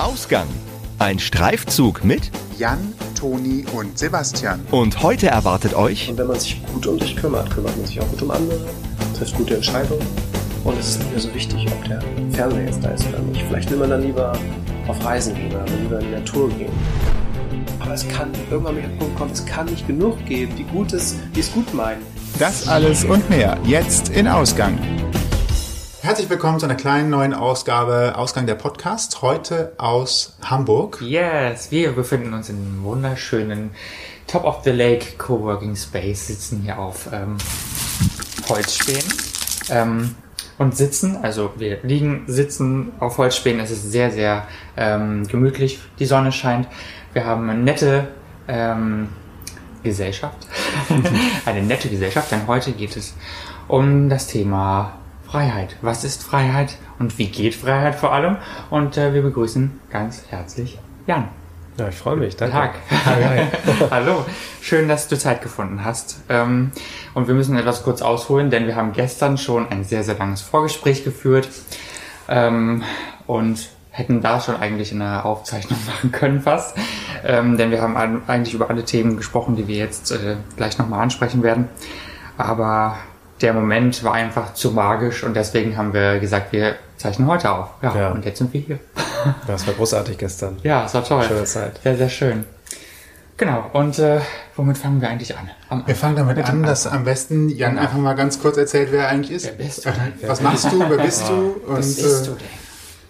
Ausgang. Ein Streifzug mit Jan, Toni und Sebastian. und heute erwartet euch Und wenn man sich gut um dich kümmert, kümmert man sich auch gut um andere, trifft gute Entscheidungen. Und es ist nicht mehr so wichtig, ob der Fernseher jetzt da ist oder nicht. Vielleicht will man dann lieber auf Reisen gehen oder lieber in die Natur gehen. Aber es kann irgendwann mit dem Punkt kommen, es kann nicht genug geben, die Gutes, die es gut meinen. Das alles und mehr jetzt in Ausgang. Herzlich willkommen zu einer kleinen neuen Ausgabe Ausgang der Podcast. Heute aus Hamburg. Yes, wir befinden uns in einem wunderschönen Top of the Lake Coworking Space, sitzen hier auf ähm, Holzspänen ähm, und sitzen, also wir liegen, sitzen auf Holzspänen. Es ist sehr, sehr ähm, gemütlich, die Sonne scheint. Wir haben eine nette ähm, Gesellschaft, eine nette Gesellschaft, denn heute geht es um das Thema Freiheit. Was ist Freiheit und wie geht Freiheit vor allem? Und äh, wir begrüßen ganz herzlich Jan. Ja, ich freue mich. Danke. Tag. Hallo. Schön, dass du Zeit gefunden hast. Ähm, und wir müssen etwas kurz ausholen, denn wir haben gestern schon ein sehr, sehr langes Vorgespräch geführt ähm, und hätten da schon eigentlich eine Aufzeichnung machen können fast. Ähm, denn wir haben eigentlich über alle Themen gesprochen, die wir jetzt äh, gleich nochmal ansprechen werden. Aber der Moment war einfach zu magisch und deswegen haben wir gesagt, wir zeichnen heute auf. Ja, Ja. und jetzt sind wir hier. Das war großartig gestern. Ja, es war toll. Schöne Zeit. Sehr, sehr schön. Genau, und äh, womit fangen wir eigentlich an? Am Wir fangen damit an, dass am besten Jan einfach mal ganz kurz erzählt, wer er eigentlich ist. Wer bist du Äh, denn? Was machst du? Wer bist du? Und, Was bist du äh, denn?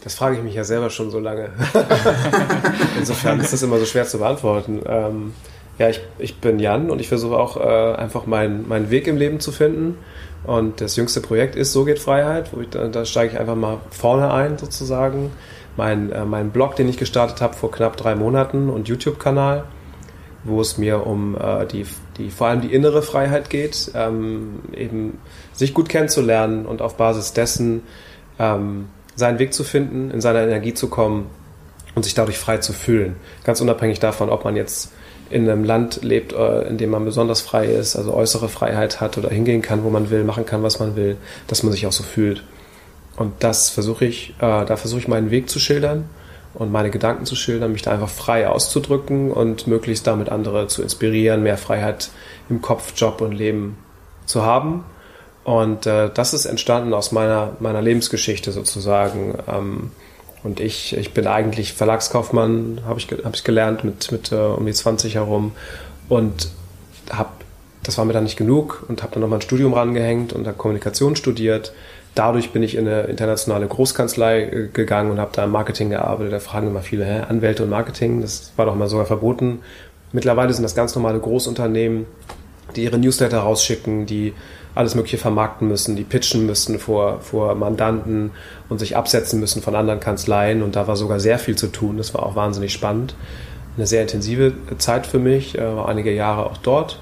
Das frage ich mich ja selber schon so lange. Insofern ist das immer so schwer zu beantworten. Ähm, ja, ich, ich bin Jan und ich versuche auch äh, einfach meinen meinen Weg im Leben zu finden. Und das jüngste Projekt ist So geht Freiheit, wo ich, da, da steige ich einfach mal vorne ein sozusagen. Mein, äh, mein Blog, den ich gestartet habe vor knapp drei Monaten und YouTube-Kanal, wo es mir um äh, die, die vor allem die innere Freiheit geht, ähm, eben sich gut kennenzulernen und auf Basis dessen ähm, seinen Weg zu finden, in seiner Energie zu kommen und sich dadurch frei zu fühlen. Ganz unabhängig davon, ob man jetzt in einem Land lebt, äh, in dem man besonders frei ist, also äußere Freiheit hat oder hingehen kann, wo man will, machen kann, was man will, dass man sich auch so fühlt. Und das versuche ich, äh, da versuche ich meinen Weg zu schildern und meine Gedanken zu schildern, mich da einfach frei auszudrücken und möglichst damit andere zu inspirieren, mehr Freiheit im Kopf, Job und Leben zu haben. Und äh, das ist entstanden aus meiner, meiner Lebensgeschichte sozusagen. Ähm, und ich, ich bin eigentlich Verlagskaufmann, habe ich, hab ich gelernt mit, mit äh, um die 20 herum. Und hab, das war mir dann nicht genug und habe dann nochmal ein Studium rangehängt und habe Kommunikation studiert. Dadurch bin ich in eine internationale Großkanzlei äh, gegangen und habe da im Marketing gearbeitet. Da fragen immer viele, hä, Anwälte und Marketing, das war doch mal sogar verboten. Mittlerweile sind das ganz normale Großunternehmen, die ihre Newsletter rausschicken, die alles Mögliche vermarkten müssen, die pitchen müssen vor, vor Mandanten und sich absetzen müssen von anderen Kanzleien. Und da war sogar sehr viel zu tun. Das war auch wahnsinnig spannend. Eine sehr intensive Zeit für mich, äh, einige Jahre auch dort.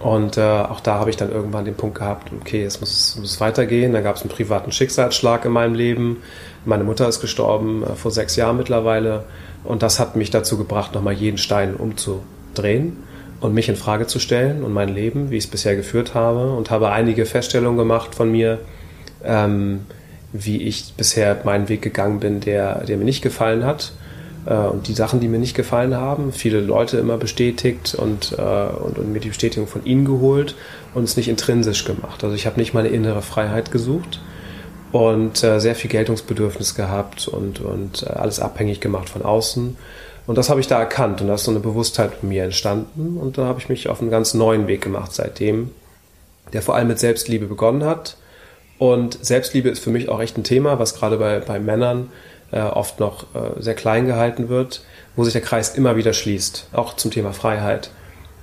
Und äh, auch da habe ich dann irgendwann den Punkt gehabt, okay, es muss, muss weitergehen. Da gab es einen privaten Schicksalsschlag in meinem Leben. Meine Mutter ist gestorben äh, vor sechs Jahren mittlerweile. Und das hat mich dazu gebracht, nochmal jeden Stein umzudrehen und mich in Frage zu stellen und mein Leben, wie ich es bisher geführt habe. Und habe einige Feststellungen gemacht von mir, ähm, wie ich bisher meinen Weg gegangen bin, der, der mir nicht gefallen hat. Äh, und die Sachen, die mir nicht gefallen haben, viele Leute immer bestätigt und, äh, und, und mir die Bestätigung von ihnen geholt und es nicht intrinsisch gemacht. Also ich habe nicht meine innere Freiheit gesucht und äh, sehr viel Geltungsbedürfnis gehabt und, und äh, alles abhängig gemacht von außen. Und das habe ich da erkannt und da ist so eine Bewusstheit in mir entstanden und da habe ich mich auf einen ganz neuen Weg gemacht seitdem, der vor allem mit Selbstliebe begonnen hat. Und Selbstliebe ist für mich auch echt ein Thema, was gerade bei, bei Männern äh, oft noch äh, sehr klein gehalten wird, wo sich der Kreis immer wieder schließt, auch zum Thema Freiheit.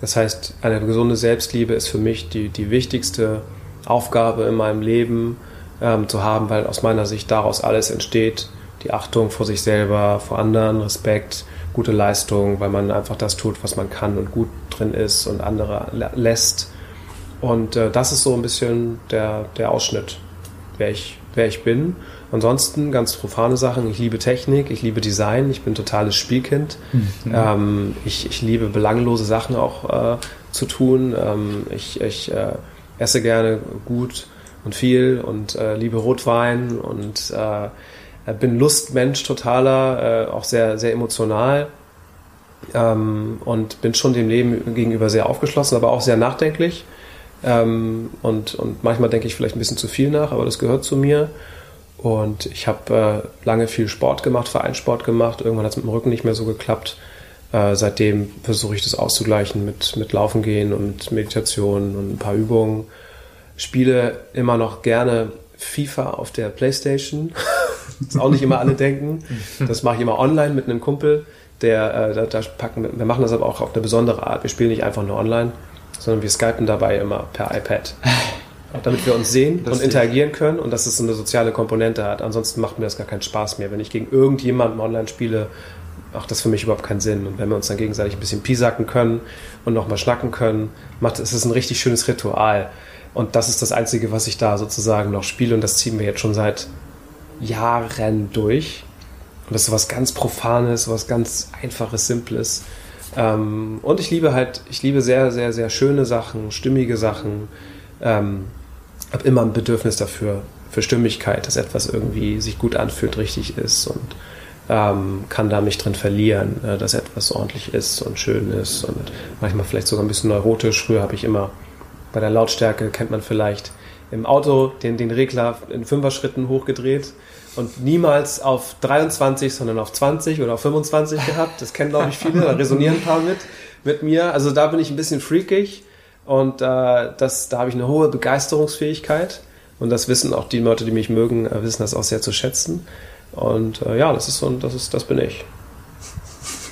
Das heißt, eine gesunde Selbstliebe ist für mich die, die wichtigste Aufgabe in meinem Leben ähm, zu haben, weil aus meiner Sicht daraus alles entsteht. Die Achtung vor sich selber, vor anderen, Respekt, gute Leistung, weil man einfach das tut, was man kann und gut drin ist und andere lä- lässt. Und äh, das ist so ein bisschen der, der Ausschnitt, wer ich, wer ich bin. Ansonsten ganz profane Sachen. Ich liebe Technik, ich liebe Design, ich bin totales Spielkind. Ähm, ich, ich liebe belanglose Sachen auch äh, zu tun. Ähm, ich ich äh, esse gerne gut und viel und äh, liebe Rotwein und Äh, bin Lustmensch totaler, äh, auch sehr, sehr emotional ähm, und bin schon dem Leben gegenüber sehr aufgeschlossen, aber auch sehr nachdenklich. Ähm, und, und manchmal denke ich vielleicht ein bisschen zu viel nach, aber das gehört zu mir. Und ich habe äh, lange viel Sport gemacht, Vereinssport gemacht. Irgendwann hat es mit dem Rücken nicht mehr so geklappt. Äh, seitdem versuche ich das auszugleichen mit, mit Laufen gehen und Meditation und ein paar Übungen. Spiele immer noch gerne FIFA auf der Playstation. das auch nicht immer alle denken. Das mache ich immer online mit einem Kumpel. Der, äh, da, da packen, wir machen das aber auch auf eine besondere Art. Wir spielen nicht einfach nur online, sondern wir skypen dabei immer per iPad. damit wir uns sehen das und interagieren können und dass es so eine soziale Komponente hat. Ansonsten macht mir das gar keinen Spaß mehr. Wenn ich gegen irgendjemanden online spiele, macht das für mich überhaupt keinen Sinn. Und wenn wir uns dann gegenseitig ein bisschen piesacken können und nochmal schnacken können, macht es ist ein richtig schönes Ritual. Und das ist das Einzige, was ich da sozusagen noch spiele und das ziehen wir jetzt schon seit Jahren durch. Und das ist was ganz Profanes, was ganz Einfaches, Simples. Ähm, und ich liebe halt, ich liebe sehr, sehr, sehr schöne Sachen, stimmige Sachen. Ähm, habe immer ein Bedürfnis dafür, für Stimmigkeit, dass etwas irgendwie sich gut anfühlt, richtig ist und ähm, kann da mich drin verlieren, äh, dass etwas ordentlich ist und schön ist und manchmal vielleicht sogar ein bisschen neurotisch. Früher habe ich immer bei der Lautstärke, kennt man vielleicht, im Auto den, den Regler in Fünfer-Schritten hochgedreht und niemals auf 23, sondern auf 20 oder auf 25 gehabt. Das kennen, glaube ich, viele, da resonieren ein paar mit, mit mir. Also da bin ich ein bisschen freakig und äh, das, da habe ich eine hohe Begeisterungsfähigkeit. Und das wissen auch die Leute, die mich mögen, äh, wissen das auch sehr zu schätzen. Und äh, ja, das ist so, das ist, das bin ich.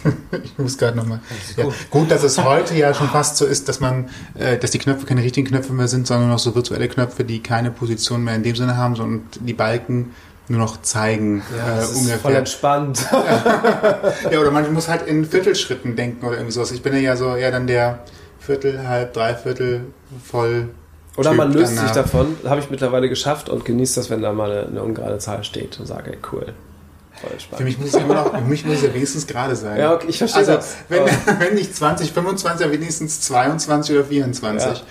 ich muss gerade nochmal. Ja, gut, dass es heute ja schon fast so ist, dass man, äh, dass die Knöpfe keine richtigen Knöpfe mehr sind, sondern noch so virtuelle Knöpfe, die keine Position mehr in dem Sinne haben, sondern die Balken nur noch zeigen. Ja, das äh. Ist voll entspannt. ja, oder man muss halt in Viertelschritten denken oder irgendwie sowas. Ich bin ja so eher dann der Viertel, halb, Dreiviertel voll. Oder man löst sich davon, habe ich mittlerweile geschafft und genießt das, wenn da mal eine, eine ungerade Zahl steht und sage, ey, cool. Für mich muss es immer noch, für mich muss es ja wenigstens gerade sein. Ja, okay, ich verstehe also, das. Wenn, wenn nicht 20, 25, dann wenigstens 22 oder 24. Ja.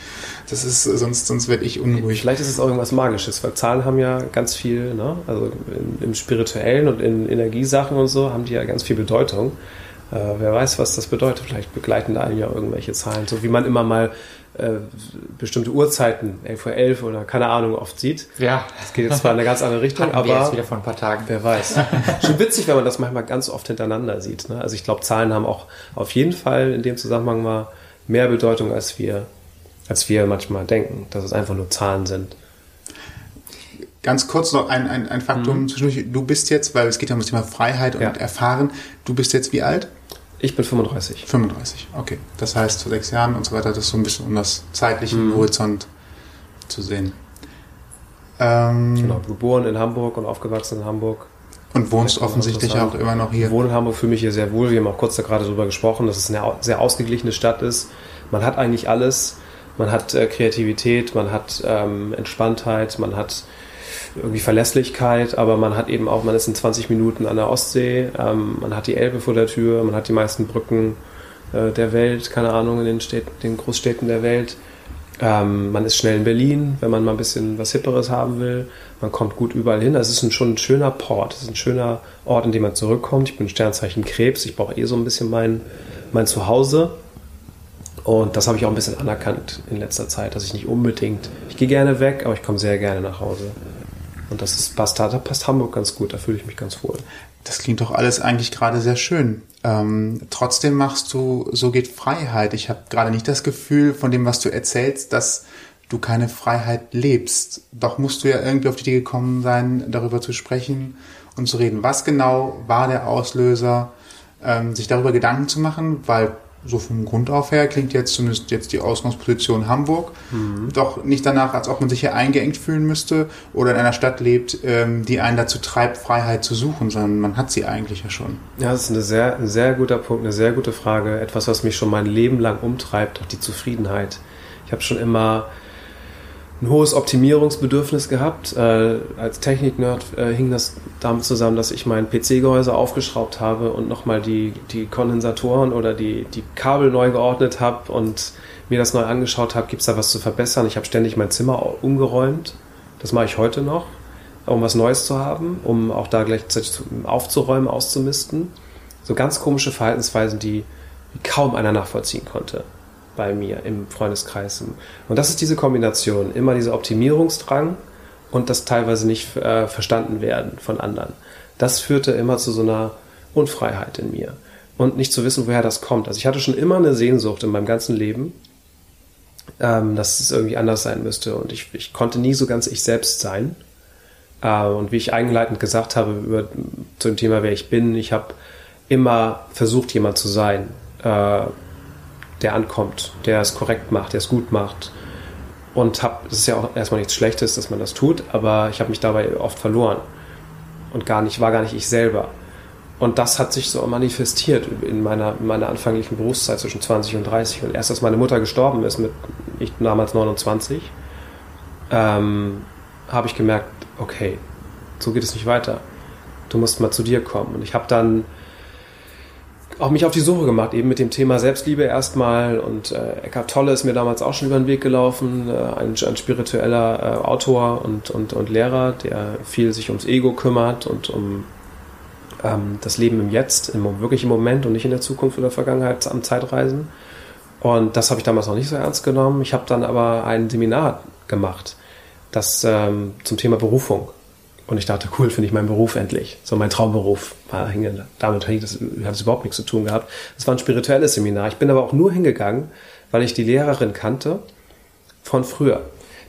Das ist, sonst, sonst werde ich unruhig. Vielleicht ist es auch irgendwas Magisches, weil Zahlen haben ja ganz viel, ne? also in, im Spirituellen und in Energiesachen und so haben die ja ganz viel Bedeutung. Äh, wer weiß, was das bedeutet. Vielleicht begleiten da einen ja irgendwelche Zahlen. So wie man immer mal äh, bestimmte Uhrzeiten, 11 Uhr 11 oder keine Ahnung, oft sieht. Ja. Das geht jetzt zwar in eine ganz andere Richtung, aber. jetzt wieder vor ein paar Tagen. Wer weiß. Schon witzig, wenn man das manchmal ganz oft hintereinander sieht. Ne? Also ich glaube, Zahlen haben auch auf jeden Fall in dem Zusammenhang mal mehr Bedeutung, als wir, als wir manchmal denken, dass es einfach nur Zahlen sind. Ganz kurz noch ein, ein, ein Faktum mhm. zwischendurch. Du bist jetzt, weil es geht ja um das Thema Freiheit und ja. Erfahren, du bist jetzt wie alt? Ich bin 35. 35, okay. Das heißt, vor sechs Jahren und so weiter, das ist so ein bisschen um das zeitliche mhm. Horizont zu sehen. Ähm, genau, geboren in Hamburg und aufgewachsen in Hamburg. Und wohnst offensichtlich auch immer noch hier. Ich wohne in Hamburg, fühle mich hier sehr wohl. Wir haben auch kurz da gerade drüber gesprochen, dass es eine sehr ausgeglichene Stadt ist. Man hat eigentlich alles. Man hat äh, Kreativität, man hat ähm, Entspanntheit, man hat irgendwie Verlässlichkeit, aber man hat eben auch, man ist in 20 Minuten an der Ostsee, ähm, man hat die Elbe vor der Tür, man hat die meisten Brücken äh, der Welt, keine Ahnung, in den, Städten, den Großstädten der Welt. Ähm, man ist schnell in Berlin, wenn man mal ein bisschen was Hipperes haben will. Man kommt gut überall hin. Das ist ein, schon ein schöner Port. Das ist ein schöner Ort, in dem man zurückkommt. Ich bin Sternzeichen Krebs. Ich brauche eh so ein bisschen mein, mein Zuhause. Und das habe ich auch ein bisschen anerkannt in letzter Zeit, dass ich nicht unbedingt, ich gehe gerne weg, aber ich komme sehr gerne nach Hause. Und das ist, passt, da passt Hamburg ganz gut, da fühle ich mich ganz wohl. Das klingt doch alles eigentlich gerade sehr schön. Ähm, trotzdem machst du, so geht Freiheit. Ich habe gerade nicht das Gefühl von dem, was du erzählst, dass du keine Freiheit lebst. Doch musst du ja irgendwie auf die Idee gekommen sein, darüber zu sprechen und zu reden. Was genau war der Auslöser, ähm, sich darüber Gedanken zu machen? Weil so vom Grund auf her klingt jetzt zumindest jetzt die Ausgangsposition Hamburg mhm. doch nicht danach, als ob man sich hier eingeengt fühlen müsste oder in einer Stadt lebt, ähm, die einen dazu treibt, Freiheit zu suchen, sondern man hat sie eigentlich ja schon. Ja, das ist eine sehr, ein sehr guter Punkt, eine sehr gute Frage. Etwas, was mich schon mein Leben lang umtreibt, auch die Zufriedenheit. Ich habe schon immer ein hohes Optimierungsbedürfnis gehabt. Äh, als Technik-Nerd äh, hing das damit zusammen, dass ich mein PC-Gehäuse aufgeschraubt habe und nochmal die, die Kondensatoren oder die, die Kabel neu geordnet habe und mir das neu angeschaut habe, gibt es da was zu verbessern. Ich habe ständig mein Zimmer umgeräumt. Das mache ich heute noch. um was Neues zu haben, um auch da gleichzeitig aufzuräumen, auszumisten. So ganz komische Verhaltensweisen, die kaum einer nachvollziehen konnte bei mir im Freundeskreis. Und das ist diese Kombination, immer dieser Optimierungsdrang und das teilweise nicht äh, verstanden werden von anderen. Das führte immer zu so einer Unfreiheit in mir und nicht zu wissen, woher das kommt. Also ich hatte schon immer eine Sehnsucht in meinem ganzen Leben, ähm, dass es irgendwie anders sein müsste und ich, ich konnte nie so ganz ich selbst sein. Äh, und wie ich einleitend gesagt habe über, zu dem Thema, wer ich bin, ich habe immer versucht, jemand zu sein, äh, der ankommt, der es korrekt macht, der es gut macht. Und habe, das ist ja auch erstmal nichts Schlechtes, dass man das tut, aber ich habe mich dabei oft verloren und gar nicht, war gar nicht ich selber. Und das hat sich so manifestiert in meiner, in meiner anfänglichen Berufszeit zwischen 20 und 30. Und erst als meine Mutter gestorben ist, mit ich damals 29, ähm, habe ich gemerkt, okay, so geht es nicht weiter. Du musst mal zu dir kommen. Und ich habe dann auch mich auf die Suche gemacht, eben mit dem Thema Selbstliebe erstmal. Und äh, Eckhart Tolle ist mir damals auch schon über den Weg gelaufen, äh, ein, ein, spiritueller äh, Autor und, und, und Lehrer, der viel sich ums Ego kümmert und um ähm, das Leben im Jetzt, im, wirklich im Moment und nicht in der Zukunft oder Vergangenheit am Zeitreisen. Und das habe ich damals noch nicht so ernst genommen. Ich habe dann aber ein Seminar gemacht, das ähm, zum Thema Berufung. Und ich dachte, cool, finde ich meinen Beruf endlich. So mein Traumberuf. War hinge, damit hat das, hat das überhaupt nichts zu tun gehabt. Es war ein spirituelles Seminar. Ich bin aber auch nur hingegangen, weil ich die Lehrerin kannte von früher.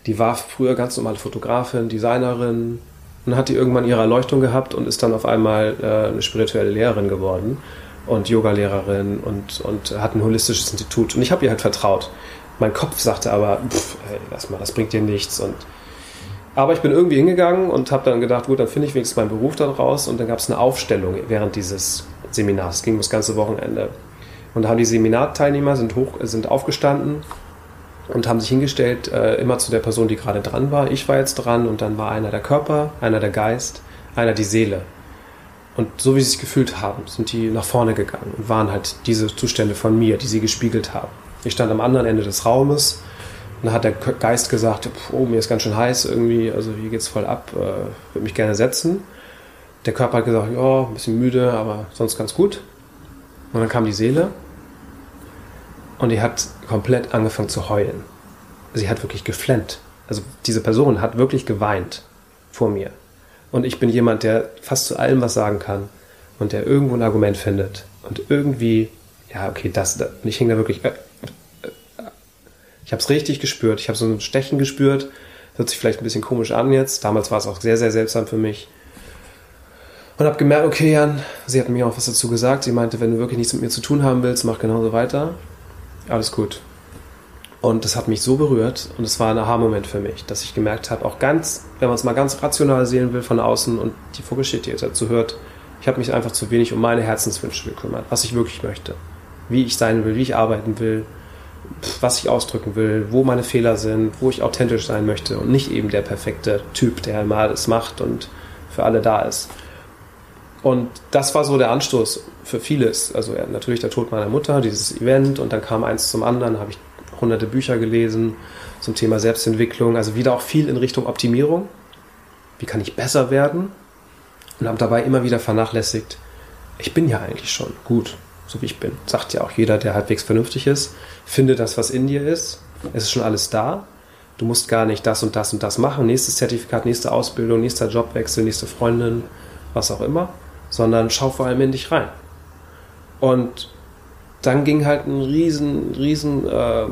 Die war früher ganz normale Fotografin, Designerin und hat die irgendwann ihre Erleuchtung gehabt und ist dann auf einmal äh, eine spirituelle Lehrerin geworden und Yogalehrerin und, und hat ein holistisches Institut. Und ich habe ihr halt vertraut. Mein Kopf sagte aber, pff, ey, lass mal, das bringt dir nichts und aber ich bin irgendwie hingegangen und habe dann gedacht, gut, dann finde ich wenigstens meinen Beruf dann raus. Und dann gab es eine Aufstellung während dieses Seminars. Es ging das ganze Wochenende. Und da haben die Seminarteilnehmer sind, hoch, sind aufgestanden und haben sich hingestellt, äh, immer zu der Person, die gerade dran war. Ich war jetzt dran und dann war einer der Körper, einer der Geist, einer die Seele. Und so wie sie sich gefühlt haben, sind die nach vorne gegangen und waren halt diese Zustände von mir, die sie gespiegelt haben. Ich stand am anderen Ende des Raumes und dann hat der Geist gesagt, oh, mir ist ganz schön heiß irgendwie, also hier geht's voll ab, äh, würde mich gerne setzen. Der Körper hat gesagt, ja, ein bisschen müde, aber sonst ganz gut. Und dann kam die Seele und die hat komplett angefangen zu heulen. Sie hat wirklich geflennt. Also diese Person hat wirklich geweint vor mir. Und ich bin jemand, der fast zu allem was sagen kann und der irgendwo ein Argument findet. Und irgendwie, ja, okay, das, das und ich hing da wirklich, äh, ich habe es richtig gespürt. Ich habe so ein Stechen gespürt. Hört sich vielleicht ein bisschen komisch an jetzt. Damals war es auch sehr, sehr seltsam für mich. Und habe gemerkt, okay, Jan, sie hat mir auch was dazu gesagt. Sie meinte, wenn du wirklich nichts mit mir zu tun haben willst, mach genauso weiter. Alles gut. Und das hat mich so berührt und es war ein Aha-Moment für mich, dass ich gemerkt habe, auch ganz, wenn man es mal ganz rational sehen will von außen und die Vogelgeschichte dazu hört, ich habe mich einfach zu wenig um meine Herzenswünsche gekümmert, was ich wirklich möchte, wie ich sein will, wie ich arbeiten will, was ich ausdrücken will, wo meine Fehler sind, wo ich authentisch sein möchte und nicht eben der perfekte Typ, der immer alles macht und für alle da ist. Und das war so der Anstoß für vieles. Also natürlich der Tod meiner Mutter, dieses Event und dann kam eins zum anderen, habe ich hunderte Bücher gelesen zum Thema Selbstentwicklung, also wieder auch viel in Richtung Optimierung. Wie kann ich besser werden? Und habe dabei immer wieder vernachlässigt, ich bin ja eigentlich schon gut so wie ich bin. Sagt ja auch jeder, der halbwegs vernünftig ist. Finde das, was in dir ist. Es ist schon alles da. Du musst gar nicht das und das und das machen. Nächstes Zertifikat, nächste Ausbildung, nächster Jobwechsel, nächste Freundin, was auch immer. Sondern schau vor allem in dich rein. Und dann ging halt eine riesen, riesen, äh,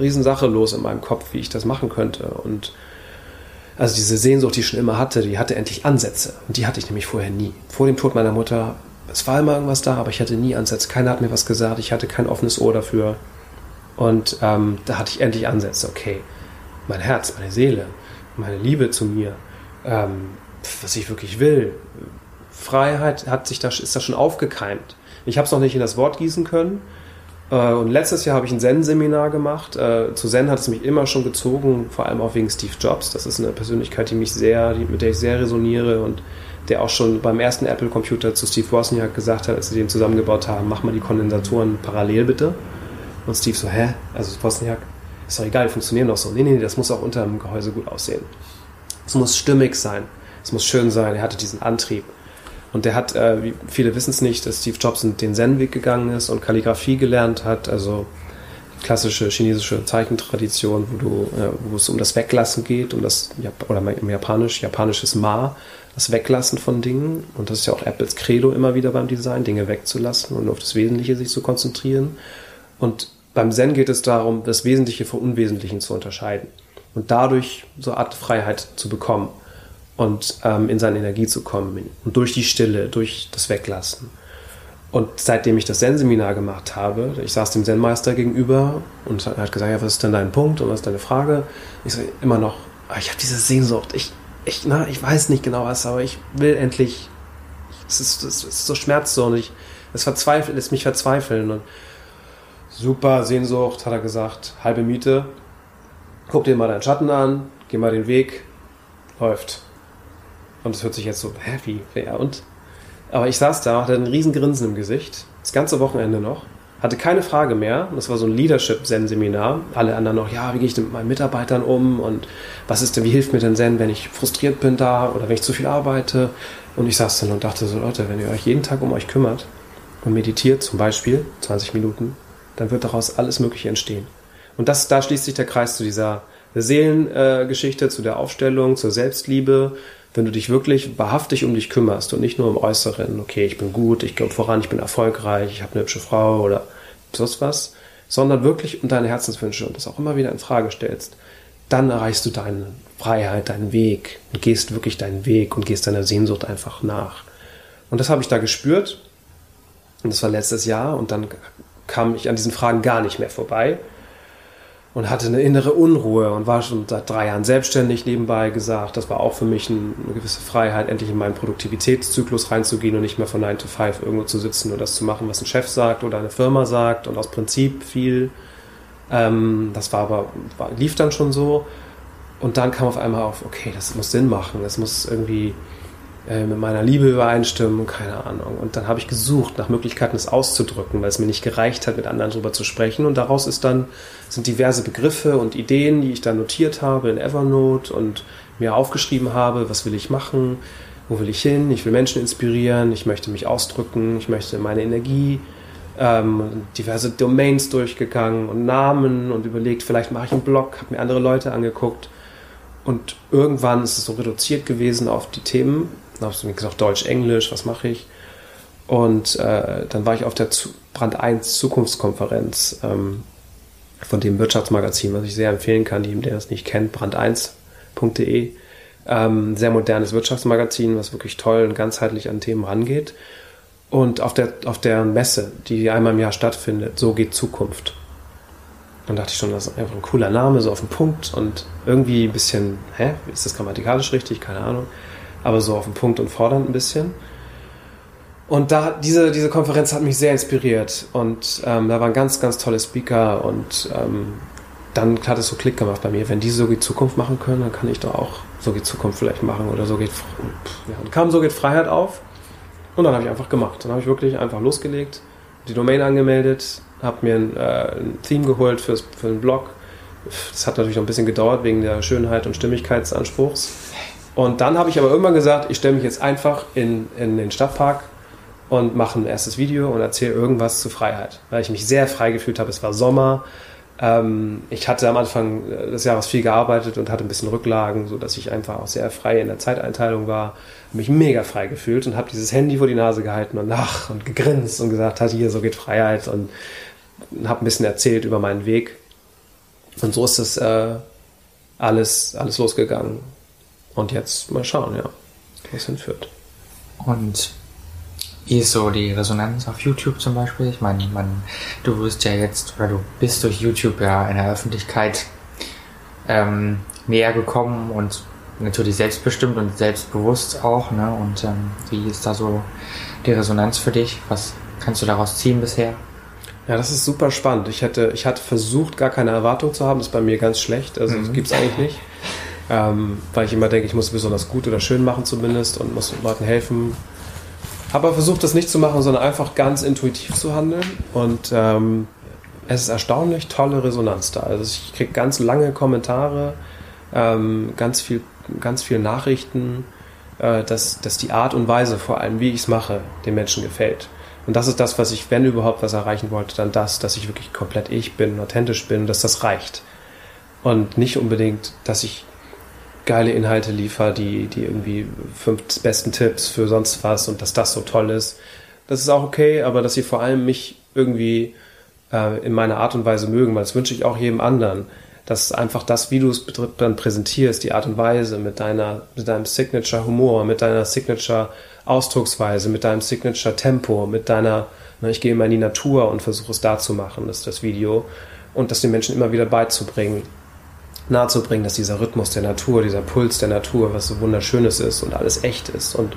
riesen Sache los in meinem Kopf, wie ich das machen könnte. Und also diese Sehnsucht, die ich schon immer hatte, die hatte endlich Ansätze. Und die hatte ich nämlich vorher nie. Vor dem Tod meiner Mutter es war immer irgendwas da, aber ich hatte nie Ansätze. Keiner hat mir was gesagt. Ich hatte kein offenes Ohr dafür. Und ähm, da hatte ich endlich Ansätze. Okay, mein Herz, meine Seele, meine Liebe zu mir, ähm, was ich wirklich will. Freiheit hat sich da, ist da schon aufgekeimt. Ich habe es noch nicht in das Wort gießen können. Äh, und letztes Jahr habe ich ein Zen-Seminar gemacht. Äh, zu Zen hat es mich immer schon gezogen, vor allem auch wegen Steve Jobs. Das ist eine Persönlichkeit, die mich sehr, mit der ich sehr resoniere und der auch schon beim ersten Apple-Computer zu Steve Wozniak gesagt hat, als sie den zusammengebaut haben, mach mal die Kondensatoren parallel bitte. Und Steve so, hä? Also Wozniak, ist doch egal, funktionieren doch so. Nee, nee, das muss auch unter dem Gehäuse gut aussehen. Es muss stimmig sein. es muss schön sein. Er hatte diesen Antrieb. Und der hat, äh, wie viele wissen es nicht, dass Steve Jobs den Zen-Weg gegangen ist und Kalligrafie gelernt hat, also klassische chinesische Zeichentradition, wo, du, äh, wo es um das Weglassen geht, um das, oder im Japanisch, japanisches Ma, das Weglassen von Dingen. Und das ist ja auch Apples Credo immer wieder beim Design, Dinge wegzulassen und auf das Wesentliche sich zu konzentrieren. Und beim Zen geht es darum, das Wesentliche vom Unwesentlichen zu unterscheiden und dadurch so eine Art Freiheit zu bekommen und ähm, in seine Energie zu kommen und durch die Stille, durch das Weglassen. Und seitdem ich das Zen-Seminar gemacht habe, ich saß dem Zen-Meister gegenüber und er hat gesagt, ja, was ist denn dein Punkt und was ist deine Frage? Ich sage immer noch, ah, ich habe diese Sehnsucht, ich, ich, na, ich weiß nicht genau was, aber ich will endlich, es ist, es ist so schmerzzone, ich, es verzweifelt, lässt mich verzweifeln und super Sehnsucht, hat er gesagt, halbe Miete. Guck dir mal deinen Schatten an, geh mal den Weg, läuft. Und es hört sich jetzt so, hä, wie, ja, und? Aber ich saß da, hatte ein riesen Grinsen im Gesicht, das ganze Wochenende noch, hatte keine Frage mehr. Das war so ein Leadership-Zen-Seminar. Alle anderen noch, ja, wie gehe ich denn mit meinen Mitarbeitern um und was ist denn, wie hilft mir denn Zen, wenn ich frustriert bin da oder wenn ich zu viel arbeite? Und ich saß dann und dachte so, Leute, wenn ihr euch jeden Tag um euch kümmert und meditiert, zum Beispiel 20 Minuten, dann wird daraus alles Mögliche entstehen. Und das, da schließt sich der Kreis zu dieser Seelengeschichte, äh, zu der Aufstellung, zur Selbstliebe. Wenn du dich wirklich wahrhaftig um dich kümmerst und nicht nur im Äußeren, okay, ich bin gut, ich glaube voran, ich bin erfolgreich, ich habe eine hübsche Frau oder sonst was, sondern wirklich um deine Herzenswünsche und das auch immer wieder in Frage stellst, dann erreichst du deine Freiheit, deinen Weg und gehst wirklich deinen Weg und gehst deiner Sehnsucht einfach nach. Und das habe ich da gespürt. Und das war letztes Jahr. Und dann kam ich an diesen Fragen gar nicht mehr vorbei und hatte eine innere Unruhe und war schon seit drei Jahren selbstständig nebenbei gesagt. Das war auch für mich eine gewisse Freiheit, endlich in meinen Produktivitätszyklus reinzugehen und nicht mehr von 9 to 5 irgendwo zu sitzen und das zu machen, was ein Chef sagt oder eine Firma sagt und aus Prinzip viel. Ähm, das war aber, lief dann schon so. Und dann kam auf einmal auf, okay, das muss Sinn machen, das muss irgendwie äh, mit meiner Liebe übereinstimmen, keine Ahnung. Und dann habe ich gesucht nach Möglichkeiten, es auszudrücken, weil es mir nicht gereicht hat, mit anderen darüber zu sprechen. Und daraus ist dann, sind diverse Begriffe und Ideen, die ich dann notiert habe in Evernote und mir aufgeschrieben habe, was will ich machen, wo will ich hin, ich will Menschen inspirieren, ich möchte mich ausdrücken, ich möchte meine Energie, ähm, diverse Domains durchgegangen und Namen und überlegt, vielleicht mache ich einen Blog, habe mir andere Leute angeguckt. Und irgendwann ist es so reduziert gewesen auf die Themen, dann habe ich gesagt, Deutsch, Englisch, was mache ich? Und äh, dann war ich auf der Brand 1 Zukunftskonferenz ähm, von dem Wirtschaftsmagazin, was ich sehr empfehlen kann, jedem, der das nicht kennt, brand1.de. Ähm, sehr modernes Wirtschaftsmagazin, was wirklich toll und ganzheitlich an Themen rangeht. Und auf der, auf der Messe, die einmal im Jahr stattfindet, so geht Zukunft. Dann dachte ich schon, das ist einfach ein cooler Name, so auf den Punkt und irgendwie ein bisschen, hä, ist das grammatikalisch richtig? Keine Ahnung aber so auf den Punkt und fordernd ein bisschen. Und da, diese, diese Konferenz hat mich sehr inspiriert und ähm, da waren ganz, ganz tolle Speaker und ähm, dann hat es so Klick gemacht bei mir. Wenn die so geht Zukunft machen können, dann kann ich doch auch so geht Zukunft vielleicht machen oder so geht. Ja, und kam so geht Freiheit auf und dann habe ich einfach gemacht. Dann habe ich wirklich einfach losgelegt, die Domain angemeldet, habe mir ein, äh, ein Theme geholt fürs, für den Blog. Das hat natürlich noch ein bisschen gedauert wegen der Schönheit und Stimmigkeitsanspruchs. Und dann habe ich aber irgendwann gesagt, ich stelle mich jetzt einfach in, in den Stadtpark und mache ein erstes Video und erzähle irgendwas zu Freiheit. Weil ich mich sehr frei gefühlt habe. Es war Sommer. Ähm, ich hatte am Anfang des Jahres viel gearbeitet und hatte ein bisschen Rücklagen, sodass ich einfach auch sehr frei in der Zeiteinteilung war. Mich mega frei gefühlt und habe dieses Handy vor die Nase gehalten und nach und gegrinst und gesagt, hat hier, so geht Freiheit und habe ein bisschen erzählt über meinen Weg. Und so ist es äh, alles, alles losgegangen. Und jetzt mal schauen, ja, wo es hinführt. Und wie ist so die Resonanz auf YouTube zum Beispiel? Ich meine, man, du wirst ja jetzt, oder du bist durch YouTube ja in der Öffentlichkeit ähm, näher gekommen und natürlich selbstbestimmt und selbstbewusst auch. Ne? Und ähm, wie ist da so die Resonanz für dich? Was kannst du daraus ziehen bisher? Ja, das ist super spannend. Ich hätte, ich hatte versucht, gar keine Erwartung zu haben. Das ist bei mir ganz schlecht. Also, mhm. das gibt es eigentlich nicht ähm, weil ich immer denke, ich muss besonders gut oder schön machen zumindest und muss Leuten helfen. Aber versucht, das nicht zu machen, sondern einfach ganz intuitiv zu handeln und ähm, es ist erstaunlich tolle Resonanz da. Also ich kriege ganz lange Kommentare, ähm, ganz viel, ganz viel Nachrichten äh, dass, dass die Art und Weise, vor allem wie ich es mache, den Menschen gefällt. Und das ist das, was ich, wenn überhaupt was erreichen wollte, dann das, dass ich wirklich komplett ich bin, authentisch bin, dass das reicht. Und nicht unbedingt, dass ich geile Inhalte liefere, die, die irgendwie fünf besten Tipps für sonst was und dass das so toll ist. Das ist auch okay, aber dass sie vor allem mich irgendwie äh, in meiner Art und Weise mögen, weil das wünsche ich auch jedem anderen. Dass einfach das, wie du es dann präsentierst, die Art und Weise mit deiner, mit deinem Signature Humor, mit deiner Signature Ausdrucksweise, mit deinem Signature Tempo, mit deiner, ne, ich gehe immer in die Natur und versuche es da zu machen, das ist das Video. Und das den Menschen immer wieder beizubringen, nahezubringen, dass dieser Rhythmus der Natur, dieser Puls der Natur, was so wunderschönes ist und alles echt ist und,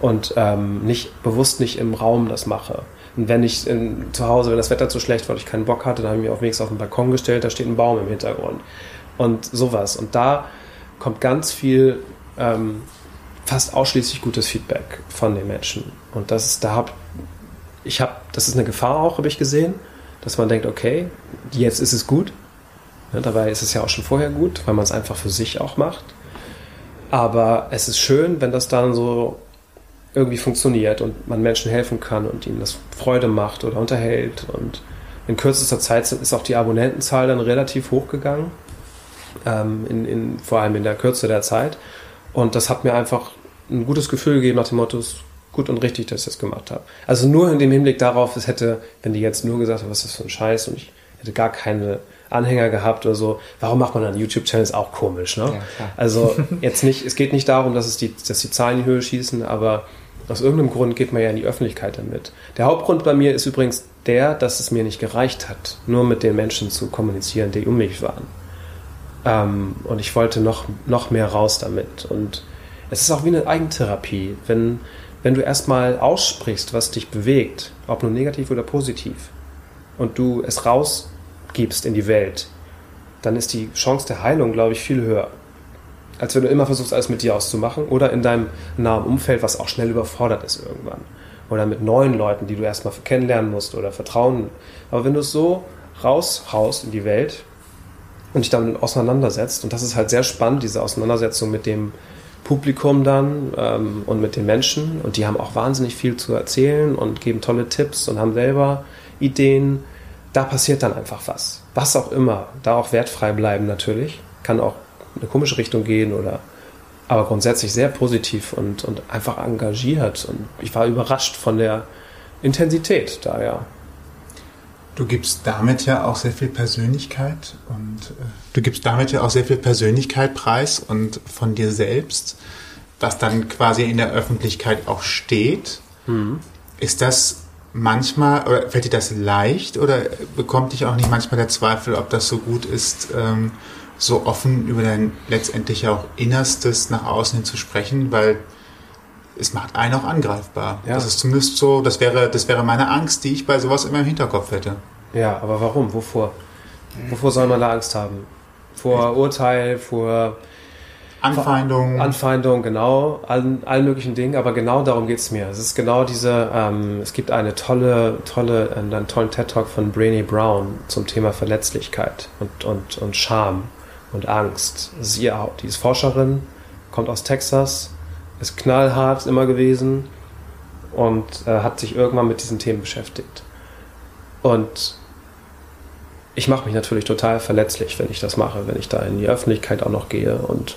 und ähm, nicht bewusst nicht im Raum das mache. Und wenn ich in, zu Hause, wenn das Wetter zu schlecht war und ich keinen Bock hatte, dann habe ich mich auf wenigstens auf den Balkon gestellt, da steht ein Baum im Hintergrund. Und sowas. Und da kommt ganz viel, ähm, fast ausschließlich gutes Feedback von den Menschen. Und das ist, da habe ich habe, das ist eine Gefahr auch, habe ich gesehen, dass man denkt, okay, jetzt ist es gut. Ja, dabei ist es ja auch schon vorher gut, weil man es einfach für sich auch macht. Aber es ist schön, wenn das dann so irgendwie funktioniert und man Menschen helfen kann und ihnen das Freude macht oder unterhält. Und in kürzester Zeit ist auch die Abonnentenzahl dann relativ hochgegangen, ähm, in, in, vor allem in der Kürze der Zeit. Und das hat mir einfach ein gutes Gefühl gegeben nach dem Motto, es ist gut und richtig, dass ich das gemacht habe. Also nur in dem Hinblick darauf, es hätte, wenn die jetzt nur gesagt haben, was ist das für ein Scheiß und ich hätte gar keine Anhänger gehabt oder so. Warum macht man dann YouTube-Channels auch komisch, ne? Ja, also jetzt nicht, es geht nicht darum, dass es die, dass die Zahlen in die Höhe schießen, aber aus irgendeinem Grund geht man ja in die Öffentlichkeit damit. Der Hauptgrund bei mir ist übrigens der, dass es mir nicht gereicht hat, nur mit den Menschen zu kommunizieren, die um mich waren. Ähm, und ich wollte noch, noch mehr raus damit. Und es ist auch wie eine Eigentherapie. Wenn, wenn du erstmal aussprichst, was dich bewegt, ob nur negativ oder positiv, und du es rausgibst in die Welt, dann ist die Chance der Heilung, glaube ich, viel höher als wenn du immer versuchst, alles mit dir auszumachen oder in deinem nahen Umfeld, was auch schnell überfordert ist irgendwann. Oder mit neuen Leuten, die du erstmal kennenlernen musst oder vertrauen. Aber wenn du es so raushaust in die Welt und dich damit auseinandersetzt, und das ist halt sehr spannend, diese Auseinandersetzung mit dem Publikum dann ähm, und mit den Menschen, und die haben auch wahnsinnig viel zu erzählen und geben tolle Tipps und haben selber Ideen, da passiert dann einfach was. Was auch immer. Da auch wertfrei bleiben natürlich. Kann auch eine komische Richtung gehen oder aber grundsätzlich sehr positiv und, und einfach engagiert. Und ich war überrascht von der Intensität da, ja. Du gibst damit ja auch sehr viel Persönlichkeit und äh, du gibst damit ja auch sehr viel Persönlichkeit preis und von dir selbst, was dann quasi in der Öffentlichkeit auch steht. Mhm. Ist das manchmal, oder fällt dir das leicht oder bekommt dich auch nicht manchmal der Zweifel, ob das so gut ist, ähm, so offen über dein letztendlich auch Innerstes nach außen hin zu sprechen, weil es macht einen auch angreifbar. Ja. Das ist zumindest so, das wäre, das wäre meine Angst, die ich bei sowas immer im Hinterkopf hätte. Ja, aber warum? Wovor? Wovor soll man da Angst haben? Vor Urteil, vor Anfeindung. Anfeindung, genau, allen, allen möglichen Dingen, aber genau darum geht es mir. Es ist genau diese, ähm, es gibt eine tolle, tolle, einen tollen TED-Talk von Brainy Brown zum Thema Verletzlichkeit und, und, und Scham und Angst. Sie, die ist Forscherin, kommt aus Texas, ist knallhart immer gewesen und äh, hat sich irgendwann mit diesen Themen beschäftigt. Und ich mache mich natürlich total verletzlich, wenn ich das mache, wenn ich da in die Öffentlichkeit auch noch gehe und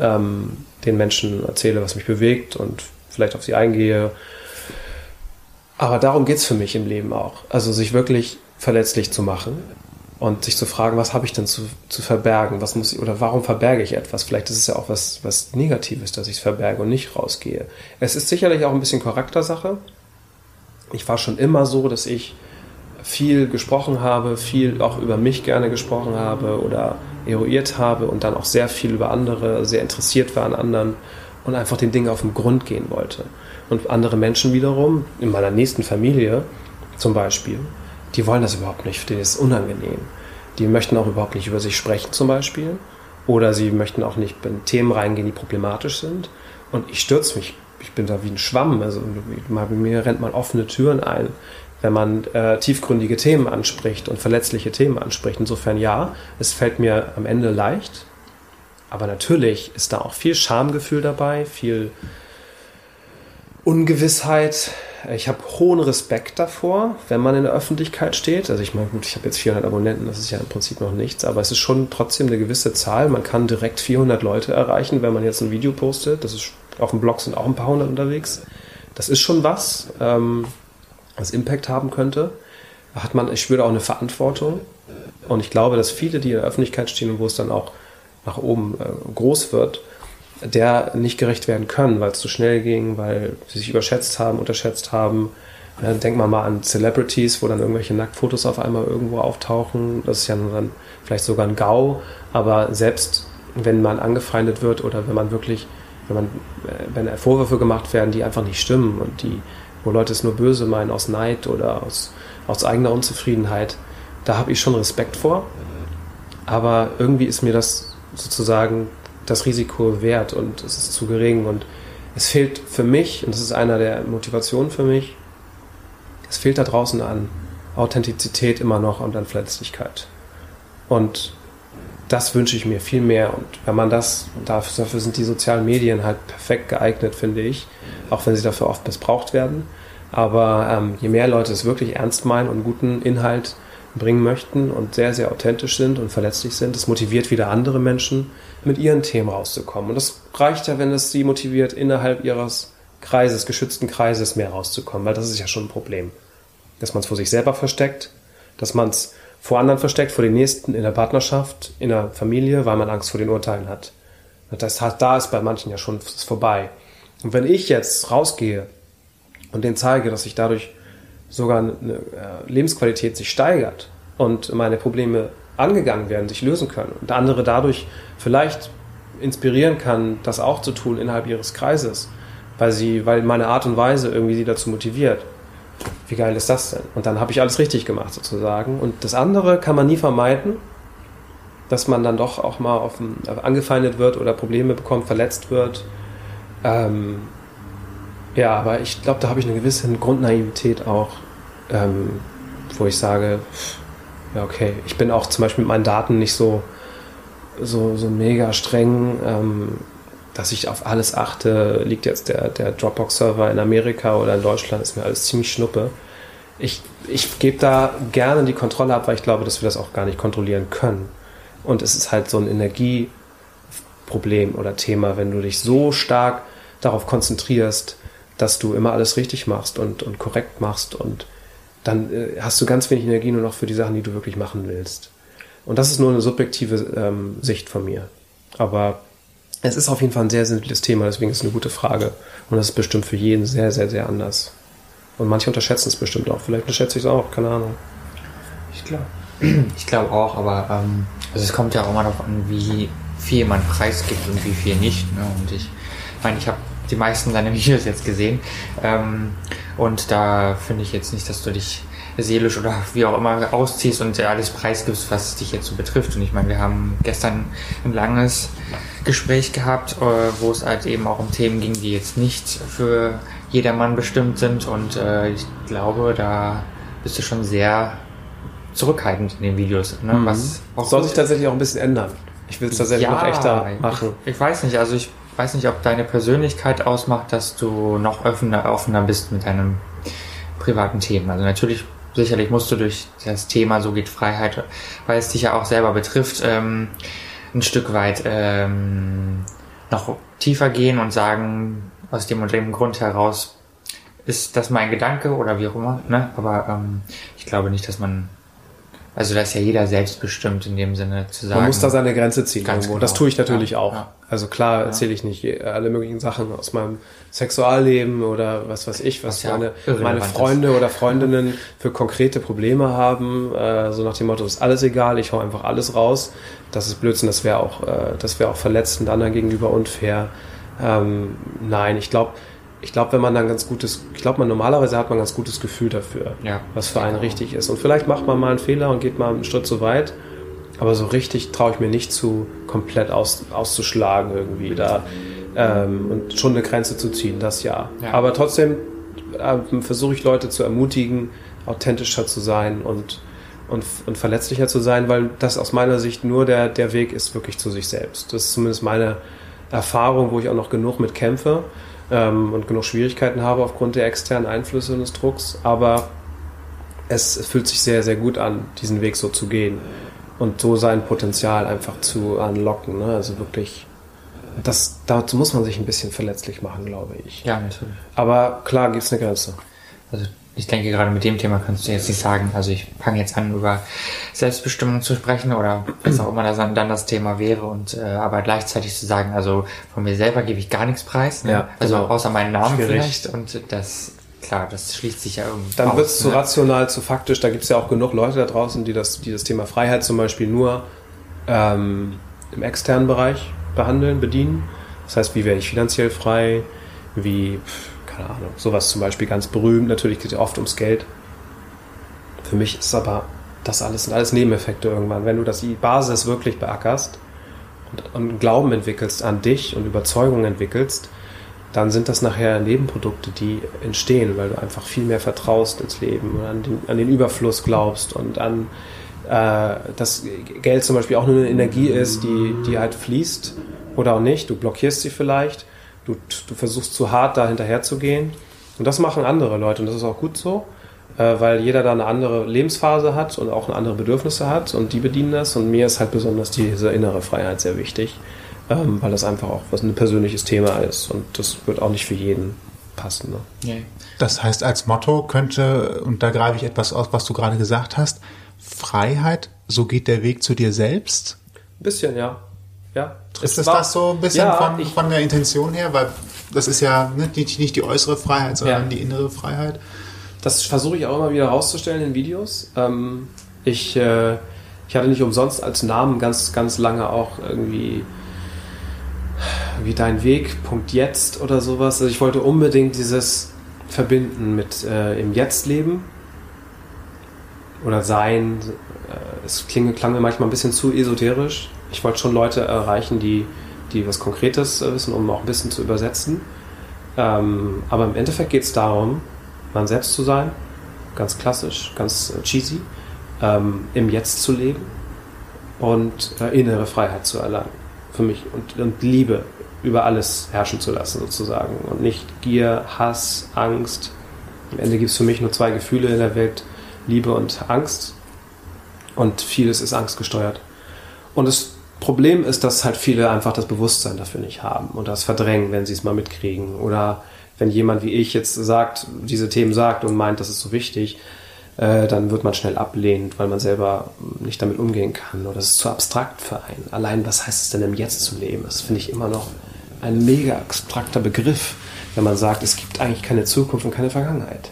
ähm, den Menschen erzähle, was mich bewegt und vielleicht auf sie eingehe. Aber darum geht es für mich im Leben auch. Also sich wirklich verletzlich zu machen und sich zu fragen, was habe ich denn zu, zu verbergen? Was muss ich, oder warum verberge ich etwas? Vielleicht ist es ja auch was, was Negatives, dass ich es verberge und nicht rausgehe. Es ist sicherlich auch ein bisschen Charaktersache. Ich war schon immer so, dass ich viel gesprochen habe, viel auch über mich gerne gesprochen habe oder eruiert habe und dann auch sehr viel über andere, sehr interessiert war an anderen und einfach den Dingen auf den Grund gehen wollte. Und andere Menschen wiederum, in meiner nächsten Familie zum Beispiel, die wollen das überhaupt nicht, denen ist es unangenehm. Die möchten auch überhaupt nicht über sich sprechen zum Beispiel. Oder sie möchten auch nicht in Themen reingehen, die problematisch sind. Und ich stürze mich, ich bin da wie ein Schwamm. Also bei mir rennt man offene Türen ein, wenn man äh, tiefgründige Themen anspricht und verletzliche Themen anspricht. Insofern ja, es fällt mir am Ende leicht. aber natürlich ist da auch viel Schamgefühl dabei, viel Ungewissheit. Ich habe hohen Respekt davor, wenn man in der Öffentlichkeit steht. Also ich meine, gut, ich habe jetzt 400 Abonnenten, das ist ja im Prinzip noch nichts, aber es ist schon trotzdem eine gewisse Zahl. Man kann direkt 400 Leute erreichen, wenn man jetzt ein Video postet. Das ist auf dem Blog sind auch ein paar hundert unterwegs. Das ist schon was, ähm, was Impact haben könnte. Hat man, ich spüre auch eine Verantwortung. Und ich glaube, dass viele, die in der Öffentlichkeit stehen und wo es dann auch nach oben äh, groß wird, der nicht gerecht werden können, weil es zu schnell ging, weil sie sich überschätzt haben, unterschätzt haben. Denkt man mal an Celebrities, wo dann irgendwelche Nacktfotos auf einmal irgendwo auftauchen. Das ist ja dann vielleicht sogar ein GAU. Aber selbst wenn man angefeindet wird oder wenn man wirklich, wenn man, äh, wenn Vorwürfe gemacht werden, die einfach nicht stimmen und die, wo Leute es nur böse meinen aus Neid oder aus, aus eigener Unzufriedenheit, da habe ich schon Respekt vor. Aber irgendwie ist mir das sozusagen das Risiko wert und es ist zu gering und es fehlt für mich, und das ist einer der Motivationen für mich, es fehlt da draußen an Authentizität immer noch und an Verletzlichkeit. Und das wünsche ich mir viel mehr. Und wenn man das, dafür sind die sozialen Medien halt perfekt geeignet, finde ich, auch wenn sie dafür oft missbraucht werden. Aber ähm, je mehr Leute es wirklich ernst meinen und guten Inhalt bringen möchten und sehr, sehr authentisch sind und verletzlich sind, das motiviert wieder andere Menschen, mit ihren Themen rauszukommen. Und das reicht ja, wenn es sie motiviert, innerhalb ihres Kreises, geschützten Kreises mehr rauszukommen, weil das ist ja schon ein Problem. Dass man es vor sich selber versteckt, dass man es vor anderen versteckt, vor den Nächsten, in der Partnerschaft, in der Familie, weil man Angst vor den Urteilen hat. Das hat, da ist bei manchen ja schon vorbei. Und wenn ich jetzt rausgehe und denen zeige, dass ich dadurch sogar eine äh, Lebensqualität sich steigert und meine Probleme angegangen werden, sich lösen können und andere dadurch vielleicht inspirieren kann, das auch zu tun innerhalb ihres Kreises, weil sie, weil meine Art und Weise irgendwie sie dazu motiviert. Wie geil ist das denn? Und dann habe ich alles richtig gemacht sozusagen. Und das andere kann man nie vermeiden, dass man dann doch auch mal auf, angefeindet wird oder Probleme bekommt, verletzt wird. Ähm, ja, aber ich glaube, da habe ich eine gewisse Grundnaivität auch, ähm, wo ich sage, ja, okay, ich bin auch zum Beispiel mit meinen Daten nicht so, so, so mega streng, ähm, dass ich auf alles achte. Liegt jetzt der, der Dropbox-Server in Amerika oder in Deutschland, ist mir alles ziemlich schnuppe. Ich, ich gebe da gerne die Kontrolle ab, weil ich glaube, dass wir das auch gar nicht kontrollieren können. Und es ist halt so ein Energieproblem oder Thema, wenn du dich so stark darauf konzentrierst, dass du immer alles richtig machst und, und korrekt machst und dann äh, hast du ganz wenig Energie nur noch für die Sachen, die du wirklich machen willst. Und das ist nur eine subjektive ähm, Sicht von mir. Aber es ist auf jeden Fall ein sehr sensibles Thema, deswegen ist es eine gute Frage. Und das ist bestimmt für jeden sehr, sehr, sehr anders. Und manche unterschätzen es bestimmt auch. Vielleicht unterschätze ich es auch, keine Ahnung. Ich glaube. Ich glaube auch, aber ähm, also es kommt ja auch immer darauf an, wie viel man preisgibt und wie viel nicht. Ne? Und ich meine, ich habe die meisten deiner Videos jetzt gesehen. Ähm, und da finde ich jetzt nicht, dass du dich seelisch oder wie auch immer ausziehst und alles preisgibst, was dich jetzt so betrifft. Und ich meine, wir haben gestern ein langes Gespräch gehabt, äh, wo es halt eben auch um Themen ging, die jetzt nicht für jedermann bestimmt sind. Und äh, ich glaube, da bist du schon sehr zurückhaltend in den Videos. Ne? Mhm. Was soll sich tatsächlich auch ein bisschen ändern. Ich will es tatsächlich ja, noch echter machen. Ich, ich weiß nicht, also ich weiß nicht, ob deine Persönlichkeit ausmacht, dass du noch offener, offener bist mit deinem privaten Themen. Also natürlich, sicherlich musst du durch das Thema So geht Freiheit, weil es dich ja auch selber betrifft, ähm, ein Stück weit ähm, noch tiefer gehen und sagen, aus dem und dem Grund heraus ist das mein Gedanke oder wie auch immer. Ne? Aber ähm, ich glaube nicht, dass man also da ist ja jeder selbstbestimmt in dem Sinne zu sagen. Man muss da seine Grenze ziehen irgendwo. Genau. Das tue ich natürlich ja, auch. Ja. Also klar erzähle ich nicht alle möglichen Sachen aus meinem Sexualleben oder was weiß ich, was, was meine, meine Freunde ist. oder Freundinnen für konkrete Probleme haben. Äh, so nach dem Motto, ist alles egal, ich hau einfach alles raus. Das ist Blödsinn, das wäre auch, äh, das wäre auch verletzend anderen gegenüber unfair. Ähm, nein, ich glaube, ich glaube, wenn man dann ganz gutes, ich glaube, man normalerweise hat man ein ganz gutes Gefühl dafür, ja, was für einen richtig ist. Und vielleicht macht man mal einen Fehler und geht mal einen Schritt zu weit, aber so richtig traue ich mir nicht zu, komplett aus, auszuschlagen irgendwie da ähm, und schon eine Grenze zu ziehen, das ja. ja. Aber trotzdem äh, versuche ich Leute zu ermutigen, authentischer zu sein und und, und verletzlicher zu sein, weil das aus meiner Sicht nur der, der Weg ist wirklich zu sich selbst. Das ist zumindest meine Erfahrung, wo ich auch noch genug mit kämpfe ähm, und genug Schwierigkeiten habe aufgrund der externen Einflüsse und des Drucks. Aber es, fühlt sich sehr, sehr gut an, diesen Weg so zu gehen und so sein Potenzial einfach zu unlocken. Ne? Also wirklich, das, dazu muss man sich ein bisschen verletzlich machen, glaube ich. Ja, natürlich. Aber klar gibt es eine Grenze. Also ich denke, gerade mit dem Thema kannst du jetzt nicht sagen, also ich fange jetzt an, über Selbstbestimmung zu sprechen oder was auch immer das dann, dann das Thema wäre und äh, aber gleichzeitig zu sagen, also von mir selber gebe ich gar nichts preis, ne? Ja, also genau. außer meinen Namen Schwierig. vielleicht und das, klar, das schließt sich ja irgendwie Dann wird es zu ne? rational, zu faktisch. Da gibt es ja auch genug Leute da draußen, die das, die das Thema Freiheit zum Beispiel nur ähm, im externen Bereich behandeln, bedienen. Das heißt, wie werde ich finanziell frei? Wie, pf, keine Ahnung, sowas zum Beispiel ganz berühmt. Natürlich geht es ja oft ums Geld. Für mich ist aber das alles sind alles Nebeneffekte irgendwann. Wenn du das die Basis wirklich beackerst und, und Glauben entwickelst an dich und Überzeugung entwickelst, dann sind das nachher Nebenprodukte, die entstehen, weil du einfach viel mehr vertraust ins Leben und an den, an den Überfluss glaubst und an äh, dass Geld zum Beispiel auch nur eine Energie ist, die, die halt fließt oder auch nicht. Du blockierst sie vielleicht, du, du versuchst zu hart da hinterher zu gehen. Und das machen andere Leute und das ist auch gut so, äh, weil jeder da eine andere Lebensphase hat und auch eine andere Bedürfnisse hat und die bedienen das. Und mir ist halt besonders diese innere Freiheit sehr wichtig, ähm, weil das einfach auch was ein persönliches Thema ist und das wird auch nicht für jeden passen. Ne? Nee. Das heißt, als Motto könnte, und da greife ich etwas aus, was du gerade gesagt hast, Freiheit, so geht der Weg zu dir selbst. Ein bisschen, ja. ja. Ist das das so ein bisschen ja, von, von der Intention her? Weil das ist ja nicht, nicht die äußere Freiheit, sondern Ja. die innere Freiheit. Das versuche ich auch immer wieder rauszustellen in Videos. Ähm, ich, äh, ich hatte nicht umsonst als Namen ganz, ganz lange auch irgendwie wie dein Weg, Punkt jetzt oder sowas. Also ich wollte unbedingt dieses verbinden mit äh, im Jetzt leben oder sein. Äh, es klinge, klang mir manchmal ein bisschen zu esoterisch. Ich wollte schon Leute erreichen, die, die was Konkretes äh, wissen, um auch ein bisschen zu übersetzen. Ähm, aber im Endeffekt geht es darum, man selbst zu sein, ganz klassisch, ganz äh, cheesy, ähm, im Jetzt zu leben und äh, innere Freiheit zu erlangen. Für mich und, und Liebe über alles herrschen zu lassen, sozusagen. Und nicht Gier, Hass, Angst. Am Ende gibt es für mich nur zwei Gefühle in der Welt: Liebe und Angst. Und vieles ist angstgesteuert. Und das Problem ist, dass halt viele einfach das Bewusstsein dafür nicht haben und das verdrängen, wenn sie es mal mitkriegen. Oder wenn jemand wie ich jetzt sagt, diese Themen sagt und meint, das ist so wichtig, äh, dann wird man schnell ablehnend, weil man selber nicht damit umgehen kann. Oder es ist zu abstrakt für einen. Allein, was heißt es denn im Jetzt zu leben? Das finde ich immer noch ein mega abstrakter Begriff, wenn man sagt, es gibt eigentlich keine Zukunft und keine Vergangenheit.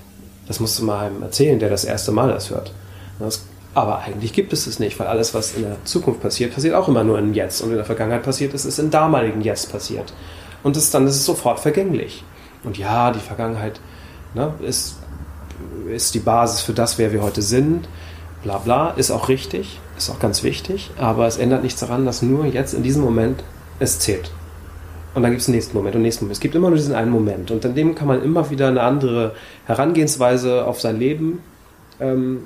Das musst du mal einem erzählen, der das erste Mal das hört. Das, aber eigentlich gibt es es nicht, weil alles, was in der Zukunft passiert, passiert auch immer nur im Jetzt. Und in der Vergangenheit passiert ist, ist im damaligen Jetzt passiert. Und das, dann ist es sofort vergänglich. Und ja, die Vergangenheit ne, ist, ist die Basis für das, wer wir heute sind. Bla bla, ist auch richtig, ist auch ganz wichtig, aber es ändert nichts daran, dass nur jetzt in diesem Moment es zählt. Und dann gibt es den nächsten Moment und den nächsten Moment. Es gibt immer nur diesen einen Moment. Und an dem kann man immer wieder eine andere Herangehensweise auf sein Leben ähm,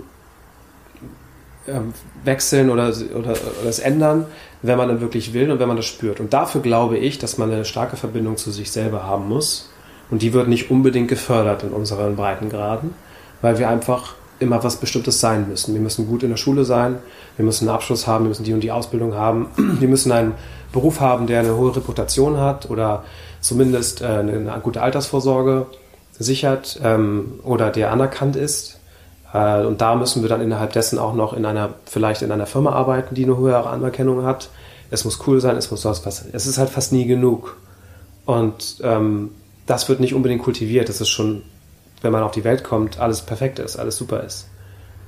wechseln oder, oder, oder es ändern, wenn man dann wirklich will und wenn man das spürt. Und dafür glaube ich, dass man eine starke Verbindung zu sich selber haben muss. Und die wird nicht unbedingt gefördert in unseren Breitengraden, weil wir einfach immer was Bestimmtes sein müssen. Wir müssen gut in der Schule sein, wir müssen einen Abschluss haben, wir müssen die und die Ausbildung haben, wir müssen einen Beruf haben, der eine hohe Reputation hat oder zumindest äh, eine, eine gute Altersvorsorge sichert ähm, oder der anerkannt ist. Äh, und da müssen wir dann innerhalb dessen auch noch in einer, vielleicht in einer Firma arbeiten, die eine höhere Anerkennung hat. Es muss cool sein, es muss sonst was. Es ist halt fast nie genug. Und ähm, das wird nicht unbedingt kultiviert. Das ist schon, wenn man auf die Welt kommt, alles perfekt ist, alles super ist.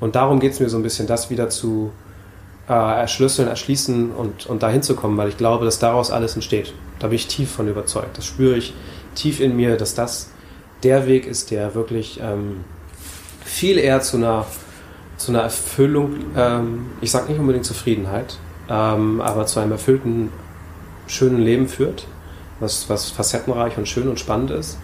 Und darum geht es mir so ein bisschen, das wieder zu äh, erschlüsseln, erschließen und, und dahin zu kommen, weil ich glaube, dass daraus alles entsteht. Da bin ich tief von überzeugt. Das spüre ich tief in mir, dass das der Weg ist, der wirklich ähm, viel eher zu einer, zu einer Erfüllung, ähm, ich sage nicht unbedingt Zufriedenheit, ähm, aber zu einem erfüllten, schönen Leben führt, was, was facettenreich und schön und spannend ist.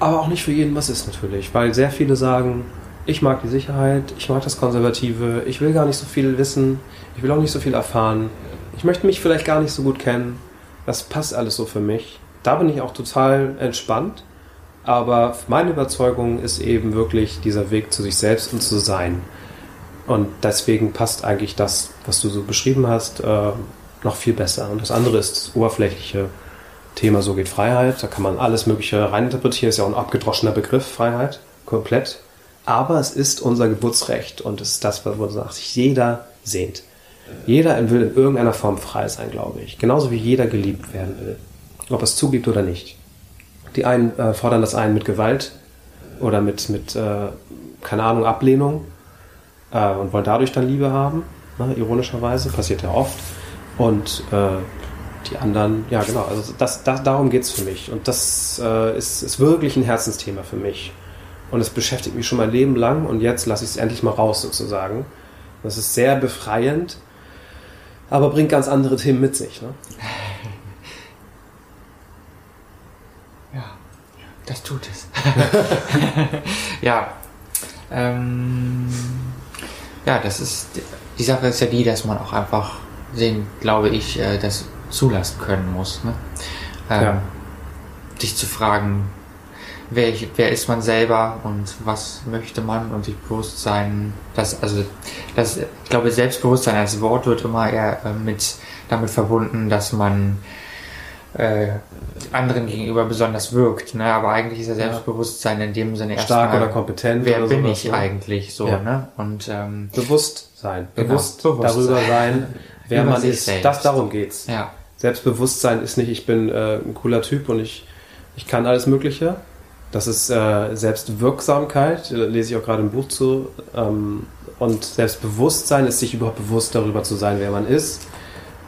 Aber auch nicht für jeden was ist natürlich, weil sehr viele sagen, ich mag die Sicherheit, ich mag das Konservative, ich will gar nicht so viel wissen, ich will auch nicht so viel erfahren, ich möchte mich vielleicht gar nicht so gut kennen. Das passt alles so für mich. Da bin ich auch total entspannt. Aber meine Überzeugung ist eben wirklich dieser Weg zu sich selbst und zu sein. Und deswegen passt eigentlich das, was du so beschrieben hast, äh, noch viel besser. Und das andere ist das oberflächliche Thema, so geht Freiheit. Da kann man alles Mögliche reininterpretieren. Ist ja auch ein abgedroschener Begriff, Freiheit, komplett. Aber es ist unser Geburtsrecht und es ist das, wonach sich jeder sehnt. Jeder will in irgendeiner Form frei sein, glaube ich. Genauso wie jeder geliebt werden will. Ob es zugibt oder nicht. Die einen äh, fordern das ein mit Gewalt oder mit, mit äh, keine Ahnung, Ablehnung äh, und wollen dadurch dann Liebe haben. Ne? Ironischerweise, passiert ja oft. Und äh, die anderen, ja genau, also das, das, darum geht es für mich. Und das äh, ist, ist wirklich ein Herzensthema für mich. Und es beschäftigt mich schon mein Leben lang und jetzt lasse ich es endlich mal raus sozusagen. Das ist sehr befreiend, aber bringt ganz andere Themen mit sich. Ne? Das tut es. ja. Ähm, ja, das ist die Sache ist ja die, dass man auch einfach sehen, glaube ich, äh, das zulassen können muss. Ne? Ähm, ja. Dich zu fragen, wer, ich, wer ist man selber und was möchte man und sich bewusst sein, dass, also, das, ich glaube, Selbstbewusstsein als Wort wird immer eher äh, mit, damit verbunden, dass man äh, anderen gegenüber besonders wirkt, ne? aber eigentlich ist ja Selbstbewusstsein in dem Sinne erstmal stark oder kompetent. Wer oder bin ich ne? eigentlich so? Ja. Ne? Und ähm, bewusst sein, genau. bewusst genau, darüber sein, wer man ist. Selbst. Das darum geht's. Ja. Selbstbewusstsein ist nicht, ich bin äh, ein cooler Typ und ich ich kann alles Mögliche, das ist äh, Selbstwirksamkeit, lese ich auch gerade im Buch zu. Ähm, und Selbstbewusstsein ist sich überhaupt bewusst darüber zu sein, wer man ist,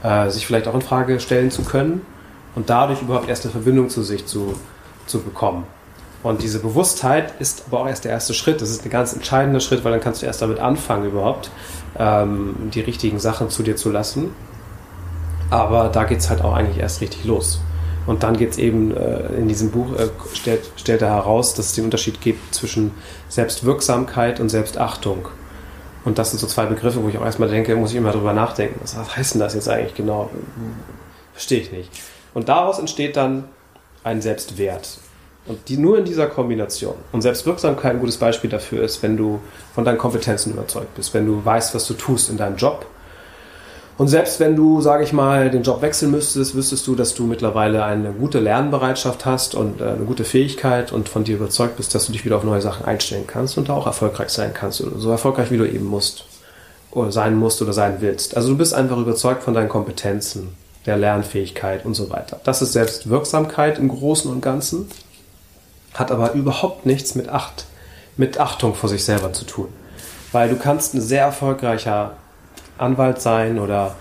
äh, sich vielleicht auch in Frage stellen zu können und dadurch überhaupt erst eine Verbindung zu sich zu, zu bekommen. Und diese Bewusstheit ist aber auch erst der erste Schritt. Das ist ein ganz entscheidender Schritt, weil dann kannst du erst damit anfangen, überhaupt ähm, die richtigen Sachen zu dir zu lassen. Aber da geht es halt auch eigentlich erst richtig los. Und dann geht es eben äh, in diesem Buch, äh, stellt, stellt er heraus, dass es den Unterschied gibt zwischen Selbstwirksamkeit und Selbstachtung. Und das sind so zwei Begriffe, wo ich auch erstmal denke, muss ich immer drüber nachdenken. Was heißt denn das jetzt eigentlich genau? Verstehe ich nicht. Und daraus entsteht dann ein Selbstwert. Und die nur in dieser Kombination. Und Selbstwirksamkeit ein gutes Beispiel dafür ist, wenn du von deinen Kompetenzen überzeugt bist, wenn du weißt, was du tust in deinem Job und selbst wenn du, sage ich mal, den Job wechseln müsstest, wüsstest du, dass du mittlerweile eine gute Lernbereitschaft hast und äh, eine gute Fähigkeit und von dir überzeugt bist, dass du dich wieder auf neue Sachen einstellen kannst und da auch erfolgreich sein kannst. Oder so erfolgreich, wie du eben musst. Oder sein musst oder sein willst. Also du bist einfach überzeugt von deinen Kompetenzen, der Lernfähigkeit und so weiter. Das ist Selbstwirksamkeit im Großen und Ganzen, hat aber überhaupt nichts mit Acht, mit Achtung vor sich selber zu tun. Weil du kannst ein sehr erfolgreicher Anwalt sein oder,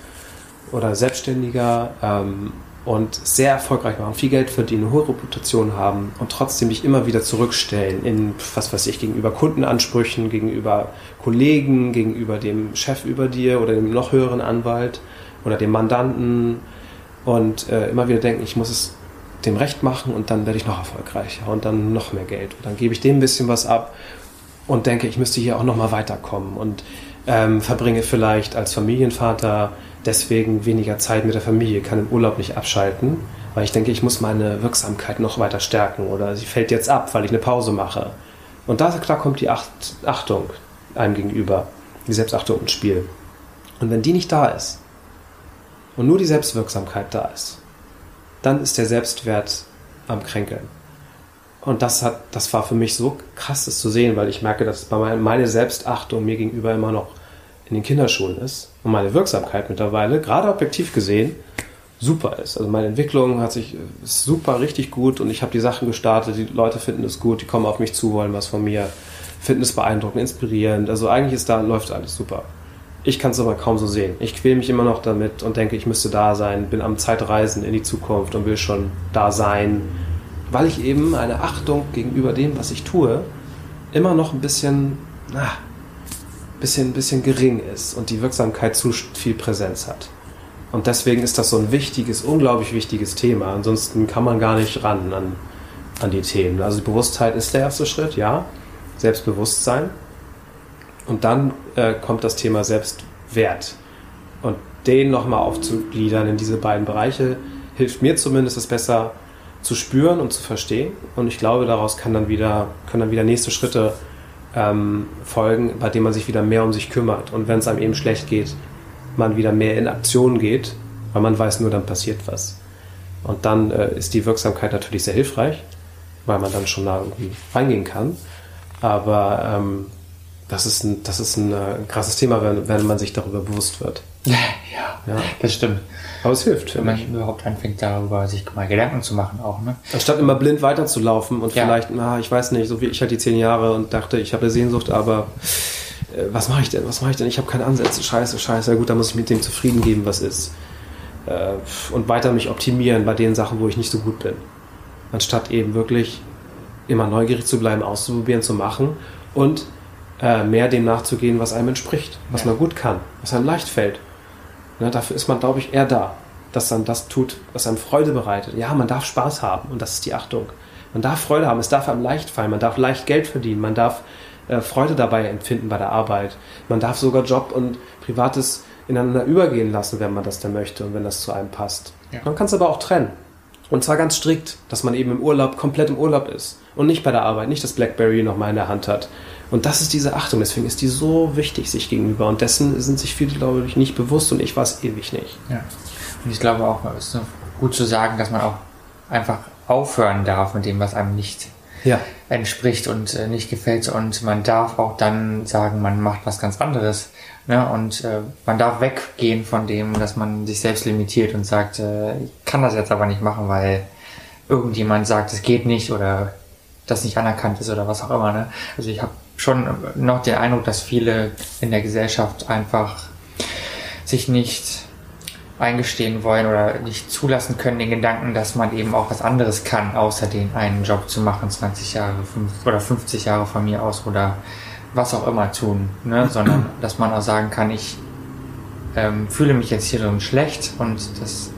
oder Selbstständiger ähm, und sehr erfolgreich machen, viel Geld verdienen, eine hohe Reputation haben und trotzdem dich immer wieder zurückstellen in, was weiß ich, gegenüber Kundenansprüchen, gegenüber Kollegen, gegenüber dem Chef über dir oder dem noch höheren Anwalt oder dem Mandanten und äh, immer wieder denken, ich muss es dem Recht machen und dann werde ich noch erfolgreicher und dann noch mehr Geld und dann gebe ich dem ein bisschen was ab und denke, ich müsste hier auch noch mal weiterkommen und ähm, verbringe vielleicht als Familienvater deswegen weniger Zeit mit der Familie, kann im Urlaub nicht abschalten, weil ich denke, ich muss meine Wirksamkeit noch weiter stärken oder sie fällt jetzt ab, weil ich eine Pause mache. Und da, da kommt die Acht, Achtung einem gegenüber, die Selbstachtung ins Spiel. Und wenn die nicht da ist und nur die Selbstwirksamkeit da ist, dann ist der Selbstwert am Kränkeln. Und das hat, das war für mich so krass, das zu sehen, weil ich merke, dass meine Selbstachtung mir gegenüber immer noch in den Kinderschuhen ist und meine Wirksamkeit mittlerweile, gerade objektiv gesehen, super ist. Also meine Entwicklung hat sich super richtig gut und ich habe die Sachen gestartet, die Leute finden es gut, die kommen auf mich zu, wollen was von mir, finden es beeindruckend, inspirierend. Also eigentlich ist da läuft alles super. Ich kann es aber kaum so sehen. Ich quäle mich immer noch damit und denke, ich müsste da sein, bin am Zeitreisen in die Zukunft und will schon da sein weil ich eben eine Achtung gegenüber dem, was ich tue, immer noch ein bisschen, na, bisschen, bisschen gering ist und die Wirksamkeit zu viel Präsenz hat. Und deswegen ist das so ein wichtiges, unglaublich wichtiges Thema. Ansonsten kann man gar nicht ran an, an die Themen. Also die Bewusstheit ist der erste Schritt, ja. Selbstbewusstsein. Und dann äh, kommt das Thema Selbstwert. Und den nochmal aufzugliedern in diese beiden Bereiche, hilft mir zumindest, es besser zu spüren und zu verstehen. Und ich glaube, daraus kann dann wieder, können dann wieder nächste Schritte ähm, folgen, bei denen man sich wieder mehr um sich kümmert. Und wenn es einem eben schlecht geht, man wieder mehr in Aktion geht, weil man weiß nur, dann passiert was. Und dann äh, ist die Wirksamkeit natürlich sehr hilfreich, weil man dann schon da irgendwie reingehen kann. Aber ähm, das ist ein, das ist ein äh, krasses Thema, wenn, wenn man sich darüber bewusst wird. Ja, ja, das stimmt. Aber es hilft, Wenn man ich. überhaupt anfängt, darüber sich mal Gedanken zu machen auch, ne? Anstatt immer blind weiterzulaufen und Ja. vielleicht, na, ich weiß nicht, so wie ich hatte die zehn Jahre und dachte, ich habe eine Sehnsucht, aber äh, was mache ich denn? Was mache ich denn? Ich habe keine Ansätze. Scheiße, scheiße. Ja gut, dann muss ich mit dem zufrieden geben, was ist. Äh, und weiter mich optimieren bei den Sachen, wo ich nicht so gut bin. Anstatt eben wirklich immer neugierig zu bleiben, auszuprobieren, zu machen und äh, mehr dem nachzugehen, was einem entspricht, was Ja. man gut kann, was einem leicht fällt. Ne, dafür ist man, glaube ich, eher da, dass man das tut, was einem Freude bereitet. Ja, man darf Spaß haben und das ist die Achtung. Man darf Freude haben, es darf einem leicht fallen, man darf leicht Geld verdienen, man darf äh, Freude dabei empfinden bei der Arbeit. Man darf sogar Job und Privates ineinander übergehen lassen, wenn man das denn möchte und wenn das zu einem passt. Ja. Man kann es aber auch trennen. Und zwar ganz strikt, dass man eben im Urlaub komplett im Urlaub ist und nicht bei der Arbeit, nicht das Blackberry noch mal in der Hand hat. Und das ist diese Achtung, deswegen ist die so wichtig sich gegenüber. Und dessen sind sich viele, glaube ich, nicht bewusst und ich war es ewig nicht. Ja. Und ich glaube auch, es ist gut zu sagen, dass man auch einfach aufhören darf mit dem, was einem nicht Ja. entspricht und äh, nicht gefällt. Und man darf auch dann sagen, man macht was ganz anderes. Ne? Und äh, man darf weggehen von dem, dass man sich selbst limitiert und sagt, äh, ich kann das jetzt aber nicht machen, weil irgendjemand sagt, es geht nicht oder das nicht anerkannt ist oder was auch immer. Ne? Also ich habe schon noch den Eindruck, dass viele in der Gesellschaft einfach sich nicht eingestehen wollen oder nicht zulassen können den Gedanken, dass man eben auch was anderes kann, außer den einen Job zu machen, 20 Jahre fünf, oder 50 Jahre von mir aus oder was auch immer tun, ne? sondern dass man auch sagen kann, ich ähm, fühle mich jetzt hier drin schlecht und das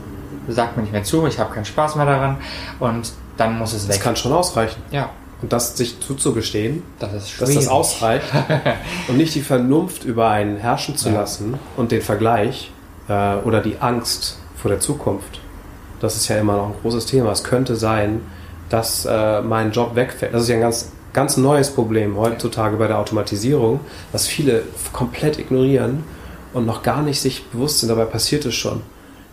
sagt mir nicht mehr zu, ich habe keinen Spaß mehr daran und dann muss es Das weg. kann schon ausreichen. ja, Und das sich zuzugestehen, das dass das ausreicht und nicht die Vernunft über einen herrschen zu Ja. lassen und den Vergleich äh, oder die Angst vor der Zukunft. Das ist ja immer noch ein großes Thema. Es könnte sein, dass äh, mein Job wegfällt. Das ist ja ein ganz, ganz neues Problem heutzutage bei der Automatisierung, was viele komplett ignorieren und noch gar nicht sich bewusst sind. Dabei passiert es schon.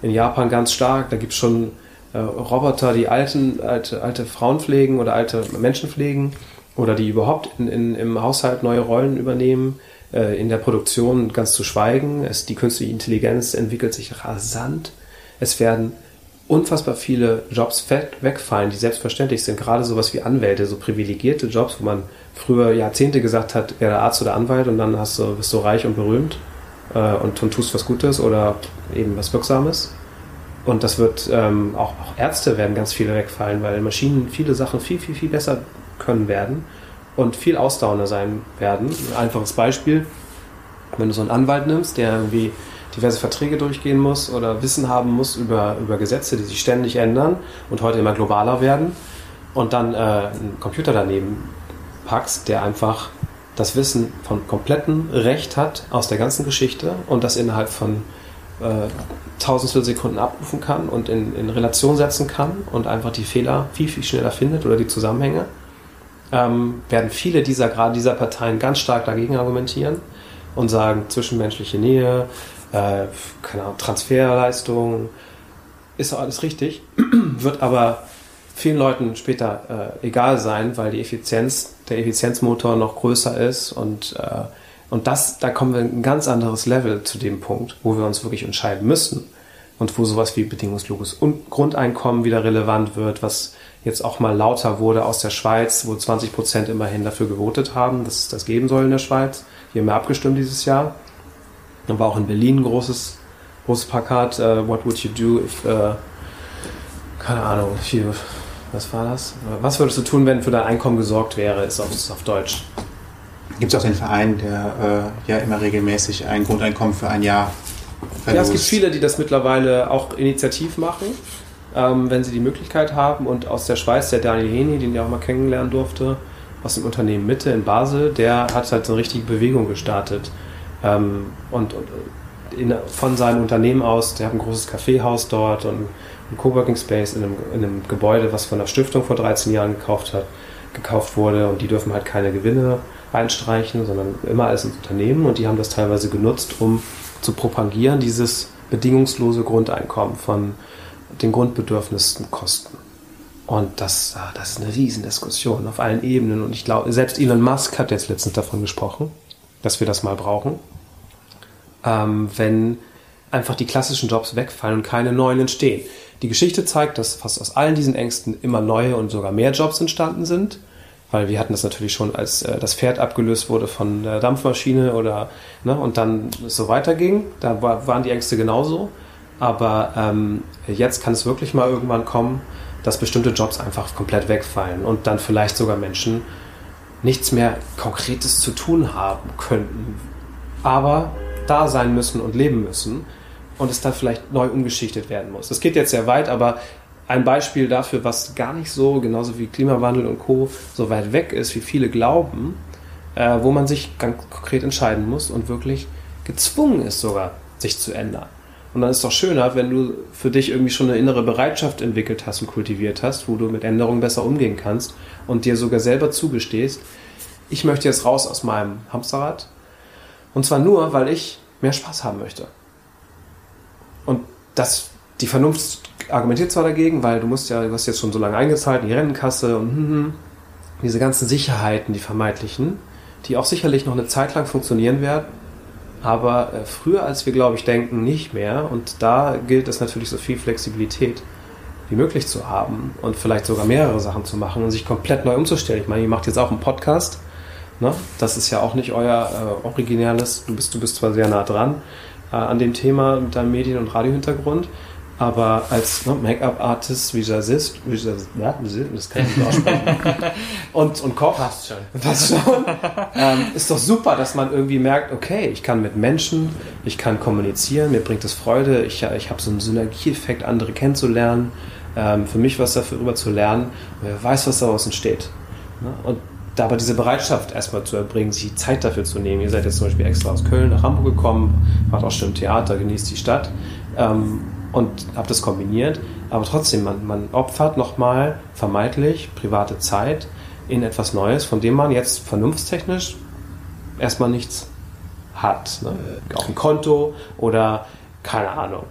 In Japan ganz stark. Da gibt es schon äh, Roboter, die alten, alte, alte Frauen pflegen oder alte Menschen pflegen oder die überhaupt in, in, im Haushalt neue Rollen übernehmen. Äh, in der Produktion ganz zu schweigen. Es, die künstliche Intelligenz entwickelt sich rasant. Es werden unfassbar viele Jobs wegfallen, die selbstverständlich sind. Gerade sowas wie Anwälte, so privilegierte Jobs, wo man früher Jahrzehnte gesagt hat, wäre Arzt oder Anwalt und dann hast du, bist du reich und berühmt äh, und, und tust was Gutes oder eben was Wirksames. Und das wird ähm, auch, auch Ärzte werden ganz viele wegfallen, weil Maschinen viele Sachen viel, viel, viel besser können werden und viel ausdauernder sein werden. Ein einfaches Beispiel, wenn du so einen Anwalt nimmst, der irgendwie diverse Verträge durchgehen muss oder Wissen haben muss über, über Gesetze, die sich ständig ändern und heute immer globaler werden und dann äh, einen Computer daneben packst, der einfach das Wissen von komplettem Recht hat aus der ganzen Geschichte und das innerhalb von äh, tausendstel Sekunden abrufen kann und in, in Relation setzen kann und einfach die Fehler viel, viel schneller findet oder die Zusammenhänge, ähm, werden viele dieser, gerade dieser Parteien ganz stark dagegen argumentieren und sagen, zwischenmenschliche Nähe, äh, keine Ahnung, Transferleistung, ist alles richtig, wird aber vielen Leuten später äh, egal sein, weil die Effizienz, der Effizienzmotor noch größer ist und, äh, und das, da kommen wir ein ganz anderes Level zu dem Punkt, wo wir uns wirklich entscheiden müssen und wo sowas wie bedingungsloses Un- Grundeinkommen wieder relevant wird, was jetzt auch mal lauter wurde aus der Schweiz, wo 20 Prozent immerhin dafür gewotet haben, dass es das geben soll in der Schweiz. Hier haben wir abgestimmt dieses Jahr. Dann war auch in Berlin ein großes, großes Plakat, äh, What would you do if, äh, keine Ahnung, you, was war das? Was würdest du tun, wenn für dein Einkommen gesorgt wäre, ist auf, ist auf Deutsch. Gibt es auch den Verein, der äh, ja immer regelmäßig ein Grundeinkommen für ein Jahr verlost. Ja, es gibt viele, die das mittlerweile auch initiativ machen, ähm, wenn sie die Möglichkeit haben. Und aus der Schweiz, der Daniel Heni, den ich auch mal kennenlernen durfte, aus dem Unternehmen Mitte in Basel, der hat halt so eine richtige Bewegung gestartet. Ähm, und, und in, von seinem Unternehmen aus, der hat ein großes Kaffeehaus dort und ein Coworking Space in einem, in einem Gebäude, was von der Stiftung vor 13 Jahren gekauft hat, gekauft wurde und die dürfen halt keine Gewinne einstreichen, sondern immer als Unternehmen und die haben das teilweise genutzt, um zu propagieren, dieses bedingungslose Grundeinkommen von den Grundbedürfnissen Kosten. Und das, ah, das ist eine Riesendiskussion auf allen Ebenen. Und ich glaube, selbst Elon Musk hat jetzt letztens davon gesprochen, dass wir das mal brauchen. Ähm, wenn einfach die klassischen Jobs wegfallen und keine neuen entstehen. Die Geschichte zeigt, dass fast aus allen diesen Ängsten immer neue und sogar mehr Jobs entstanden sind weil wir hatten das natürlich schon, als äh, das Pferd abgelöst wurde von der Dampfmaschine oder ne, und dann so weiterging. Da war, waren die Ängste genauso. Aber ähm, jetzt kann es wirklich mal irgendwann kommen, dass bestimmte Jobs einfach komplett wegfallen und dann vielleicht sogar Menschen nichts mehr Konkretes zu tun haben könnten, aber da sein müssen und leben müssen und es dann vielleicht neu umgeschichtet werden muss. Das geht jetzt sehr weit, aber ein Beispiel dafür, was gar nicht so, genauso wie Klimawandel und Co., so weit weg ist, wie viele glauben, äh, wo man sich ganz konkret entscheiden muss und wirklich gezwungen ist sogar, sich zu ändern. Und dann ist es doch schöner, wenn du für dich irgendwie schon eine innere Bereitschaft entwickelt hast und kultiviert hast, wo du mit Änderungen besser umgehen kannst und dir sogar selber zugestehst, ich möchte jetzt raus aus meinem Hamsterrad. Und zwar nur, weil ich mehr Spaß haben möchte. Und das, die Vernunft argumentiert zwar dagegen, weil du musst ja, du hast jetzt schon so lange eingezahlt in die Rentenkasse und hm, hm, diese ganzen Sicherheiten, die vermeintlichen, die auch sicherlich noch eine Zeit lang funktionieren werden, aber äh, früher als wir, glaube ich, denken, nicht mehr. Und da gilt es natürlich so viel Flexibilität wie möglich zu haben und vielleicht sogar mehrere Sachen zu machen und sich komplett neu umzustellen. Ich meine, ihr macht jetzt auch einen Podcast. Ne? Das ist ja auch nicht euer äh, originäres, du bist, du bist zwar sehr nah dran äh, an dem Thema mit deinem Medien- und Radiohintergrund, aber als ne, Make-up-Artist, Visagist, Visagist, ja, das kann ich nicht aussprechen, und, und Koch, Passt schon. Passt schon. ähm, ist doch super, dass man irgendwie merkt, okay, ich kann mit Menschen, ich kann kommunizieren, mir bringt es Freude, ich, ich habe so einen Synergieeffekt, andere kennenzulernen, ähm, für mich was darüber zu lernen, wer weiß, was daraus entsteht. Ne? Und aber diese Bereitschaft erstmal zu erbringen, sich die Zeit dafür zu nehmen. Ihr seid jetzt zum Beispiel extra aus Köln nach Hamburg gekommen, macht auch schon Theater, genießt die Stadt. Ähm, und habe das kombiniert. Aber trotzdem, man, man opfert nochmal vermeintlich private Zeit in etwas Neues, von dem man jetzt vernunftstechnisch erstmal nichts hat. Ne? Auch ein Konto oder keine Ahnung.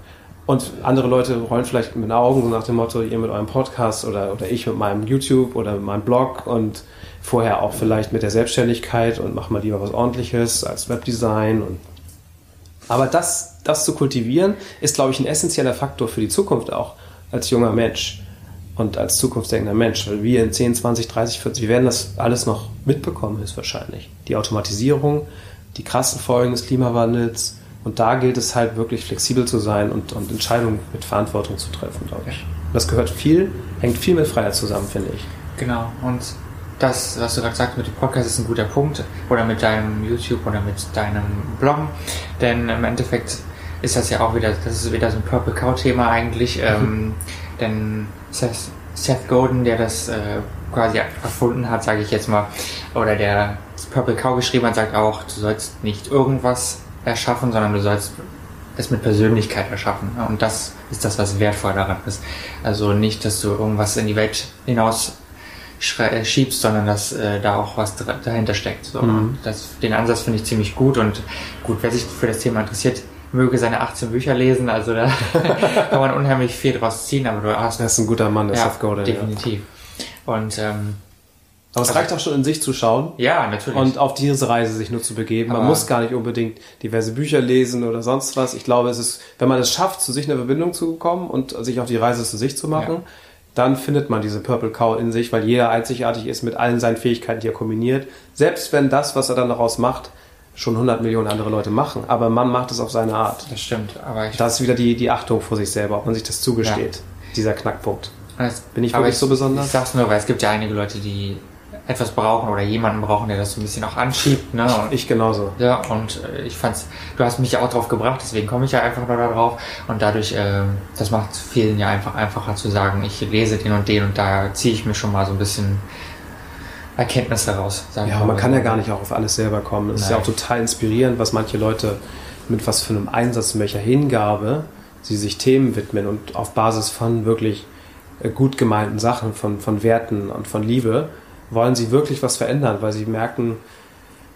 Und andere Leute rollen vielleicht mit den Augen nach dem Motto, ihr mit eurem Podcast oder, oder ich mit meinem YouTube oder mit meinem Blog und vorher auch vielleicht mit der Selbstständigkeit und mach mal lieber was ordentliches als Webdesign und aber das, das zu kultivieren, ist, glaube ich, ein essentieller Faktor für die Zukunft auch als junger Mensch und als zukunftsdenkender Mensch. Weil wir in 10, 20, 30, 40, wir werden das alles noch mitbekommen, ist wahrscheinlich. Die Automatisierung, die krassen Folgen des Klimawandels. Und da gilt es halt wirklich flexibel zu sein und, und Entscheidungen mit Verantwortung zu treffen, glaube ich. Das gehört viel, hängt viel mit Freiheit zusammen, finde ich. Genau. Und das, was du gerade sagst mit dem Podcast, ist ein guter Punkt. Oder mit deinem YouTube oder mit deinem Blog. Denn im Endeffekt ist das ja auch wieder, das ist wieder so ein Purple Cow-Thema eigentlich. Mhm. Ähm, denn Seth, Seth Godin, der das äh, quasi erfunden hat, sage ich jetzt mal, oder der Purple Cow geschrieben hat, sagt auch, du sollst nicht irgendwas erschaffen, sondern du sollst es mit Persönlichkeit erschaffen. Und das ist das, was wertvoll daran ist. Also nicht, dass du irgendwas in die Welt hinaus schiebst, sondern dass äh, da auch was dahinter steckt. So. Mhm. Das, den Ansatz finde ich ziemlich gut und gut, wer sich für das Thema interessiert, möge seine 18 Bücher lesen, also da kann man unheimlich viel draus ziehen, aber du hast... Er ist ein guter Mann, der ja, Seth Godin. definitiv. Ja. Und ähm, aber es reicht auch schon in sich zu schauen. Ja, natürlich. Und auf diese Reise sich nur zu begeben. Man muss gar nicht unbedingt diverse Bücher lesen oder sonst was. Ich glaube, es ist, wenn man es schafft, zu sich eine Verbindung zu bekommen und sich auf die Reise zu sich zu machen, ja dann findet man diese Purple Cow in sich, weil jeder einzigartig ist mit allen seinen Fähigkeiten, die er kombiniert. Selbst wenn das, was er dann daraus macht, schon 100 Millionen andere Leute machen. Aber man macht es auf seine Art. Das stimmt. Aber ich das ist wieder die, die Achtung vor sich selber, ob man sich das zugesteht. Ja. Dieser Knackpunkt. Das, Bin ich wirklich ich, so besonders? Ich sag's nur, weil es gibt ja einige Leute, die etwas brauchen oder jemanden brauchen, der das so ein bisschen auch anschiebt. Ne? Und, ich genauso. Ja, und äh, ich fand's, du hast mich ja auch drauf gebracht, deswegen komme ich ja einfach nur da drauf. Und dadurch, äh, das macht vielen ja einfach einfacher zu sagen, ich lese den und den und da ziehe ich mir schon mal so ein bisschen Erkenntnis daraus. Sagen ja, man kann ja gar nicht auch auf alles selber kommen. Es ist ja auch total inspirierend, was manche Leute mit was für einem Einsatz, mit welcher Hingabe sie sich Themen widmen und auf Basis von wirklich äh, gut gemeinten Sachen, von, von Werten und von Liebe, wollen sie wirklich was verändern, weil sie merken,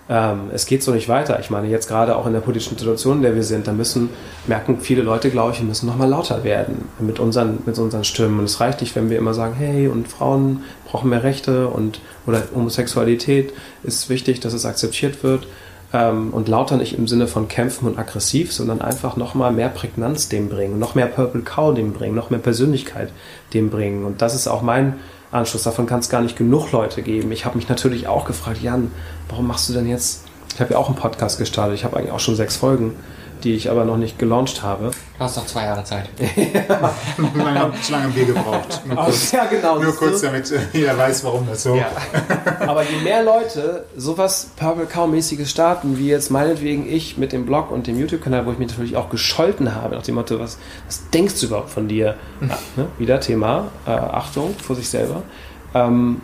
ähm, es geht so nicht weiter. Ich meine, jetzt gerade auch in der politischen Situation, in der wir sind, da müssen, merken viele Leute, glaube ich, wir müssen nochmal lauter werden mit unseren, mit unseren Stimmen. Und es reicht nicht, wenn wir immer sagen, hey, und Frauen brauchen mehr Rechte und oder Homosexualität ist wichtig, dass es akzeptiert wird. Ähm, und lauter nicht im Sinne von kämpfen und aggressiv, sondern einfach nochmal mehr Prägnanz dem bringen, noch mehr Purple Cow dem bringen, noch mehr Persönlichkeit dem bringen. Und das ist auch mein Anschluss. Davon kann es gar nicht genug Leute geben. Ich habe mich natürlich auch gefragt, Jan, warum machst du denn jetzt? Ich habe ja auch einen Podcast gestartet. Ich habe eigentlich auch schon sechs Folgen die ich aber noch nicht gelauncht habe. Du hast noch zwei Jahre Zeit. Man hat lange Bier gebraucht. Nur kurz, ja, genau. Nur kurz, damit jeder weiß, warum das so. Ja. aber je mehr Leute sowas Purple Cow-mäßiges starten, wie jetzt meinetwegen ich mit dem Blog und dem YouTube-Kanal, wo ich mich natürlich auch gescholten habe, nach dem Motto, was, was denkst du überhaupt von dir? Ja, ne? Wieder Thema, äh, Achtung vor sich selber. Ähm,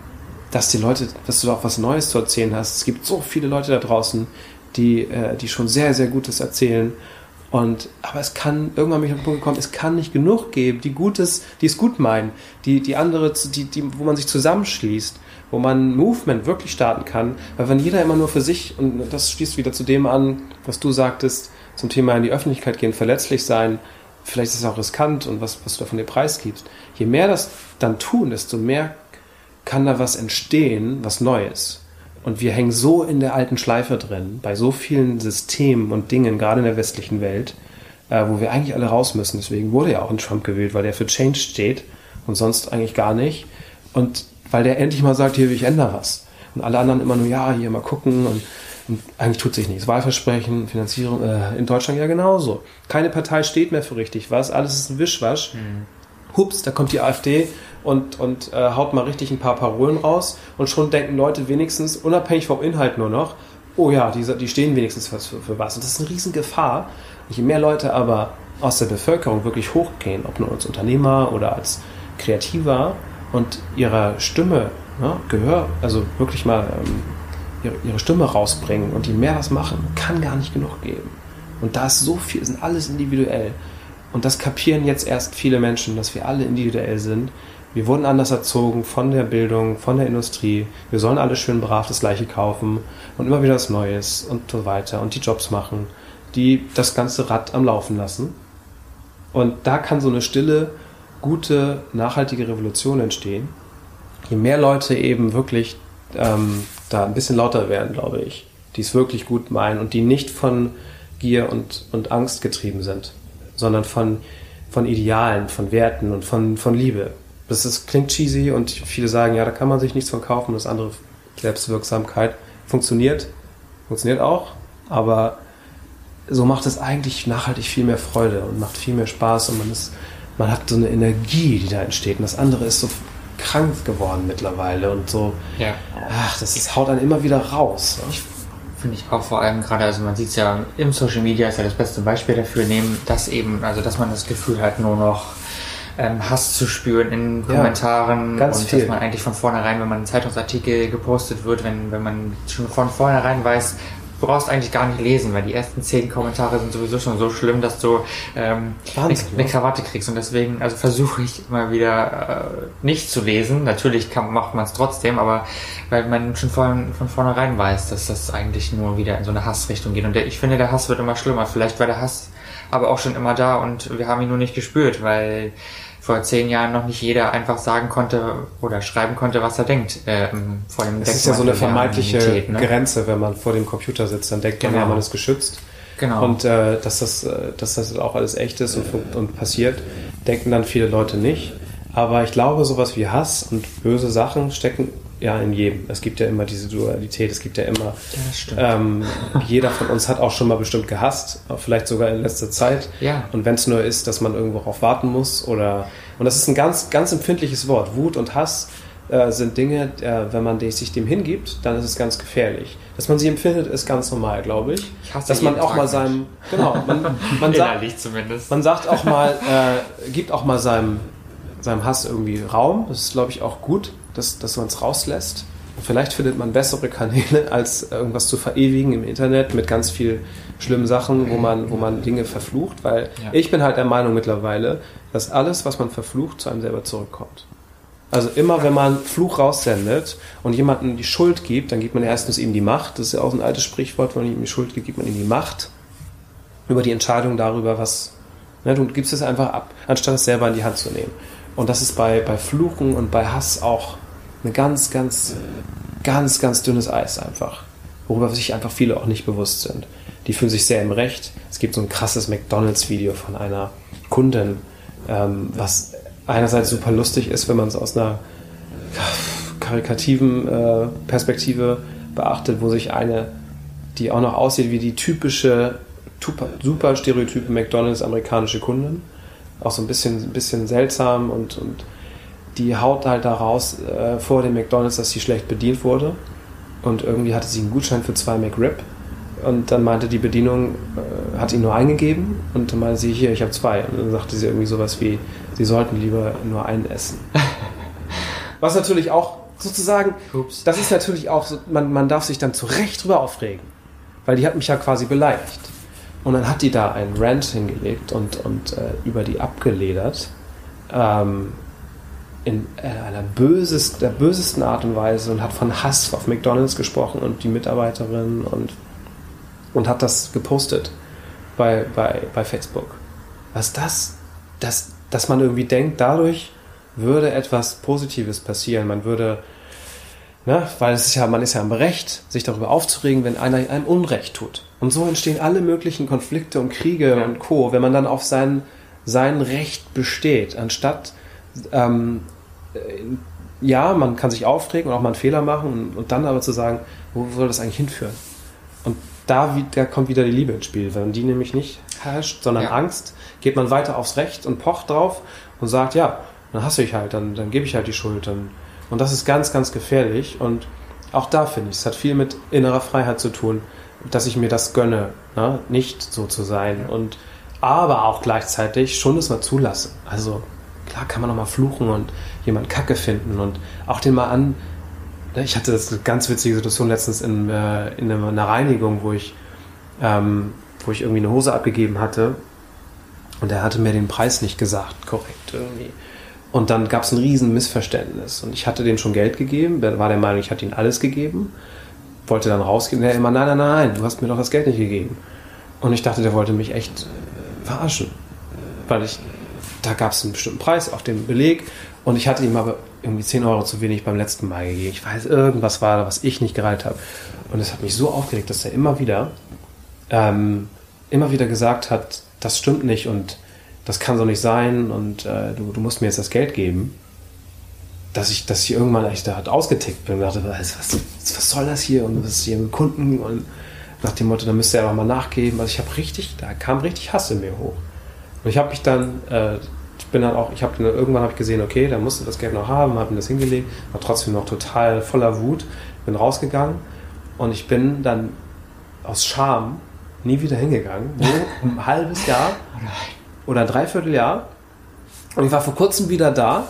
dass die Leute, dass du auch was Neues zu erzählen hast. Es gibt so viele Leute da draußen, die, äh, die schon sehr, sehr Gutes erzählen. Und, aber es kann, irgendwann bin ich auf den Punkt gekommen, es kann nicht genug geben, die Gutes, die es gut meinen, die, die andere, die, die, wo man sich zusammenschließt, wo man Movement wirklich starten kann. Weil wenn jeder immer nur für sich, und das schließt wieder zu dem an, was du sagtest, zum Thema in die Öffentlichkeit gehen, verletzlich sein, vielleicht ist es auch riskant und was, was du davon dir preisgibst. Je mehr das dann tun, desto mehr kann da was entstehen, was Neues. Und wir hängen so in der alten Schleife drin, bei so vielen Systemen und Dingen, gerade in der westlichen Welt, äh, wo wir eigentlich alle raus müssen. Deswegen wurde ja auch ein Trump gewählt, weil der für Change steht und sonst eigentlich gar nicht. Und weil der endlich mal sagt, hier, ich ändere was. Und alle anderen immer nur, ja, hier mal gucken und, und eigentlich tut sich nichts. Wahlversprechen, Finanzierung, äh, in Deutschland ja genauso. Keine Partei steht mehr für richtig was, alles ist ein Wischwasch. Mhm. Hups, da kommt die AfD und, und äh, haut mal richtig ein paar Parolen raus und schon denken Leute wenigstens, unabhängig vom Inhalt nur noch, oh ja, die, die stehen wenigstens für, für was. Und das ist eine Riesengefahr. Und je mehr Leute aber aus der Bevölkerung wirklich hochgehen, ob nur als Unternehmer oder als Kreativer und ihrer Stimme ne, Gehör, also wirklich mal ähm, ihre, ihre Stimme rausbringen und die mehr das machen, kann gar nicht genug geben. Und da ist so viel, sind alles individuell. Und das kapieren jetzt erst viele Menschen, dass wir alle individuell sind wir wurden anders erzogen von der Bildung, von der Industrie. Wir sollen alle schön brav das Gleiche kaufen und immer wieder was Neues und so weiter und die Jobs machen, die das ganze Rad am Laufen lassen. Und da kann so eine stille, gute, nachhaltige Revolution entstehen. Je mehr Leute eben wirklich ähm, da ein bisschen lauter werden, glaube ich, die es wirklich gut meinen und die nicht von Gier und, und Angst getrieben sind, sondern von, von Idealen, von Werten und von, von Liebe das ist, klingt cheesy und viele sagen, ja, da kann man sich nichts von kaufen. Das andere Selbstwirksamkeit funktioniert, funktioniert auch, aber so macht es eigentlich nachhaltig viel mehr Freude und macht viel mehr Spaß und man ist, man hat so eine Energie, die da entsteht. Und das andere ist so krank geworden mittlerweile und so, ja. ach, das ist, haut dann immer wieder raus. Ne? Finde ich auch vor allem gerade, also man sieht es ja im Social Media ist ja das beste Beispiel dafür nehmen, dass eben, also dass man das Gefühl hat, nur noch ähm, Hass zu spüren in Kommentaren ja, und viel. dass man eigentlich von vornherein, wenn man ein Zeitungsartikel gepostet wird, wenn, wenn man schon von vornherein weiß, du brauchst eigentlich gar nicht lesen, weil die ersten zehn Kommentare sind sowieso schon so schlimm, dass du ähm, Wahnsinn, eine, eine, Krawatte kriegst. Und deswegen, also versuche ich immer wieder äh, nicht zu lesen. Natürlich kann, macht man es trotzdem, aber weil man schon von, von vornherein weiß, dass das eigentlich nur wieder in so eine Hassrichtung geht. Und der, ich finde, der Hass wird immer schlimmer. Vielleicht war der Hass aber auch schon immer da und wir haben ihn nur nicht gespürt, weil vor zehn Jahren noch nicht jeder einfach sagen konnte oder schreiben konnte, was er denkt. Äh, vor dem das ist ja so eine vermeintliche ne? Grenze, wenn man vor dem Computer sitzt, dann denkt genau. man ja, man ist geschützt. Genau. Und äh, dass, das, äh, dass das auch alles echt ist und, und passiert, denken dann viele Leute nicht. Aber ich glaube, sowas wie Hass und böse Sachen stecken ja in jedem. Es gibt ja immer diese Dualität, es gibt ja immer. Ja, ähm, jeder von uns hat auch schon mal bestimmt gehasst, vielleicht sogar in letzter Zeit. Ja. Und wenn es nur ist, dass man irgendwo darauf warten muss oder. Und das ist ein ganz, ganz empfindliches Wort. Wut und Hass äh, sind Dinge, äh, wenn man sich dem hingibt, dann ist es ganz gefährlich. Dass man sie empfindet, ist ganz normal, glaube ich. ich hasse Dass man auch Tag mal seinem. Genau, man, man sagt, zumindest. Man sagt auch mal, äh, gibt auch mal seinem, seinem Hass irgendwie Raum. Das ist, glaube ich, auch gut dass, dass man es rauslässt. Vielleicht findet man bessere Kanäle, als irgendwas zu verewigen im Internet mit ganz viel schlimmen Sachen, wo man, wo man Dinge verflucht, weil Ja. ich bin halt der Meinung mittlerweile, dass alles, was man verflucht, zu einem selber zurückkommt. Also immer, wenn man Fluch raussendet und jemandem die Schuld gibt, dann gibt man erstens ihm die Macht. Das ist ja auch ein altes Sprichwort, wenn man ihm die Schuld gibt, gibt man ihm die Macht über die Entscheidung darüber, was. Ne, du gibst es einfach ab, anstatt es selber in die Hand zu nehmen. Und das ist bei, bei Fluchen und bei Hass auch eine ganz, ganz, ganz, ganz dünnes Eis einfach. Worüber sich einfach viele auch nicht bewusst sind. Die fühlen sich sehr im Recht. Es gibt so ein krasses McDonalds-Video von einer Kundin, ähm, was einerseits super lustig ist, wenn man es aus einer karikativen äh, Perspektive beachtet, wo sich eine, die auch noch aussieht wie die typische, super stereotype McDonalds amerikanische Kundin, auch so ein bisschen, ein bisschen seltsam und, und die haut halt da raus äh, vor dem McDonalds, dass sie schlecht bedient wurde und irgendwie hatte sie einen Gutschein für zwei McRib und dann meinte die Bedienung, äh, hat ihn nur eingegeben und dann meinte sie, hier, ich habe zwei. Und dann sagte sie irgendwie sowas wie, sie sollten lieber nur einen essen. Was natürlich auch sozusagen, Ups. das ist natürlich auch, so, man, man darf sich dann zu Recht drüber aufregen, weil die hat mich ja quasi beleidigt. Und dann hat die da einen Rant hingelegt und, und äh, über die abgeledert. Ähm, in äh, einer bösest, der bösesten Art und Weise und hat von Hass auf McDonalds gesprochen und die Mitarbeiterin und, und hat das gepostet bei, bei, bei Facebook. Was das, das, dass man irgendwie denkt, dadurch würde etwas Positives passieren. Man würde, ne, weil es ist ja, man ist ja im Recht, sich darüber aufzuregen, wenn einer einem Unrecht tut. Und so entstehen alle möglichen Konflikte und Kriege Ja. und Co., wenn man dann auf sein, sein Recht besteht, anstatt ähm, äh, ja, man kann sich aufregen und auch mal einen Fehler machen und, und dann aber zu sagen, wo soll das eigentlich hinführen? Und da, da kommt wieder die Liebe ins Spiel. Wenn die nämlich nicht herrscht, sondern Ja. Angst, geht man weiter aufs Recht und pocht drauf und sagt, ja, dann hasse ich halt, dann, dann gebe ich halt die Schuld. Dann, und das ist ganz, ganz gefährlich. Und auch da finde ich, es hat viel mit innerer Freiheit zu tun, dass ich mir das gönne, ne? nicht so zu sein. Und aber auch gleichzeitig schon das mal zulassen. Also klar kann man auch mal fluchen und jemand Kacke finden und auch den mal an. ne, Ich hatte das eine ganz witzige Situation letztens in, äh, in einer Reinigung, wo ich, ähm, wo ich irgendwie eine Hose abgegeben hatte und er hatte mir den Preis nicht gesagt, korrekt irgendwie. Und dann gab es ein riesen Missverständnis und ich hatte denen schon Geld gegeben, war der Meinung, ich hatte ihnen alles gegeben, wollte dann rausgehen, der immer, nein, nein, nein, du hast mir doch das Geld nicht gegeben. Und ich dachte, der wollte mich echt äh, verarschen, weil ich, da gab es einen bestimmten Preis auf dem Beleg und ich hatte ihm aber irgendwie 10 Euro zu wenig beim letzten Mal gegeben. Ich weiß, irgendwas war da, was ich nicht gereiht habe. Und es hat mich so aufgeregt, dass er immer wieder, ähm, immer wieder gesagt hat, das stimmt nicht und das kann so nicht sein und äh, du, du musst mir jetzt das Geld geben. Dass ich, dass ich irgendwann echt da ausgetickt bin und dachte, was, was, was soll das hier und was ist hier mit Kunden und nach dem Motto, da müsste er aber mal nachgeben. Also ich habe richtig, da kam richtig Hass in mir hoch. Und ich habe mich dann, äh, ich bin dann auch, ich habe irgendwann habe ich gesehen, okay, da musste das Geld noch haben, habe ihm das hingelegt, war trotzdem noch total voller Wut, bin rausgegangen und ich bin dann aus Scham nie wieder hingegangen, wo ein halbes Jahr oder ein Dreivierteljahr. Und ich war vor kurzem wieder da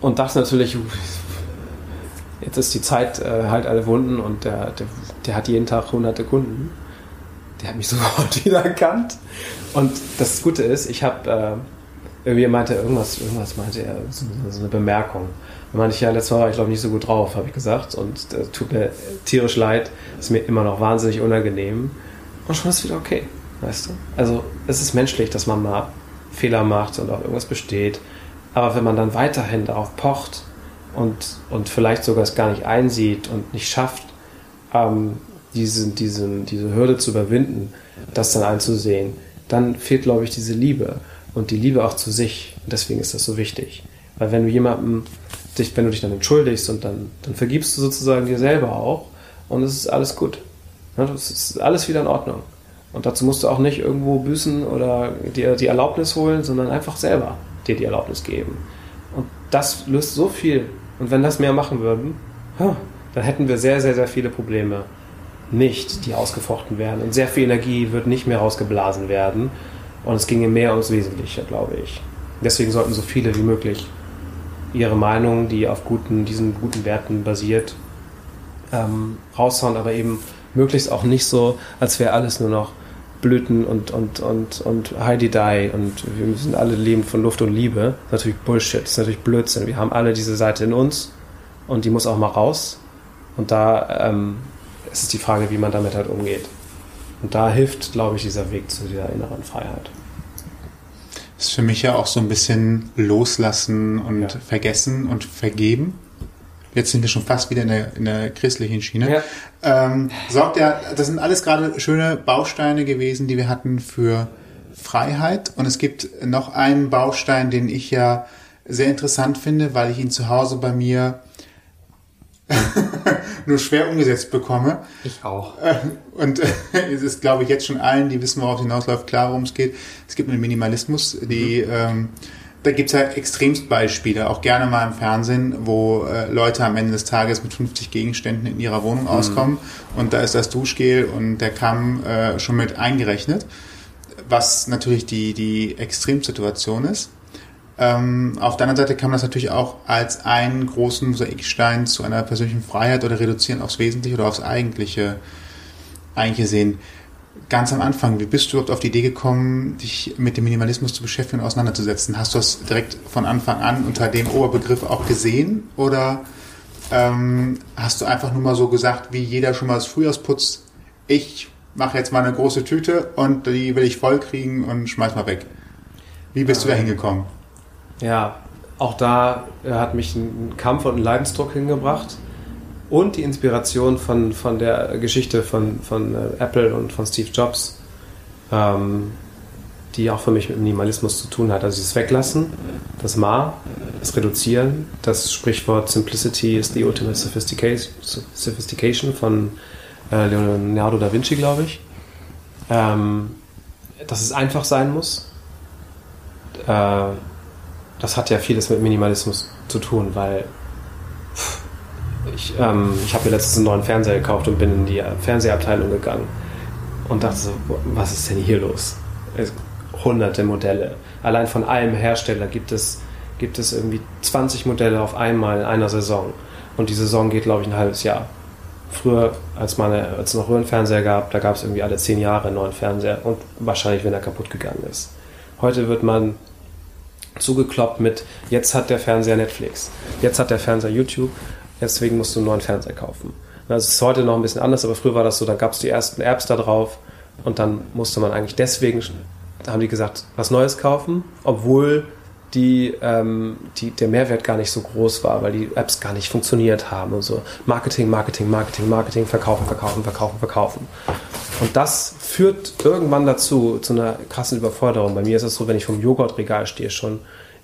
und dachte natürlich, jetzt ist die Zeit äh, halt alle Wunden und der, der, der hat jeden Tag hunderte Kunden. Der hat mich sofort wieder erkannt. Und das Gute ist, ich habe, äh, irgendwie meinte er irgendwas, irgendwas meinte er, so, so eine Bemerkung. Da meinte ich, ja, letztes Mal war ich glaube nicht so gut drauf, habe ich gesagt. Und äh, tut mir tierisch leid, ist mir immer noch wahnsinnig unangenehm. Und schon ist wieder okay, weißt du? Also es ist menschlich, dass man mal Fehler macht und auf irgendwas besteht. Aber wenn man dann weiterhin darauf pocht und, und vielleicht sogar es gar nicht einsieht und nicht schafft, ähm, diese, diese, diese Hürde zu überwinden, das dann einzusehen, dann fehlt, glaube ich, diese Liebe und die Liebe auch zu sich. Und deswegen ist das so wichtig. Weil wenn du jemandem, dich, wenn du dich dann entschuldigst und dann, dann vergibst du sozusagen dir selber auch und es ist alles gut. Das ist alles wieder in Ordnung. Und dazu musst du auch nicht irgendwo büßen oder dir die Erlaubnis holen, sondern einfach selber dir die Erlaubnis geben. Und das löst so viel. Und wenn das mehr machen würden, dann hätten wir sehr, sehr, sehr viele Probleme nicht, die ausgefochten werden. Und sehr viel Energie wird nicht mehr rausgeblasen werden. Und es ginge mehr ums Wesentliche, glaube ich. Deswegen sollten so viele wie möglich ihre Meinung, die auf guten, diesen guten Werten basiert, ähm, raushauen, aber eben möglichst auch nicht so, als wäre alles nur noch Blüten und, und, und, und Heidi Die und wir müssen alle leben von Luft und Liebe. Das ist natürlich Bullshit, das ist natürlich Blödsinn. Wir haben alle diese Seite in uns und die muss auch mal raus. Und da ähm, ist es die Frage, wie man damit halt umgeht. Und da hilft, glaube ich, dieser Weg zu dieser inneren Freiheit. Das ist für mich ja auch so ein bisschen loslassen und ja. vergessen und vergeben. Jetzt sind wir schon fast wieder in der, in der christlichen Schiene. Ja. Ähm, sorgt ja, das sind alles gerade schöne Bausteine gewesen, die wir hatten für Freiheit. Und es gibt noch einen Baustein, den ich ja sehr interessant finde, weil ich ihn zu Hause bei mir nur schwer umgesetzt bekomme. Ich auch. Und es ist, glaube ich, jetzt schon allen, die wissen, worauf es hinausläuft, klar, worum es geht. Es gibt einen Minimalismus, die, mhm. ähm, da gibt es ja extremst Beispiele, auch gerne mal im Fernsehen, wo äh, Leute am Ende des Tages mit 50 Gegenständen in ihrer Wohnung mhm. auskommen und da ist das Duschgel und der Kamm äh, schon mit eingerechnet, was natürlich die, die Extremsituation ist. Ähm, auf der anderen Seite kann man das natürlich auch als einen großen Mosaikstein zu einer persönlichen Freiheit oder reduzieren aufs Wesentliche oder aufs Eigentliche, Eigentliche sehen. Ganz am Anfang, wie bist du überhaupt auf die Idee gekommen, dich mit dem Minimalismus zu beschäftigen und auseinanderzusetzen? Hast du das direkt von Anfang an unter dem Oberbegriff auch gesehen oder ähm, hast du einfach nur mal so gesagt, wie jeder schon mal das Frühjahrsputz, ich mache jetzt mal eine große Tüte und die will ich voll kriegen und schmeiß mal weg? Wie bist ähm, du da hingekommen? Ja, auch da äh, hat mich ein Kampf und ein Leidensdruck hingebracht. Und die Inspiration von, von der Geschichte von, von äh, Apple und von Steve Jobs, ähm, die auch für mich mit Minimalismus zu tun hat. Also das Weglassen, das Ma, das Reduzieren, das Sprichwort Simplicity is the ultimate sophistication von äh, Leonardo da Vinci, glaube ich. Ähm, dass es einfach sein muss. Äh, das hat ja vieles mit Minimalismus zu tun, weil ich, ähm, ich habe mir letztens einen neuen Fernseher gekauft und bin in die Fernsehabteilung gegangen und dachte so, was ist denn hier los? Hunderte Modelle. Allein von einem Hersteller gibt es, gibt es irgendwie 20 Modelle auf einmal in einer Saison. Und die Saison geht, glaube ich, ein halbes Jahr. Früher, als, meine, als es noch Röhrenfernseher gab, da gab es irgendwie alle 10 Jahre einen neuen Fernseher und wahrscheinlich, wenn er kaputt gegangen ist. Heute wird man zugekloppt mit, jetzt hat der Fernseher Netflix, jetzt hat der Fernseher YouTube, deswegen musst du einen neuen Fernseher kaufen. Das ist heute noch ein bisschen anders, aber früher war das so, da gab es die ersten Apps da drauf und dann musste man eigentlich deswegen, haben die gesagt, was Neues kaufen, obwohl die, ähm, die, der Mehrwert gar nicht so groß war, weil die Apps gar nicht funktioniert haben und so. Marketing, Marketing, Marketing, Marketing, verkaufen, verkaufen, verkaufen, verkaufen. Und das führt irgendwann dazu, zu einer krassen Überforderung. Bei mir ist es so, wenn ich vom Joghurtregal stehe, schon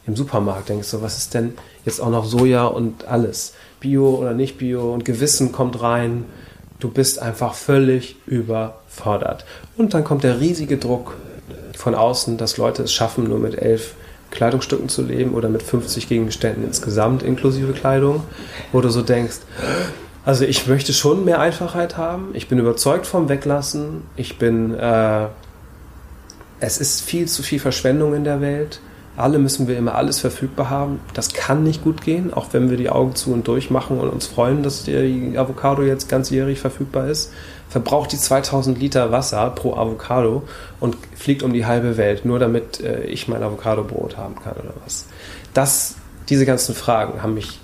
im Supermarkt, denke ich so, was ist denn jetzt auch noch Soja und alles? Bio oder nicht Bio und Gewissen kommt rein. Du bist einfach völlig überfordert. Und dann kommt der riesige Druck von außen, dass Leute es schaffen, nur mit elf Kleidungsstücken zu leben oder mit 50 Gegenständen insgesamt inklusive Kleidung, wo du so denkst, also ich möchte schon mehr Einfachheit haben. Ich bin überzeugt vom Weglassen. Ich bin, äh, es ist viel zu viel Verschwendung in der Welt. Alle müssen wir immer alles verfügbar haben. Das kann nicht gut gehen, auch wenn wir die Augen zu und durch machen und uns freuen, dass die Avocado jetzt ganzjährig verfügbar ist. Verbraucht die 2000 Liter Wasser pro Avocado und fliegt um die halbe Welt, nur damit äh, ich mein Avocado-Brot haben kann oder was. Das, diese ganzen Fragen haben mich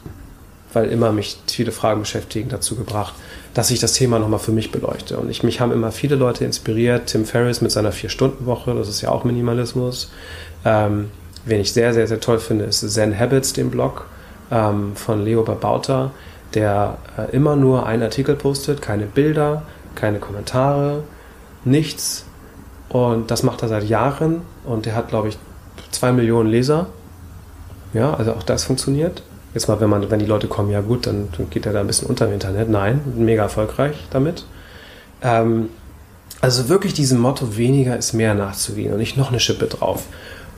weil immer mich viele Fragen beschäftigen, dazu gebracht, dass ich das Thema nochmal für mich beleuchte. Und ich, mich haben immer viele Leute inspiriert. Tim Ferriss mit seiner Vier-Stunden-Woche, das ist ja auch Minimalismus. Ähm, wen ich sehr, sehr, sehr toll finde, ist Zen Habits, den Blog ähm, von Leo Babauta, der äh, immer nur einen Artikel postet, keine Bilder, keine Kommentare, nichts. Und das macht er seit Jahren und der hat, glaube ich, zwei Millionen Leser. Ja, also auch das funktioniert. Jetzt mal, wenn, man, wenn die Leute kommen, ja gut, dann, geht er da ein bisschen unter im Internet. Nein, mega erfolgreich damit. Ähm, also wirklich diesem Motto, weniger ist mehr nachzugehen und nicht noch eine Schippe drauf.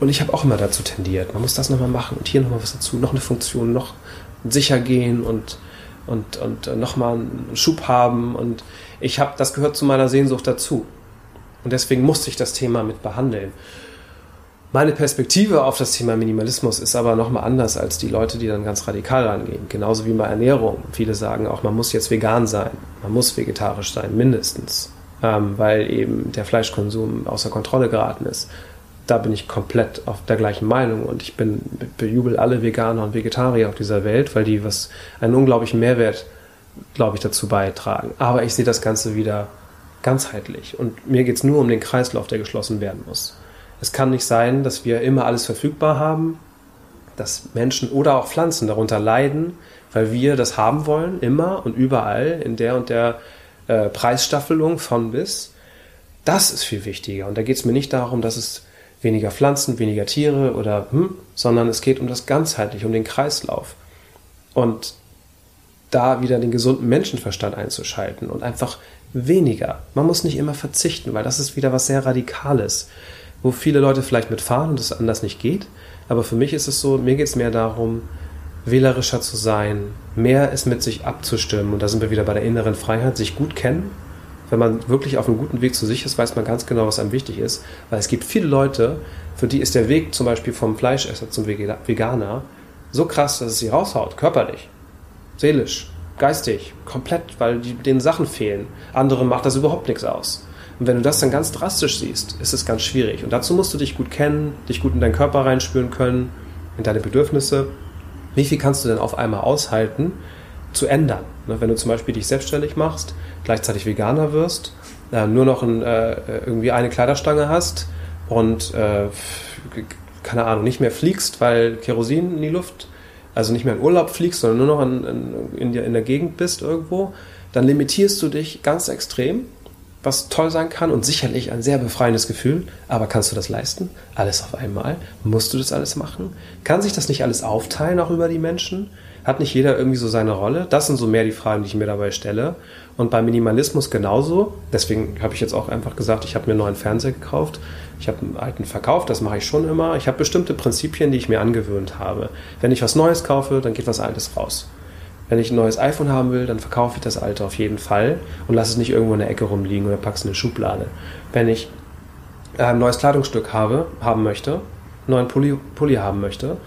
Und ich habe auch immer dazu tendiert, man muss das nochmal machen und hier nochmal was dazu, noch eine Funktion, noch sicher gehen und, und, und nochmal einen Schub haben. Und ich habe, das gehört zu meiner Sehnsucht dazu. Und deswegen musste ich das Thema mit behandeln. Meine Perspektive auf das Thema Minimalismus ist aber nochmal anders als die Leute, die dann ganz radikal rangehen. Genauso wie bei Ernährung. Viele sagen auch, man muss jetzt vegan sein, man muss vegetarisch sein, mindestens, ähm, weil eben der Fleischkonsum außer Kontrolle geraten ist. Da bin ich komplett auf der gleichen Meinung und ich bin bejubel alle Veganer und Vegetarier auf dieser Welt, weil die was einen unglaublichen Mehrwert, glaube ich, dazu beitragen. Aber ich sehe das Ganze wieder ganzheitlich und mir geht es nur um den Kreislauf, der geschlossen werden muss. Es kann nicht sein, dass wir immer alles verfügbar haben, dass Menschen oder auch Pflanzen darunter leiden, weil wir das haben wollen, immer und überall in der und der äh, Preisstaffelung von bis. Das ist viel wichtiger. Und da geht es mir nicht darum, dass es weniger Pflanzen, weniger Tiere oder hm, sondern es geht um das ganzheitlich, um den Kreislauf. Und da wieder den gesunden Menschenverstand einzuschalten und einfach weniger. Man muss nicht immer verzichten, weil das ist wieder was sehr Radikales wo viele Leute vielleicht mitfahren und es anders nicht geht. Aber für mich ist es so, mir geht es mehr darum, wählerischer zu sein, mehr es mit sich abzustimmen. Und da sind wir wieder bei der inneren Freiheit, sich gut kennen. Wenn man wirklich auf einem guten Weg zu sich ist, weiß man ganz genau, was einem wichtig ist. Weil es gibt viele Leute, für die ist der Weg zum Beispiel vom Fleischesser zum Veganer so krass, dass es sie raushaut, körperlich, seelisch, geistig, komplett, weil die, denen Sachen fehlen. Andere macht das überhaupt nichts aus. Und wenn du das dann ganz drastisch siehst, ist es ganz schwierig. Und dazu musst du dich gut kennen, dich gut in deinen Körper reinspüren können, in deine Bedürfnisse. Wie viel kannst du denn auf einmal aushalten, zu ändern? Ne, wenn du zum Beispiel dich selbstständig machst, gleichzeitig Veganer wirst, äh, nur noch ein, äh, irgendwie eine Kleiderstange hast und äh, keine Ahnung, nicht mehr fliegst, weil Kerosin in die Luft, also nicht mehr in Urlaub fliegst, sondern nur noch in, in, in der Gegend bist irgendwo, dann limitierst du dich ganz extrem was toll sein kann und sicherlich ein sehr befreiendes Gefühl. Aber kannst du das leisten? Alles auf einmal? Musst du das alles machen? Kann sich das nicht alles aufteilen, auch über die Menschen? Hat nicht jeder irgendwie so seine Rolle? Das sind so mehr die Fragen, die ich mir dabei stelle. Und beim Minimalismus genauso. Deswegen habe ich jetzt auch einfach gesagt, ich habe mir einen neuen Fernseher gekauft. Ich habe einen alten verkauft, das mache ich schon immer. Ich habe bestimmte Prinzipien, die ich mir angewöhnt habe. Wenn ich was Neues kaufe, dann geht was Altes raus. Wenn ich ein neues iPhone haben will, dann verkaufe ich das alte auf jeden Fall und lasse es nicht irgendwo in der Ecke rumliegen oder packe es in eine Schublade. Wenn ich äh, ein neues Kleidungsstück habe, haben möchte, einen neuen Pulli, Pulli haben möchte,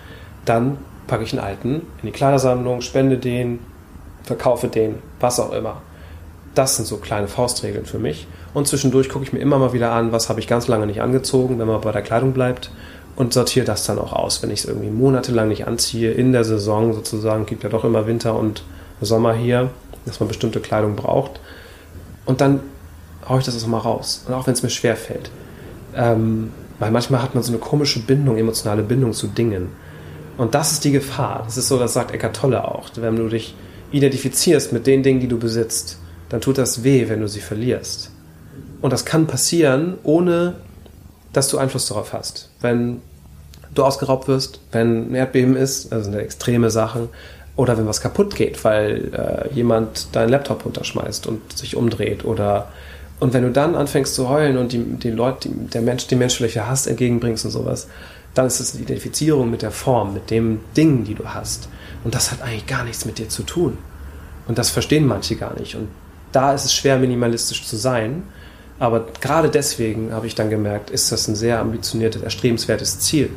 dann packe ich einen alten in die Kleidersammlung, spende den, verkaufe den, was auch immer. Das sind so kleine Faustregeln für mich. Und zwischendurch gucke ich mir immer mal wieder an, was habe ich ganz lange nicht angezogen, wenn man bei der Kleidung bleibt und sortiere das dann auch aus. Wenn ich es irgendwie monatelang nicht anziehe, in der Saison sozusagen, gibt ja doch immer Winter und Sommer hier, dass man bestimmte Kleidung braucht. Und dann haue ich das auch mal raus. Und auch wenn es mir schwer fällt. Ähm, weil manchmal hat man so eine komische Bindung, emotionale Bindung zu Dingen. Und das ist die Gefahr. Das ist so, das sagt Eckart Tolle auch. Wenn du dich identifizierst mit den Dingen, die du besitzt, dann tut das weh, wenn du sie verlierst. Und das kann passieren, ohne dass du Einfluss darauf hast. Wenn du ausgeraubt wirst, wenn ein Erdbeben ist, also eine extreme Sache, oder wenn was kaputt geht, weil äh, jemand deinen Laptop runterschmeißt und sich umdreht oder und wenn du dann anfängst zu heulen und die, die Leute, die, der Mensch, die menschliche Hass entgegenbringst und sowas, dann ist es eine Identifizierung mit der Form, mit dem Ding, die du hast. Und das hat eigentlich gar nichts mit dir zu tun. Und das verstehen manche gar nicht. Und da ist es schwer, minimalistisch zu sein, aber gerade deswegen habe ich dann gemerkt, ist das ein sehr ambitioniertes, erstrebenswertes Ziel.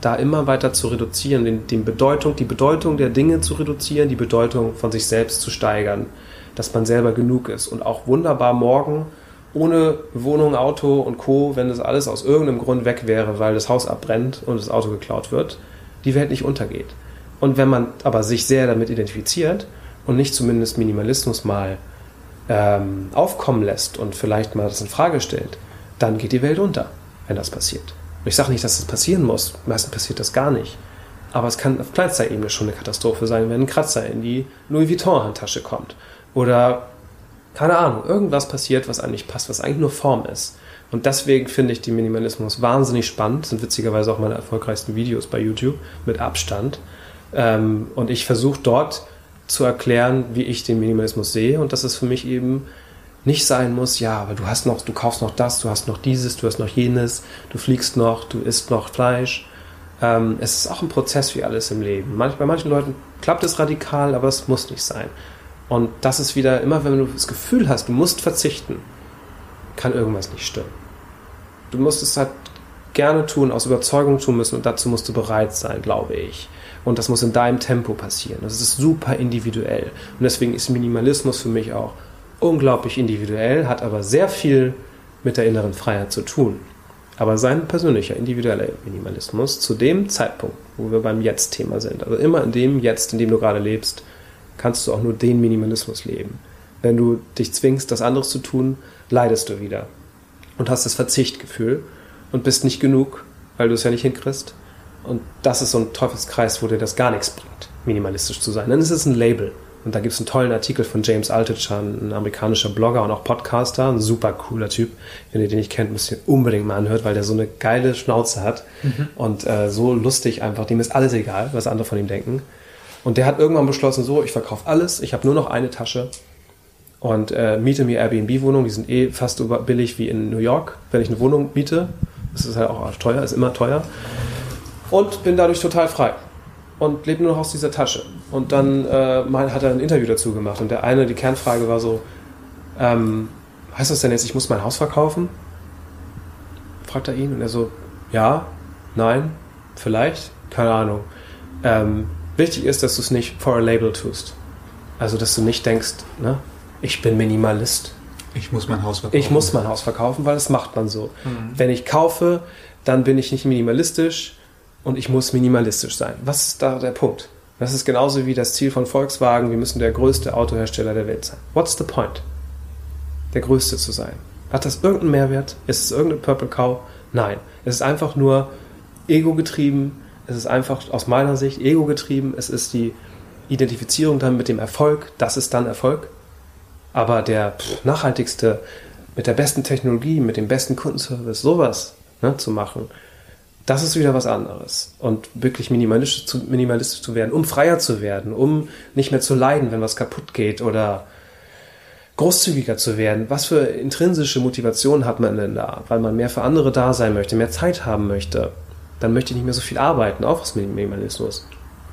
Da immer weiter zu reduzieren, den, den Bedeutung, die Bedeutung der Dinge zu reduzieren, die Bedeutung von sich selbst zu steigern, dass man selber genug ist und auch wunderbar morgen ohne Wohnung, Auto und Co., wenn das alles aus irgendeinem Grund weg wäre, weil das Haus abbrennt und das Auto geklaut wird, die Welt nicht untergeht. Und wenn man aber sich sehr damit identifiziert und nicht zumindest Minimalismus mal ähm, aufkommen lässt und vielleicht mal das in Frage stellt, dann geht die Welt unter, wenn das passiert. Und ich sage nicht, dass das passieren muss. Meistens passiert das gar nicht. Aber es kann auf kleinster Ebene schon eine Katastrophe sein, wenn ein Kratzer in die Louis Vuitton-Handtasche kommt. Oder, keine Ahnung, irgendwas passiert, was eigentlich passt, was eigentlich nur Form ist. Und deswegen finde ich den Minimalismus wahnsinnig spannend. Das sind witzigerweise auch meine erfolgreichsten Videos bei YouTube mit Abstand. Ähm, und ich versuche dort zu erklären, wie ich den Minimalismus sehe und dass es für mich eben nicht sein muss, ja, aber du hast noch, du kaufst noch das, du hast noch dieses, du hast noch jenes, du fliegst noch, du isst noch Fleisch. Ähm, es ist auch ein Prozess wie alles im Leben. Manch, bei manchen Leuten klappt es radikal, aber es muss nicht sein. Und das ist wieder, immer wenn du das Gefühl hast, du musst verzichten, kann irgendwas nicht stimmen. Du musst es halt gerne tun, aus Überzeugung tun müssen und dazu musst du bereit sein, glaube ich. Und das muss in deinem Tempo passieren. Das ist super individuell. Und deswegen ist Minimalismus für mich auch unglaublich individuell, hat aber sehr viel mit der inneren Freiheit zu tun. Aber sein persönlicher, individueller Minimalismus zu dem Zeitpunkt, wo wir beim Jetzt-Thema sind, also immer in dem Jetzt, in dem du gerade lebst, kannst du auch nur den Minimalismus leben. Wenn du dich zwingst, das anderes zu tun, leidest du wieder und hast das Verzichtgefühl und bist nicht genug, weil du es ja nicht hinkriegst. Und das ist so ein Teufelskreis, wo dir das gar nichts bringt, minimalistisch zu sein. Dann ist es ein Label. Und da gibt es einen tollen Artikel von James Altucher, ein amerikanischer Blogger und auch Podcaster, ein super cooler Typ. Wenn ihr den nicht kennt, müsst ihr unbedingt mal anhört, weil der so eine geile Schnauze hat mhm. und äh, so lustig einfach. Dem ist alles egal, was andere von ihm denken. Und der hat irgendwann beschlossen, so, ich verkaufe alles, ich habe nur noch eine Tasche und äh, miete mir Airbnb-Wohnungen, die sind eh fast so billig wie in New York, wenn ich eine Wohnung miete. Das ist halt auch teuer, ist immer teuer. Und bin dadurch total frei und lebe nur noch aus dieser Tasche. Und dann äh, hat er ein Interview dazu gemacht und der eine, die Kernfrage war so, ähm, heißt das denn jetzt, ich muss mein Haus verkaufen? Fragt er ihn und er so, ja, nein, vielleicht, keine Ahnung. Ähm, wichtig ist, dass du es nicht for a label tust. Also, dass du nicht denkst, ne, ich bin Minimalist. Ich muss mein Haus verkaufen. Ich muss mein Haus verkaufen, weil das macht man so. Mhm. Wenn ich kaufe, dann bin ich nicht minimalistisch und ich muss minimalistisch sein. Was ist da der Punkt? Das ist genauso wie das Ziel von Volkswagen, wir müssen der größte Autohersteller der Welt sein. What's the point? Der größte zu sein. Hat das irgendeinen Mehrwert? Ist es irgendeine Purple Cow? Nein. Es ist einfach nur ego-getrieben. Es ist einfach aus meiner Sicht ego-getrieben. Es ist die Identifizierung dann mit dem Erfolg. Das ist dann Erfolg. Aber der nachhaltigste, mit der besten Technologie, mit dem besten Kundenservice, sowas ne, zu machen, das ist wieder was anderes. Und wirklich minimalistisch zu, minimalistisch zu werden, um freier zu werden, um nicht mehr zu leiden, wenn was kaputt geht oder großzügiger zu werden. Was für intrinsische Motivation hat man denn da? Weil man mehr für andere da sein möchte, mehr Zeit haben möchte. Dann möchte ich nicht mehr so viel arbeiten, auch was Minimalismus.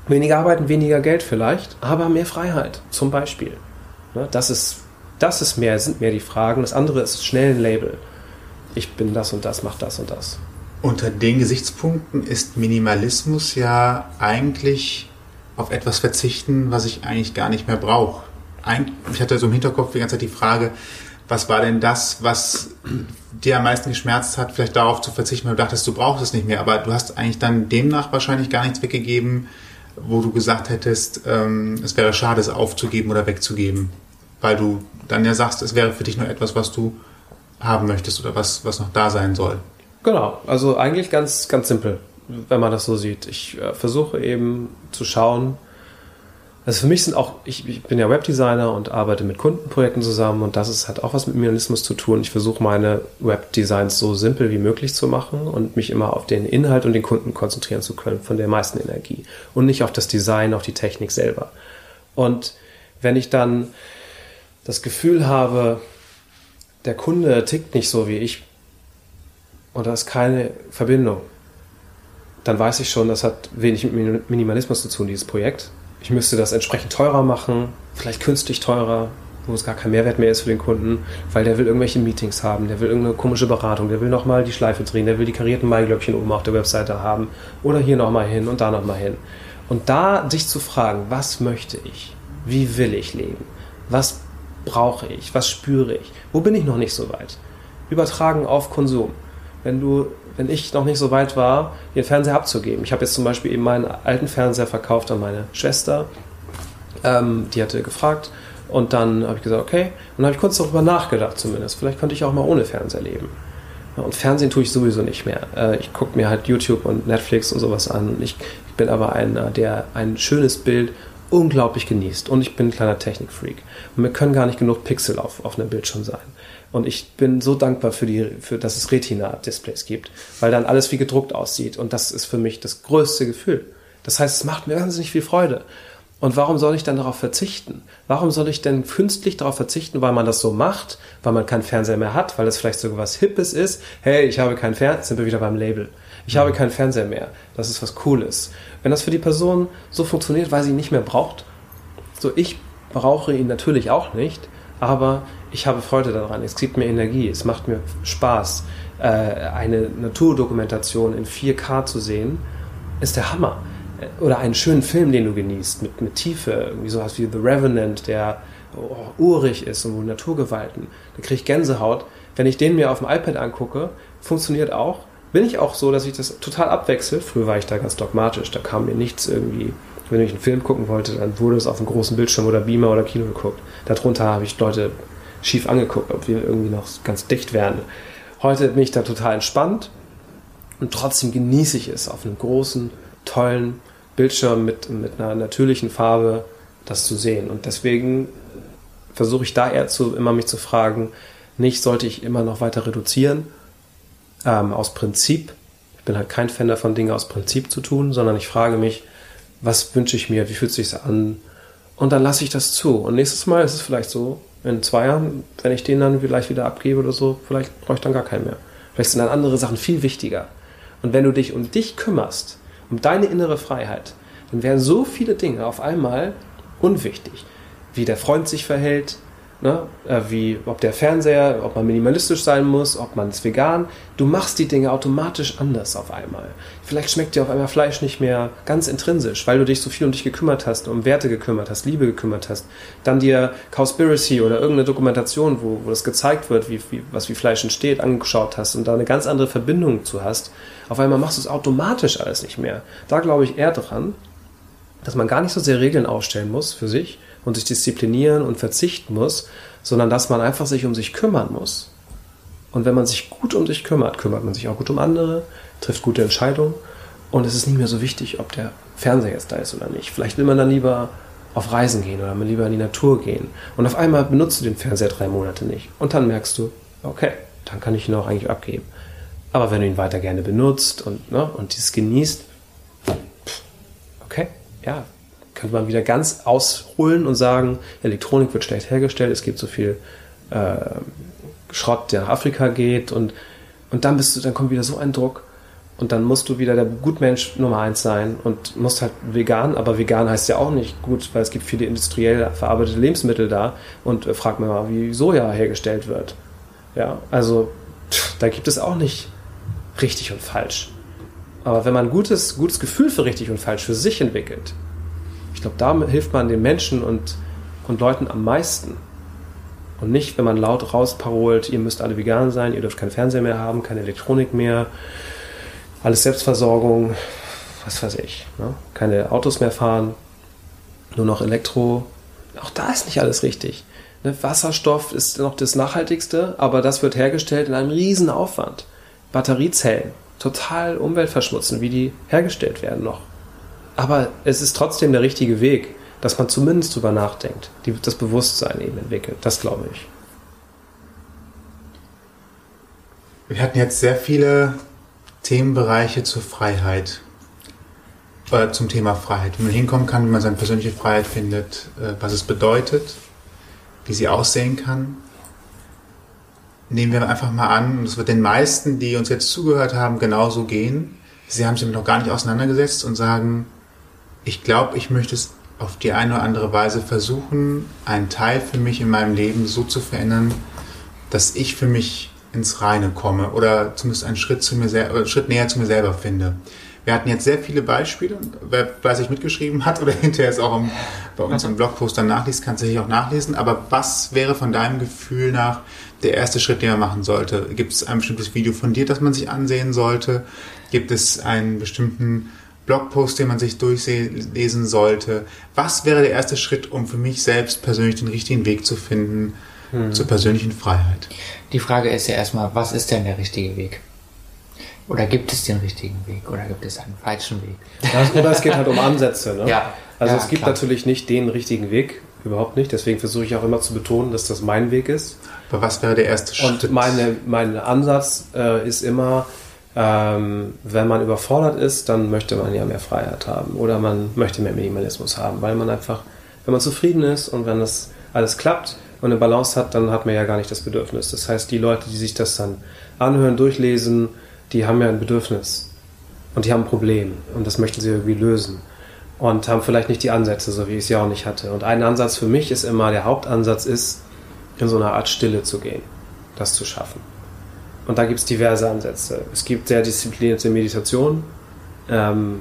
Weniger arbeiten, weniger Geld vielleicht, aber mehr Freiheit, zum Beispiel. Ne, das ist, das ist mehr, sind mehr die Fragen. Das andere ist schnell ein Label. Ich bin das und das, mach das und das. Unter den Gesichtspunkten ist Minimalismus ja eigentlich auf etwas verzichten, was ich eigentlich gar nicht mehr brauche. Ich hatte so im Hinterkopf die ganze Zeit die Frage, was war denn das, was dir am meisten geschmerzt hat, vielleicht darauf zu verzichten, weil du dachtest, du brauchst es nicht mehr, aber du hast eigentlich dann demnach wahrscheinlich gar nichts weggegeben, wo du gesagt hättest, ähm, es wäre schade, es aufzugeben oder wegzugeben, weil du dann ja sagst, es wäre für dich nur etwas, was du haben möchtest oder was, was noch da sein soll. Genau, also eigentlich ganz, ganz simpel, wenn man das so sieht. Ich äh, versuche eben zu schauen, also für mich sind auch, ich, ich, bin ja Webdesigner und arbeite mit Kundenprojekten zusammen und das ist, hat auch was mit Minimalismus zu tun. Ich versuche meine Webdesigns so simpel wie möglich zu machen und mich immer auf den Inhalt und den Kunden konzentrieren zu können, von der meisten Energie und nicht auf das Design, auf die Technik selber. Und wenn ich dann das Gefühl habe, der Kunde tickt nicht so wie ich und da ist keine Verbindung, dann weiß ich schon, das hat wenig mit Minimalismus zu tun, dieses Projekt. Ich müsste das entsprechend teurer machen, vielleicht künstlich teurer, wo es gar kein Mehrwert mehr ist für den Kunden, weil der will irgendwelche Meetings haben, der will irgendeine komische Beratung, der will nochmal die Schleife drehen, der will die karierten Maiglöckchen oben auf der Webseite haben oder hier nochmal hin und da nochmal hin. Und da dich zu fragen, was möchte ich? Wie will ich leben? Was brauche ich? Was spüre ich? Wo bin ich noch nicht so weit? Übertragen auf Konsum wenn du, wenn ich noch nicht so weit war, den Fernseher abzugeben. Ich habe jetzt zum Beispiel eben meinen alten Fernseher verkauft an meine Schwester. Ähm, die hatte gefragt und dann habe ich gesagt, okay. Und dann habe ich kurz darüber nachgedacht zumindest. Vielleicht könnte ich auch mal ohne Fernseher leben. Und Fernsehen tue ich sowieso nicht mehr. Äh, ich gucke mir halt YouTube und Netflix und sowas an. Ich, bin aber einer, der ein schönes Bild unglaublich genießt. Und ich bin ein kleiner Technikfreak. Und mir können gar nicht genug Pixel auf, auf einem Bildschirm sein. Und ich bin so dankbar für die, für, dass es Retina-Displays gibt, weil dann alles wie gedruckt aussieht. Und das ist für mich das größte Gefühl. Das heißt, es macht mir wahnsinnig viel Freude. Und warum soll ich dann darauf verzichten? Warum soll ich denn künstlich darauf verzichten, weil man das so macht, weil man keinen Fernseher mehr hat, weil das vielleicht sogar was Hippes ist? Hey, ich habe keinen Fernseher, sind wir wieder beim Label. Ich habe keinen Fernseher mehr. Das ist was Cooles. Wenn das für die Person so funktioniert, weil sie ihn nicht mehr braucht, so ich brauche ihn natürlich auch nicht, aber ich habe Freude daran, es gibt mir Energie, es macht mir Spaß. Äh, eine Naturdokumentation in 4K zu sehen, ist der Hammer. Äh, oder einen schönen Film, den du genießt, mit, mit Tiefe, irgendwie sowas wie The Revenant, der oh, urig ist und wo Naturgewalten. Da kriege ich Gänsehaut. Wenn ich den mir auf dem iPad angucke, funktioniert auch. Bin ich auch so, dass ich das total abwechsel. Früher war ich da ganz dogmatisch, da kam mir nichts irgendwie wenn ich einen Film gucken wollte, dann wurde es auf einem großen Bildschirm oder Beamer oder Kino geguckt. Darunter habe ich Leute schief angeguckt, ob wir irgendwie noch ganz dicht wären. Heute bin ich da total entspannt und trotzdem genieße ich es, auf einem großen, tollen Bildschirm mit, mit einer natürlichen Farbe das zu sehen. Und deswegen versuche ich da eher zu, immer mich zu fragen, nicht sollte ich immer noch weiter reduzieren, ähm, aus Prinzip. Ich bin halt kein Fan davon, Dinge aus Prinzip zu tun, sondern ich frage mich, was wünsche ich mir, wie fühlt es sich an? Und dann lasse ich das zu. Und nächstes Mal ist es vielleicht so, in zwei Jahren, wenn ich den dann vielleicht wieder abgebe oder so, vielleicht brauche ich dann gar keinen mehr. Vielleicht sind dann andere Sachen viel wichtiger. Und wenn du dich um dich kümmerst, um deine innere Freiheit, dann werden so viele Dinge auf einmal unwichtig. Wie der Freund sich verhält, Ne? Äh, wie, ob der Fernseher, ob man minimalistisch sein muss, ob man es vegan. Du machst die Dinge automatisch anders auf einmal. Vielleicht schmeckt dir auf einmal Fleisch nicht mehr ganz intrinsisch, weil du dich so viel um dich gekümmert hast, um Werte gekümmert hast, Liebe gekümmert hast. Dann dir Cowspiracy oder irgendeine Dokumentation, wo, wo das gezeigt wird, wie, wie, was wie Fleisch entsteht, angeschaut hast und da eine ganz andere Verbindung zu hast. Auf einmal machst du es automatisch alles nicht mehr. Da glaube ich eher dran, dass man gar nicht so sehr Regeln aufstellen muss für sich, und sich disziplinieren und verzichten muss, sondern dass man einfach sich um sich kümmern muss. Und wenn man sich gut um sich kümmert, kümmert man sich auch gut um andere, trifft gute Entscheidungen und es ist nicht mehr so wichtig, ob der Fernseher jetzt da ist oder nicht. Vielleicht will man dann lieber auf Reisen gehen oder mal lieber in die Natur gehen. Und auf einmal benutzt du den Fernseher drei Monate nicht. Und dann merkst du, okay, dann kann ich ihn auch eigentlich abgeben. Aber wenn du ihn weiter gerne benutzt und, ne, und dieses genießt, okay, ja, könnte man wieder ganz ausholen und sagen, Elektronik wird schlecht hergestellt, es gibt so viel äh, Schrott, der nach Afrika geht und, und dann bist du, dann kommt wieder so ein Druck und dann musst du wieder der Gutmensch Nummer eins sein und musst halt vegan, aber vegan heißt ja auch nicht gut, weil es gibt viele industriell verarbeitete Lebensmittel da und äh, frag mir mal, wie Soja hergestellt wird. Ja, also pff, da gibt es auch nicht richtig und falsch. Aber wenn man ein gutes, gutes Gefühl für richtig und falsch für sich entwickelt, ich glaube, damit hilft man den Menschen und, und Leuten am meisten. Und nicht, wenn man laut rausparolt, ihr müsst alle vegan sein, ihr dürft keinen Fernseher mehr haben, keine Elektronik mehr, alles Selbstversorgung, was weiß ich. Ne? Keine Autos mehr fahren, nur noch Elektro. Auch da ist nicht alles richtig. Ne? Wasserstoff ist noch das Nachhaltigste, aber das wird hergestellt in einem riesen Aufwand. Batteriezellen, total umweltverschmutzend, wie die hergestellt werden noch. Aber es ist trotzdem der richtige Weg, dass man zumindest drüber nachdenkt, die, das Bewusstsein eben entwickelt. Das glaube ich. Wir hatten jetzt sehr viele Themenbereiche zur Freiheit. Äh, zum Thema Freiheit. Wie man hinkommen kann, wie man seine persönliche Freiheit findet, äh, was es bedeutet, wie sie aussehen kann. Nehmen wir einfach mal an, und es wird den meisten, die uns jetzt zugehört haben, genauso gehen. Sie haben sich damit noch gar nicht auseinandergesetzt und sagen, ich glaube, ich möchte es auf die eine oder andere Weise versuchen, einen Teil für mich in meinem Leben so zu verändern, dass ich für mich ins Reine komme oder zumindest einen Schritt, zu mir einen Schritt näher zu mir selber finde. Wir hatten jetzt sehr viele Beispiele. Wer fleißig mitgeschrieben hat oder hinterher es auch im, bei uns im Blogpost dann nachliest, kann es sicher auch nachlesen. Aber was wäre von deinem Gefühl nach der erste Schritt, den man machen sollte? Gibt es ein bestimmtes Video von dir, das man sich ansehen sollte? Gibt es einen bestimmten Blogpost, den man sich durchlesen sollte. Was wäre der erste Schritt, um für mich selbst persönlich den richtigen Weg zu finden hm. zur persönlichen Freiheit? Die Frage ist ja erstmal, was ist denn der richtige Weg? Oder gibt es den richtigen Weg oder gibt es einen falschen Weg? oder es geht halt um Ansätze. Ne? Ja. Also ja, es gibt klar. natürlich nicht den richtigen Weg, überhaupt nicht. Deswegen versuche ich auch immer zu betonen, dass das mein Weg ist. Aber was wäre der erste Schritt? Und meine, mein Ansatz äh, ist immer, ähm, wenn man überfordert ist, dann möchte man ja mehr Freiheit haben oder man möchte mehr Minimalismus haben, weil man einfach, wenn man zufrieden ist und wenn das alles klappt und eine Balance hat, dann hat man ja gar nicht das Bedürfnis. Das heißt, die Leute, die sich das dann anhören, durchlesen, die haben ja ein Bedürfnis und die haben ein Problem und das möchten sie irgendwie lösen und haben vielleicht nicht die Ansätze, so wie ich es ja auch nicht hatte. Und ein Ansatz für mich ist immer, der Hauptansatz ist, in so eine Art Stille zu gehen, das zu schaffen. Und da gibt es diverse Ansätze. Es gibt sehr disziplinierte Meditation, ähm,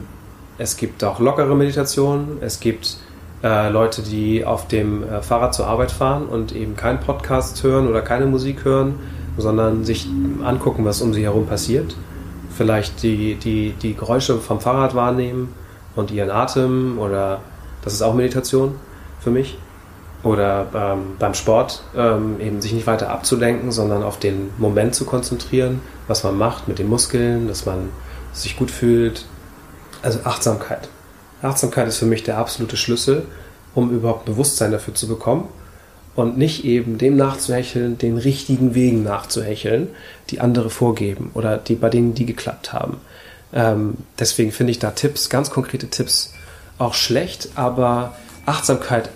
es gibt auch lockere Meditationen, es gibt äh, Leute, die auf dem äh, Fahrrad zur Arbeit fahren und eben keinen Podcast hören oder keine Musik hören, sondern sich angucken, was um sie herum passiert. Vielleicht die, die, die Geräusche vom Fahrrad wahrnehmen und ihren Atem oder das ist auch Meditation für mich. Oder ähm, beim Sport ähm, eben sich nicht weiter abzulenken, sondern auf den Moment zu konzentrieren, was man macht mit den Muskeln, dass man sich gut fühlt. Also Achtsamkeit. Achtsamkeit ist für mich der absolute Schlüssel, um überhaupt Bewusstsein dafür zu bekommen und nicht eben dem nachzuhecheln, den richtigen Wegen nachzuhecheln, die andere vorgeben oder die bei denen die geklappt haben. Ähm, deswegen finde ich da Tipps, ganz konkrete Tipps auch schlecht, aber Achtsamkeit,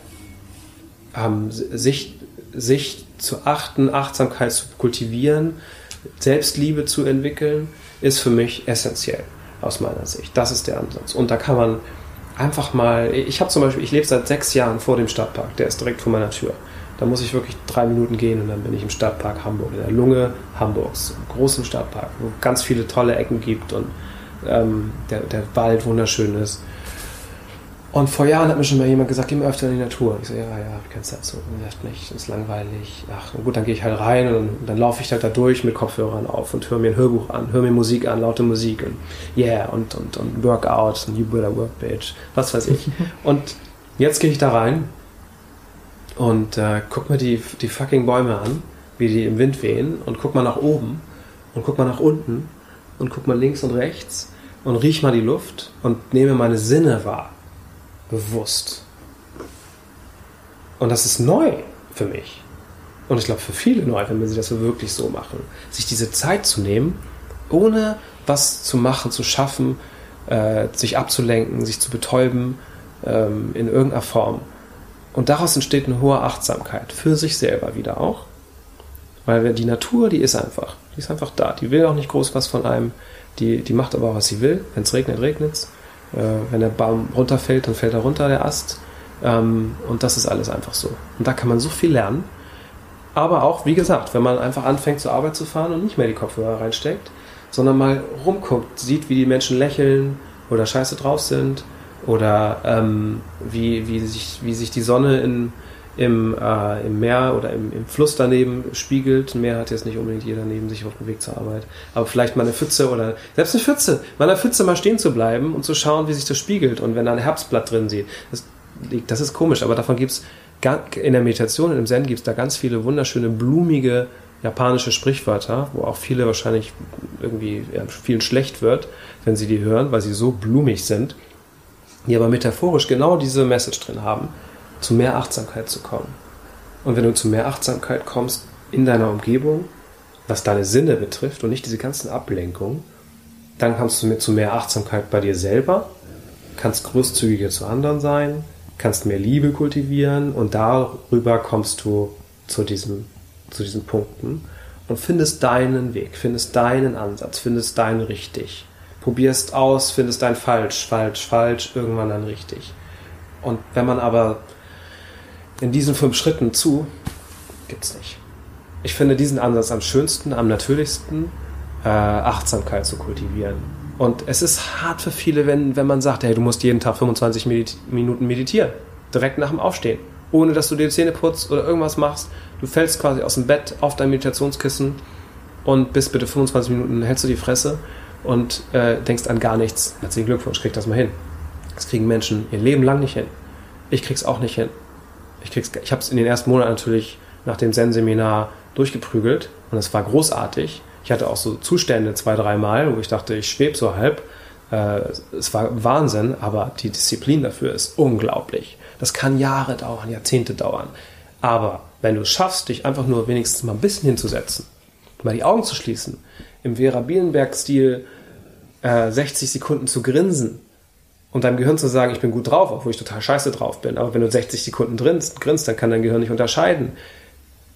ähm, sich, sich zu achten, Achtsamkeit zu kultivieren, Selbstliebe zu entwickeln, ist für mich essentiell aus meiner Sicht. Das ist der Ansatz. Und da kann man einfach mal, ich habe zum Beispiel, ich lebe seit sechs Jahren vor dem Stadtpark, der ist direkt vor meiner Tür. Da muss ich wirklich drei Minuten gehen und dann bin ich im Stadtpark Hamburg, in der Lunge Hamburgs, im großen Stadtpark, wo ganz viele tolle Ecken gibt und ähm, der, der Wald wunderschön ist. Und vor Jahren hat mir schon mal jemand gesagt, geh mal öfter in die Natur. Ich so, ja, ja, hab ich keine Zeit zu. Und er sagt nicht, ist langweilig. Ach, gut, dann gehe ich halt rein und dann, dann laufe ich halt da durch mit Kopfhörern auf und höre mir ein Hörbuch an, höre mir Musik an, laute Musik und yeah, und, und, und Workout, and you better work, bitch, was weiß ich. und jetzt gehe ich da rein und äh, guck mir die, die fucking Bäume an, wie die im Wind wehen und guck mal nach oben und guck mal nach unten und guck mal links und rechts und riech mal die Luft und nehme meine Sinne wahr bewusst. Und das ist neu für mich. Und ich glaube für viele neu, wenn sie das wirklich so machen. Sich diese Zeit zu nehmen, ohne was zu machen, zu schaffen, äh, sich abzulenken, sich zu betäuben ähm, in irgendeiner Form. Und daraus entsteht eine hohe Achtsamkeit für sich selber wieder auch. Weil die Natur, die ist einfach. Die ist einfach da. Die will auch nicht groß was von einem. Die, die macht aber auch, was sie will. Wenn es regnet, regnet es. Äh, wenn der Baum runterfällt, dann fällt er runter, der Ast. Ähm, und das ist alles einfach so. Und da kann man so viel lernen. Aber auch, wie gesagt, wenn man einfach anfängt zur Arbeit zu fahren und nicht mehr die Kopfhörer reinsteckt, sondern mal rumguckt, sieht, wie die Menschen lächeln oder scheiße drauf sind oder ähm, wie, wie, sich, wie sich die Sonne in, im, äh, im Meer oder im, im Fluss daneben spiegelt. Ein Meer hat jetzt nicht unbedingt jeder neben sich auf dem Weg zur Arbeit. Aber vielleicht mal eine Pfütze oder selbst eine Pfütze, mal eine Pfütze mal stehen zu bleiben und zu schauen, wie sich das spiegelt. Und wenn da ein Herbstblatt drin sieht, das, das ist komisch, aber davon gibt es in der Meditation, in dem Zen gibt es da ganz viele wunderschöne, blumige japanische Sprichwörter, wo auch viele wahrscheinlich irgendwie ja, vielen schlecht wird, wenn sie die hören, weil sie so blumig sind, die aber metaphorisch genau diese Message drin haben zu mehr Achtsamkeit zu kommen. Und wenn du zu mehr Achtsamkeit kommst in deiner Umgebung, was deine Sinne betrifft und nicht diese ganzen Ablenkungen, dann kommst du zu mehr Achtsamkeit bei dir selber, kannst großzügiger zu anderen sein, kannst mehr Liebe kultivieren und darüber kommst du zu, diesem, zu diesen Punkten und findest deinen Weg, findest deinen Ansatz, findest deinen richtig. Probierst aus, findest dein falsch, falsch, falsch, irgendwann dann richtig. Und wenn man aber in diesen fünf Schritten zu, gibt's nicht. Ich finde diesen Ansatz am schönsten, am natürlichsten, äh, Achtsamkeit zu kultivieren. Und es ist hart für viele, wenn, wenn man sagt, hey, du musst jeden Tag 25 Medit Minuten meditieren. Direkt nach dem Aufstehen. Ohne dass du dir die Zähne putzt oder irgendwas machst. Du fällst quasi aus dem Bett auf dein Meditationskissen und bist bitte 25 Minuten, hältst du die Fresse und äh, denkst an gar nichts. Herzlichen Glückwunsch, krieg das mal hin. Das kriegen Menschen ihr Leben lang nicht hin. Ich krieg's auch nicht hin ich, ich habe es in den ersten Monaten natürlich nach dem Zen-Seminar durchgeprügelt und es war großartig. Ich hatte auch so Zustände zwei, dreimal, wo ich dachte, ich schwebe so halb. Äh, es war Wahnsinn, aber die Disziplin dafür ist unglaublich. Das kann Jahre dauern, Jahrzehnte dauern. Aber wenn du es schaffst, dich einfach nur wenigstens mal ein bisschen hinzusetzen, mal die Augen zu schließen, im Vera Bielenberg-Stil äh, 60 Sekunden zu grinsen um deinem Gehirn zu sagen, ich bin gut drauf, obwohl ich total scheiße drauf bin. Aber wenn du 60 Sekunden grinst, grinst dann kann dein Gehirn nicht unterscheiden,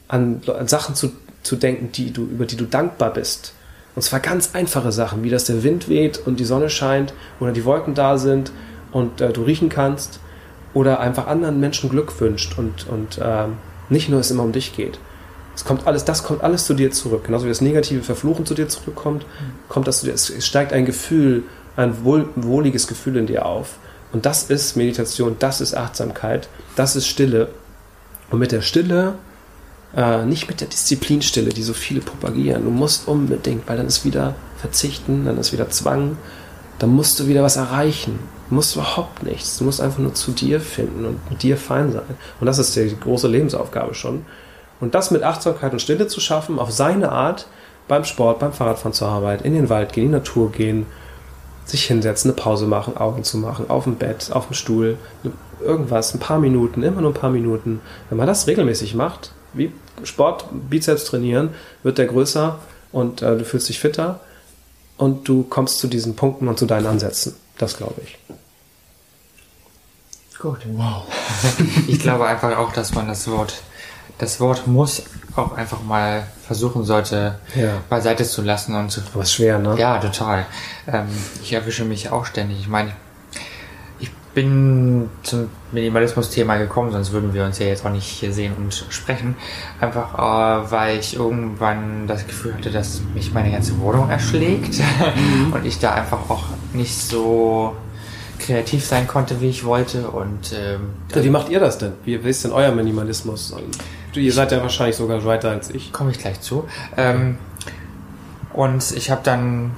an, an Sachen zu, zu denken, die du, über die du dankbar bist. Und zwar ganz einfache Sachen, wie dass der Wind weht und die Sonne scheint oder die Wolken da sind und äh, du riechen kannst oder einfach anderen Menschen Glück wünscht und, und äh, nicht nur es immer um dich geht. Es kommt alles, das kommt alles zu dir zurück. Genauso wie das negative Verfluchen zu dir zurückkommt, kommt das zu dir. Es steigt ein Gefühl, ein wohl, wohliges Gefühl in dir auf. Und das ist Meditation, das ist Achtsamkeit, das ist Stille. Und mit der Stille, äh, nicht mit der Disziplinstille, die so viele propagieren. Du musst unbedingt, weil dann ist wieder Verzichten, dann ist wieder Zwang, dann musst du wieder was erreichen. Du musst überhaupt nichts. Du musst einfach nur zu dir finden und mit dir fein sein. Und das ist die große Lebensaufgabe schon. Und das mit Achtsamkeit und Stille zu schaffen, auf seine Art, beim Sport, beim Fahrradfahren zur Arbeit, in den Wald gehen, in die Natur gehen, sich hinsetzen, eine Pause machen, Augen zu machen, auf dem Bett, auf dem Stuhl, irgendwas, ein paar Minuten, immer nur ein paar Minuten. Wenn man das regelmäßig macht, wie Sport, Bizeps trainieren, wird der größer und äh, du fühlst dich fitter und du kommst zu diesen Punkten und zu deinen Ansätzen. Das glaube ich. Gut. Wow. ich glaube einfach auch, dass man das Wort das Wort muss auch einfach mal versuchen sollte, ja. beiseite zu lassen und zu. Aber schwer, ne? Ja, total. Ähm, ich erwische mich auch ständig. Ich meine, ich bin zum Minimalismus-Thema gekommen, sonst würden wir uns ja jetzt auch nicht hier sehen und sprechen. Einfach, äh, weil ich irgendwann das Gefühl hatte, dass mich meine ganze Wohnung erschlägt mhm. und ich da einfach auch nicht so kreativ sein konnte, wie ich wollte. Und ähm, ja, wie macht ihr das denn? Wie, wie ist denn euer Minimalismus? Ihr seid ja wahrscheinlich sogar weiter als ich. Komme ich gleich zu. Ähm, und ich habe dann,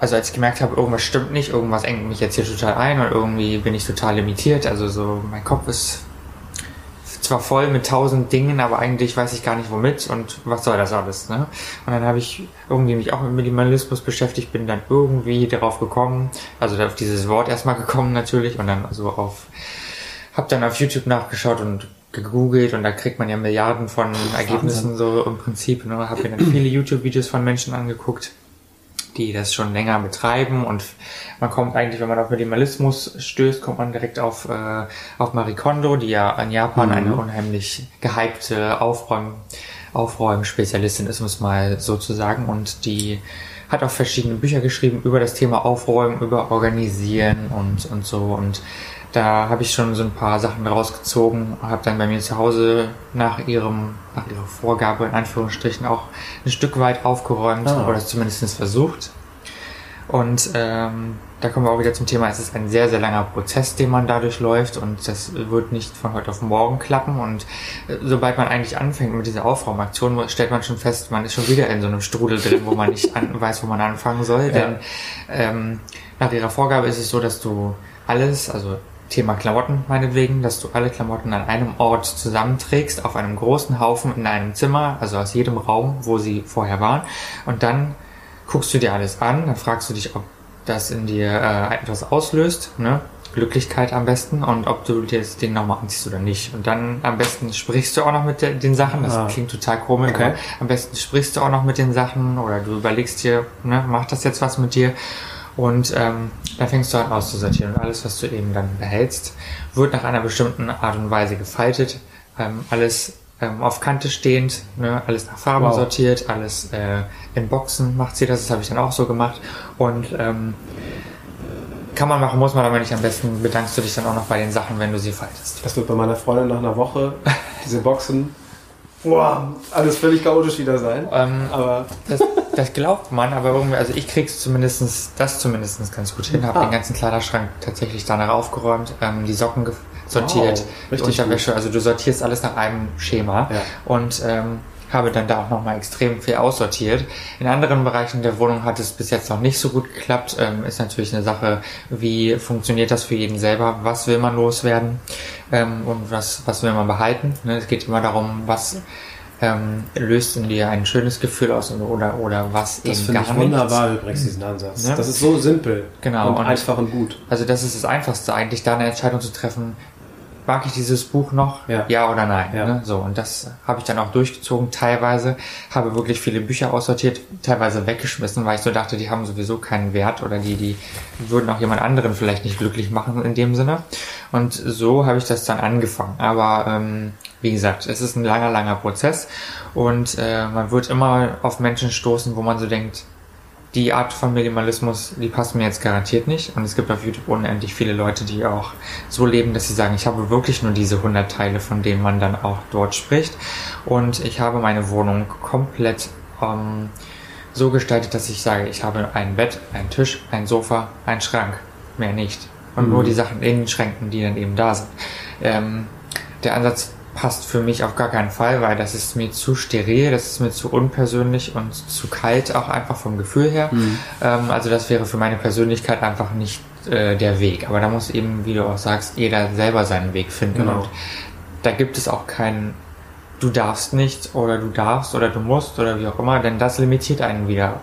also als ich gemerkt habe, irgendwas stimmt nicht, irgendwas engt mich jetzt hier total ein und irgendwie bin ich total limitiert. Also so, mein Kopf ist zwar voll mit tausend Dingen, aber eigentlich weiß ich gar nicht womit und was soll das alles. Ne? Und dann habe ich irgendwie mich auch mit Minimalismus beschäftigt, bin dann irgendwie darauf gekommen, also auf dieses Wort erstmal gekommen natürlich und dann also auf, habe dann auf YouTube nachgeschaut und gegoogelt und da kriegt man ja Milliarden von Ergebnissen so im Prinzip. Ne? Habe mir dann viele YouTube-Videos von Menschen angeguckt die das schon länger betreiben und man kommt eigentlich, wenn man auf Minimalismus stößt, kommt man direkt auf, äh, auf Marie Kondo, die ja in Japan mhm. eine unheimlich gehypte Aufräum, Aufräumspezialistin ist, muss mal so zu sagen und die hat auch verschiedene Bücher geschrieben über das Thema Aufräumen, über Organisieren und, und so und da habe ich schon so ein paar Sachen rausgezogen, habe dann bei mir zu Hause nach ihrem, nach ihrer Vorgabe in Anführungsstrichen auch ein Stück weit aufgeräumt ah. oder zumindest versucht. Und ähm, da kommen wir auch wieder zum Thema, es ist ein sehr, sehr langer Prozess, den man dadurch läuft und das wird nicht von heute auf morgen klappen. Und äh, sobald man eigentlich anfängt mit dieser Aufräumaktion, stellt man schon fest, man ist schon wieder in so einem Strudel drin, wo man nicht an, weiß, wo man anfangen soll. Ja. Denn ähm, nach ihrer Vorgabe ist es so, dass du alles, also Thema Klamotten meinetwegen, dass du alle Klamotten an einem Ort zusammenträgst, auf einem großen Haufen in einem Zimmer, also aus jedem Raum, wo sie vorher waren. Und dann guckst du dir alles an, dann fragst du dich, ob das in dir äh, etwas auslöst, ne? Glücklichkeit am besten und ob du dir das Ding nochmal anziehst oder nicht. Und dann am besten sprichst du auch noch mit de den Sachen. Das ah. klingt total komisch, okay. am besten sprichst du auch noch mit den Sachen oder du überlegst dir, ne, macht das jetzt was mit dir? Und ähm, dann fängst du an auszusortieren. Und alles, was du eben dann behältst, wird nach einer bestimmten Art und Weise gefaltet. Ähm, alles ähm, auf Kante stehend, ne? alles nach Farben wow. sortiert, alles äh, in Boxen macht sie das. Das habe ich dann auch so gemacht. Und ähm, kann man machen, muss man aber nicht. Am besten bedankst du dich dann auch noch bei den Sachen, wenn du sie faltest. Das wird bei meiner Freundin nach einer Woche, diese Boxen boah, alles völlig chaotisch wieder sein. Ähm, aber das, das, glaubt man, aber irgendwie, also ich krieg's zumindestens das zumindest ganz gut hin, habe ah. den ganzen Kleiderschrank tatsächlich danach aufgeräumt, ähm, die Socken sortiert, wow, die Unterwäsche, gut. also du sortierst alles nach einem Schema ja. und ähm, habe dann da auch nochmal extrem viel aussortiert. In anderen Bereichen der Wohnung hat es bis jetzt noch nicht so gut geklappt. Ähm, ist natürlich eine Sache, wie funktioniert das für jeden selber? Was will man loswerden? Ähm, und was, was will man behalten? Ne, es geht immer darum, was ähm, löst in dir ein schönes Gefühl aus oder, oder was das eben gar nicht. Das finde ich wunderbar übrigens, diesen Ansatz. Ja? Das ist so simpel. Genau. Und, und einfach und gut. Also das ist das Einfachste eigentlich, da eine Entscheidung zu treffen, mag ich dieses Buch noch? Ja, ja oder nein? Ja. Ne? So, und das habe ich dann auch durchgezogen. Teilweise habe wirklich viele Bücher aussortiert, teilweise weggeschmissen, weil ich so dachte, die haben sowieso keinen Wert oder die, die würden auch jemand anderen vielleicht nicht glücklich machen in dem Sinne. Und so habe ich das dann angefangen. Aber ähm, wie gesagt, es ist ein langer, langer Prozess und äh, man wird immer auf Menschen stoßen, wo man so denkt, die Art von Minimalismus, die passt mir jetzt garantiert nicht. Und es gibt auf YouTube unendlich viele Leute, die auch so leben, dass sie sagen, ich habe wirklich nur diese 100 Teile, von denen man dann auch dort spricht. Und ich habe meine Wohnung komplett ähm, so gestaltet, dass ich sage, ich habe ein Bett, einen Tisch, ein Sofa, einen Schrank. Mehr nicht. Und mhm. nur die Sachen in den Schränken, die dann eben da sind. Ähm, der Ansatz passt für mich auf gar keinen Fall, weil das ist mir zu steril, das ist mir zu unpersönlich und zu kalt, auch einfach vom Gefühl her. Mhm. Ähm, also das wäre für meine Persönlichkeit einfach nicht äh, der Weg. Aber da muss eben, wie du auch sagst, jeder selber seinen Weg finden. Genau. Und da gibt es auch keinen, du darfst nicht oder du darfst oder du musst oder wie auch immer, denn das limitiert einen wieder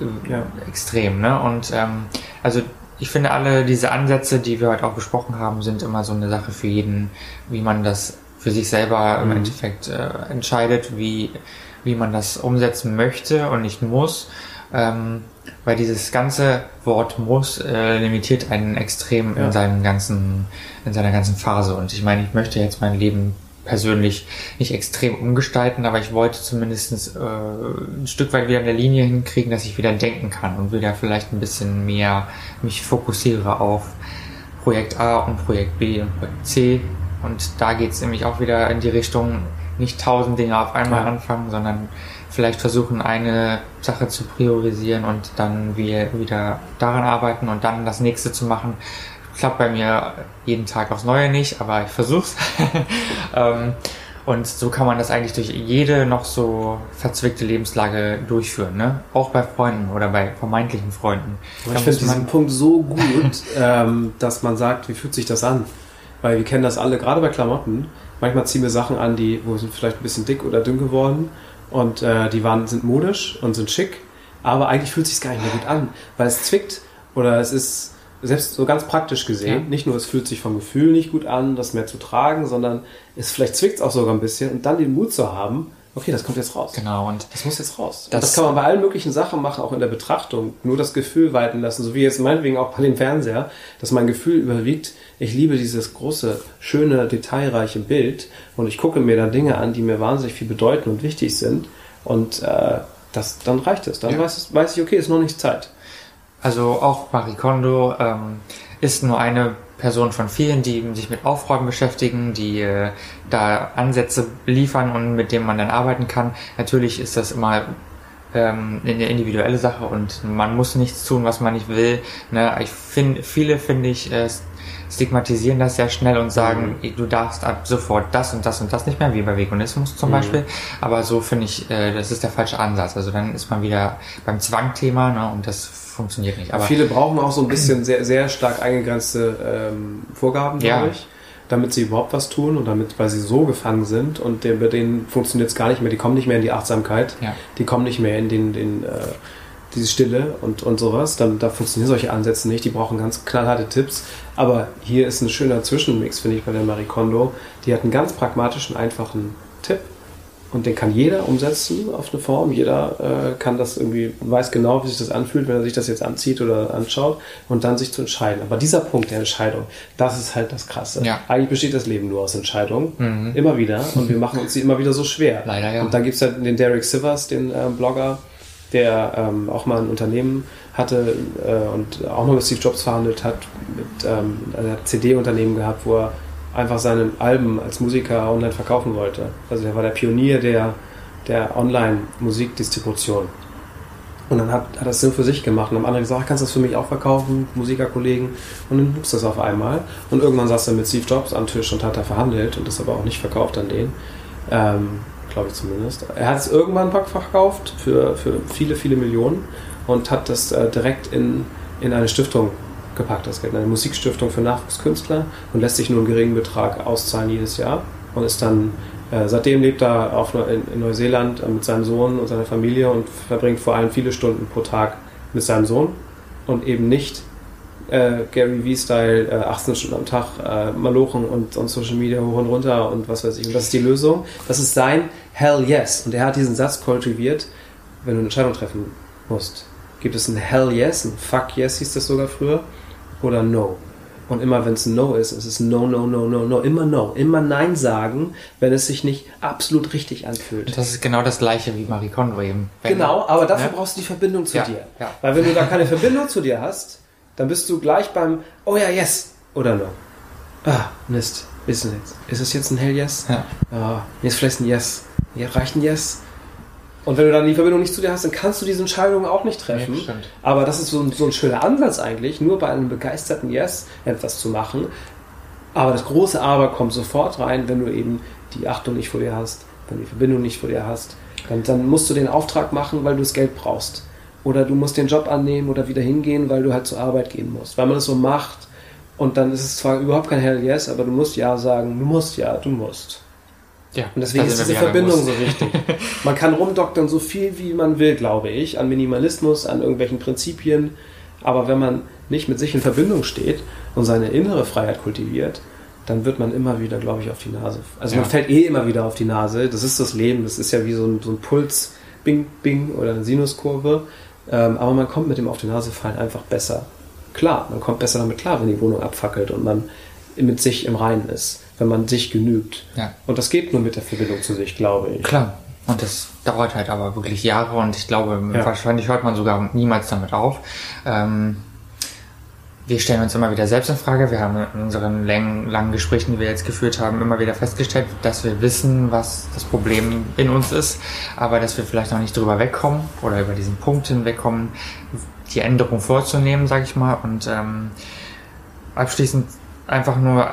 äh, ja. extrem. Ne? Und ähm, also ich finde alle diese Ansätze, die wir heute auch besprochen haben, sind immer so eine Sache für jeden, wie man das für sich selber im mhm. Endeffekt äh, entscheidet, wie, wie man das umsetzen möchte und nicht muss. Ähm, weil dieses ganze Wort muss äh, limitiert einen extrem ja. in seinem ganzen, in seiner ganzen Phase. Und ich meine, ich möchte jetzt mein Leben persönlich nicht extrem umgestalten, aber ich wollte zumindest äh, ein Stück weit wieder eine Linie hinkriegen, dass ich wieder denken kann und wieder vielleicht ein bisschen mehr mich fokussiere auf Projekt A und Projekt B und Projekt C und da geht es nämlich auch wieder in die Richtung, nicht tausend Dinge auf einmal ja. anfangen, sondern vielleicht versuchen, eine Sache zu priorisieren und dann wieder daran arbeiten und dann das nächste zu machen. Klappt bei mir jeden Tag aufs Neue nicht, aber ich versuch's. ähm, und so kann man das eigentlich durch jede noch so verzwickte Lebenslage durchführen, ne? Auch bei Freunden oder bei vermeintlichen Freunden. ich finde diesen Punkt so gut, ähm, dass man sagt, wie fühlt sich das an? Weil wir kennen das alle, gerade bei Klamotten. Manchmal ziehen wir Sachen an, die wo sind vielleicht ein bisschen dick oder dünn geworden und äh, die waren, sind modisch und sind schick, aber eigentlich fühlt es sich gar nicht mehr gut an, weil es zwickt oder es ist selbst so ganz praktisch gesehen, ja. nicht nur es fühlt sich vom Gefühl nicht gut an, das mehr zu tragen, sondern es vielleicht zwickt es auch sogar ein bisschen und dann den Mut zu haben, okay, das kommt jetzt raus. Genau, und das muss jetzt raus. Das, das, kann man bei allen möglichen Sachen machen, auch in der Betrachtung. Nur das Gefühl walten lassen, so wie jetzt meinetwegen auch bei dem Fernseher, dass mein Gefühl überwiegt, ich liebe dieses große, schöne, detailreiche Bild und ich gucke mir dann Dinge an, die mir wahnsinnig viel bedeuten und wichtig sind und äh, das, dann reicht es. Dann ja. weiß, weiß ich, okay, ist noch nicht Zeit. Also auch Marie Kondo ähm, ist nur eine Person von vielen, die sich mit Aufräumen beschäftigen, die äh, da Ansätze liefern und mit denen man dann arbeiten kann. Natürlich ist das immer ähm, eine individuelle Sache und man muss nichts tun, was man nicht will. Ne? Ich finde, viele finde ich äh, stigmatisieren das sehr schnell und sagen, mhm. du darfst ab sofort das und das und das nicht mehr, wie bei Veganismus zum mhm. Beispiel. Aber so finde ich, äh, das ist der falsche Ansatz. Also dann ist man wieder beim Zwangthema ne? und das funktioniert nicht. Aber viele brauchen auch so ein bisschen sehr, sehr stark eingegrenzte ähm, Vorgaben, glaube ja. ich, damit sie überhaupt was tun und damit, weil sie so gefangen sind und der, bei denen funktioniert es gar nicht mehr. Die kommen nicht mehr in die Achtsamkeit, ja. die kommen nicht mehr in den, den äh, diese Stille und, und sowas. Dann, da funktionieren solche Ansätze nicht. Die brauchen ganz knallharte Tipps. Aber hier ist ein schöner Zwischenmix, finde ich, bei der Marie Kondo. Die hat einen ganz pragmatischen, einfachen Tipp und den kann jeder umsetzen auf eine Form. Jeder äh, kann das irgendwie, weiß genau, wie sich das anfühlt, wenn er sich das jetzt anzieht oder anschaut und dann sich zu entscheiden. Aber dieser Punkt der Entscheidung, das ist halt das Krasse. Ja. Eigentlich besteht das Leben nur aus Entscheidungen. Mhm. Immer wieder. Und wir machen uns sie immer wieder so schwer. Leider, ja. Und dann gibt es halt den Derek Sivers, den äh, Blogger, der ähm, auch mal ein Unternehmen hatte äh, und auch noch mit Steve Jobs verhandelt hat, mit ähm, einem CD-Unternehmen gehabt, wo er einfach seine Alben als Musiker online verkaufen wollte. Also er war der Pionier der, der Online-Musikdistribution. Und dann hat, hat das so für sich gemacht. Und am anderen gesagt, kannst du das für mich auch verkaufen, Musikerkollegen? Und dann nutzt das auf einmal. Und irgendwann saß er mit Steve Jobs am Tisch und hat da verhandelt und das aber auch nicht verkauft an den. Ähm, Glaube ich zumindest. Er hat es irgendwann verkauft für, für viele, viele Millionen und hat das äh, direkt in, in eine Stiftung gepackt, das Geld, eine Musikstiftung für Nachwuchskünstler und lässt sich nur einen geringen Betrag auszahlen jedes Jahr und ist dann äh, seitdem lebt er auf, in, in Neuseeland äh, mit seinem Sohn und seiner Familie und verbringt vor allem viele Stunden pro Tag mit seinem Sohn und eben nicht äh, Gary V-Style, äh, 18 Stunden am Tag, äh, Malochen und, und Social Media hoch und runter und was weiß ich. Und das ist die Lösung. Das ist sein Hell Yes. Und er hat diesen Satz kultiviert, wenn du eine Entscheidung treffen musst. Gibt es ein Hell Yes, ein Fuck Yes hieß das sogar früher, oder No. Und immer wenn es ein No ist, ist es No, No, No, No, No. Immer No. Immer Nein sagen, wenn es sich nicht absolut richtig anfühlt. Das ist genau das gleiche wie Marie Kondo eben. Genau, aber dafür Ja. brauchst du die Verbindung zu Ja, dir. ja. Weil wenn du da keine Verbindung zu dir hast, dann bist du gleich beim Oh ja, yes oder No. Ah, Mist. Ist es jetzt? Ist es jetzt ein Hell Yes? Ja. Ah, jetzt vielleicht ein Yes. Ja, reicht ein Yes? Und wenn du dann die Verbindung nicht zu dir hast, dann kannst du diese Entscheidung auch nicht treffen. Stimmt. Aber das ist so ein, so ein schöner Ansatz eigentlich, nur bei einem begeisterten Yes etwas zu machen. Aber das große Aber kommt sofort rein, wenn du eben die Achtung nicht vor dir hast, wenn du die Verbindung nicht vor dir hast. Dann, dann musst du den Auftrag machen, weil du das Geld brauchst. Oder du musst den Job annehmen oder wieder hingehen, weil du halt zur Arbeit gehen musst. Weil man das so macht und dann ist es zwar überhaupt kein Hell Yes, aber du musst Ja sagen. Du musst Ja, du musst. Ja, Und deswegen ist diese Verbindung Muss. so wichtig. Man kann rumdoktern so viel, wie man will, glaube ich, an Minimalismus, an irgendwelchen Prinzipien. Aber wenn man nicht mit sich in Verbindung steht und seine innere Freiheit kultiviert, dann wird man immer wieder, glaube ich, auf die Nase. Also man Ja. fällt eh immer wieder auf die Nase. Das ist das Leben. Das ist ja wie so ein, so ein Puls, Bing, Bing oder eine Sinuskurve. Ähm, aber man kommt mit dem auf die Nase fallen einfach besser klar. Man kommt besser damit klar, wenn die Wohnung abfackelt und man mit sich im Reinen ist, wenn man sich genügt. Ja. Und das geht nur mit der Verbindung zu sich, glaube ich. Klar. Und das dauert halt aber wirklich Jahre und ich glaube, Ja. wahrscheinlich hört man sogar niemals damit auf. Ähm, wir stellen uns immer wieder selbst in Frage. Wir haben in unseren langen, langen Gesprächen, die wir jetzt geführt haben, immer wieder festgestellt, dass wir wissen, was das Problem in uns ist, aber dass wir vielleicht noch nicht drüber wegkommen oder über diesen Punkt hinwegkommen, die Änderung vorzunehmen, sage ich mal. Und ähm, abschließend einfach nur,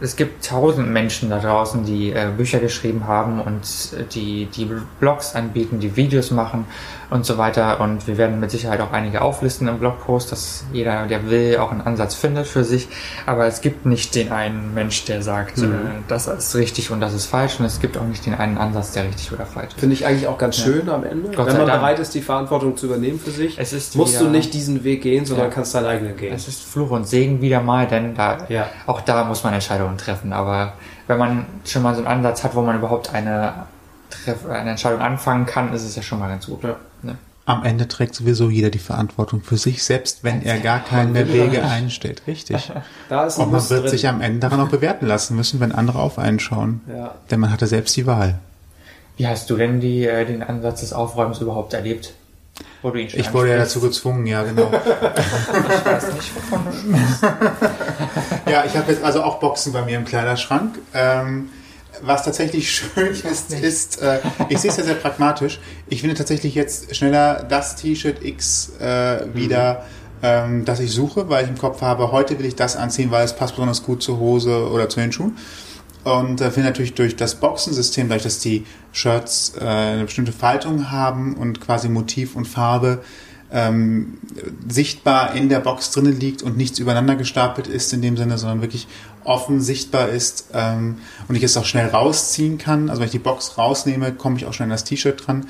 es gibt tausend Menschen da draußen, die äh, Bücher geschrieben haben und äh, die, die Blogs anbieten, die Videos machen und so weiter. Und wir werden mit Sicherheit auch einige auflisten im Blogpost, dass jeder, der will, auch einen Ansatz findet für sich. Aber es gibt nicht den einen Mensch, der sagt, äh, das ist richtig und das ist falsch. Und es gibt auch nicht den einen Ansatz, der richtig oder falsch ist. Finde ich eigentlich auch ganz schön am Ende. Gott Wenn man Dank. bereit ist, die Verantwortung zu übernehmen für sich, Es ist musst du wieder- nicht diesen Weg gehen, sondern Ja. kannst deinen eigenen gehen. Es ist Fluch und Segen wieder mal, denn da, Ja. auch da muss man Entscheidungen treffen. Aber wenn man schon mal so einen Ansatz hat, wo man überhaupt eine, Treff eine Entscheidung anfangen kann, ist es ja schon mal ganz gut. Ja. Ne? Am Ende trägt sowieso jeder die Verantwortung für sich, selbst wenn er gar keine Wege einstellt. Richtig. Da ist ein Und man wird drin. sich am Ende daran auch bewerten lassen müssen, wenn andere auf einen schauen. Ja. Denn man hatte selbst die Wahl. Wie hast du denn die, äh, den Ansatz des Aufräumens überhaupt erlebt? Ich wurde ja dazu gezwungen, ja, genau. Ich weiß nicht, wovon du Ja, ich habe jetzt also auch Boxen bei mir im Kleiderschrank. Ähm, was tatsächlich schön ist, ist, äh, ich sehe es ja sehr pragmatisch. Ich finde tatsächlich jetzt schneller das T-Shirt X äh, wieder, ähm, das ich suche, weil ich im Kopf habe, heute will ich das anziehen, weil es passt besonders gut zur Hose oder zu den Schuhen. Und äh, finde natürlich durch das Boxensystem, dadurch, dass die Shirts äh, eine bestimmte Faltung haben und quasi Motiv und Farbe ähm, sichtbar in der Box drinnen liegt und nichts übereinander gestapelt ist in dem Sinne, sondern wirklich offen sichtbar ist ähm, und ich es auch schnell rausziehen kann. Also wenn ich die Box rausnehme, komme ich auch schnell an das T-Shirt dran.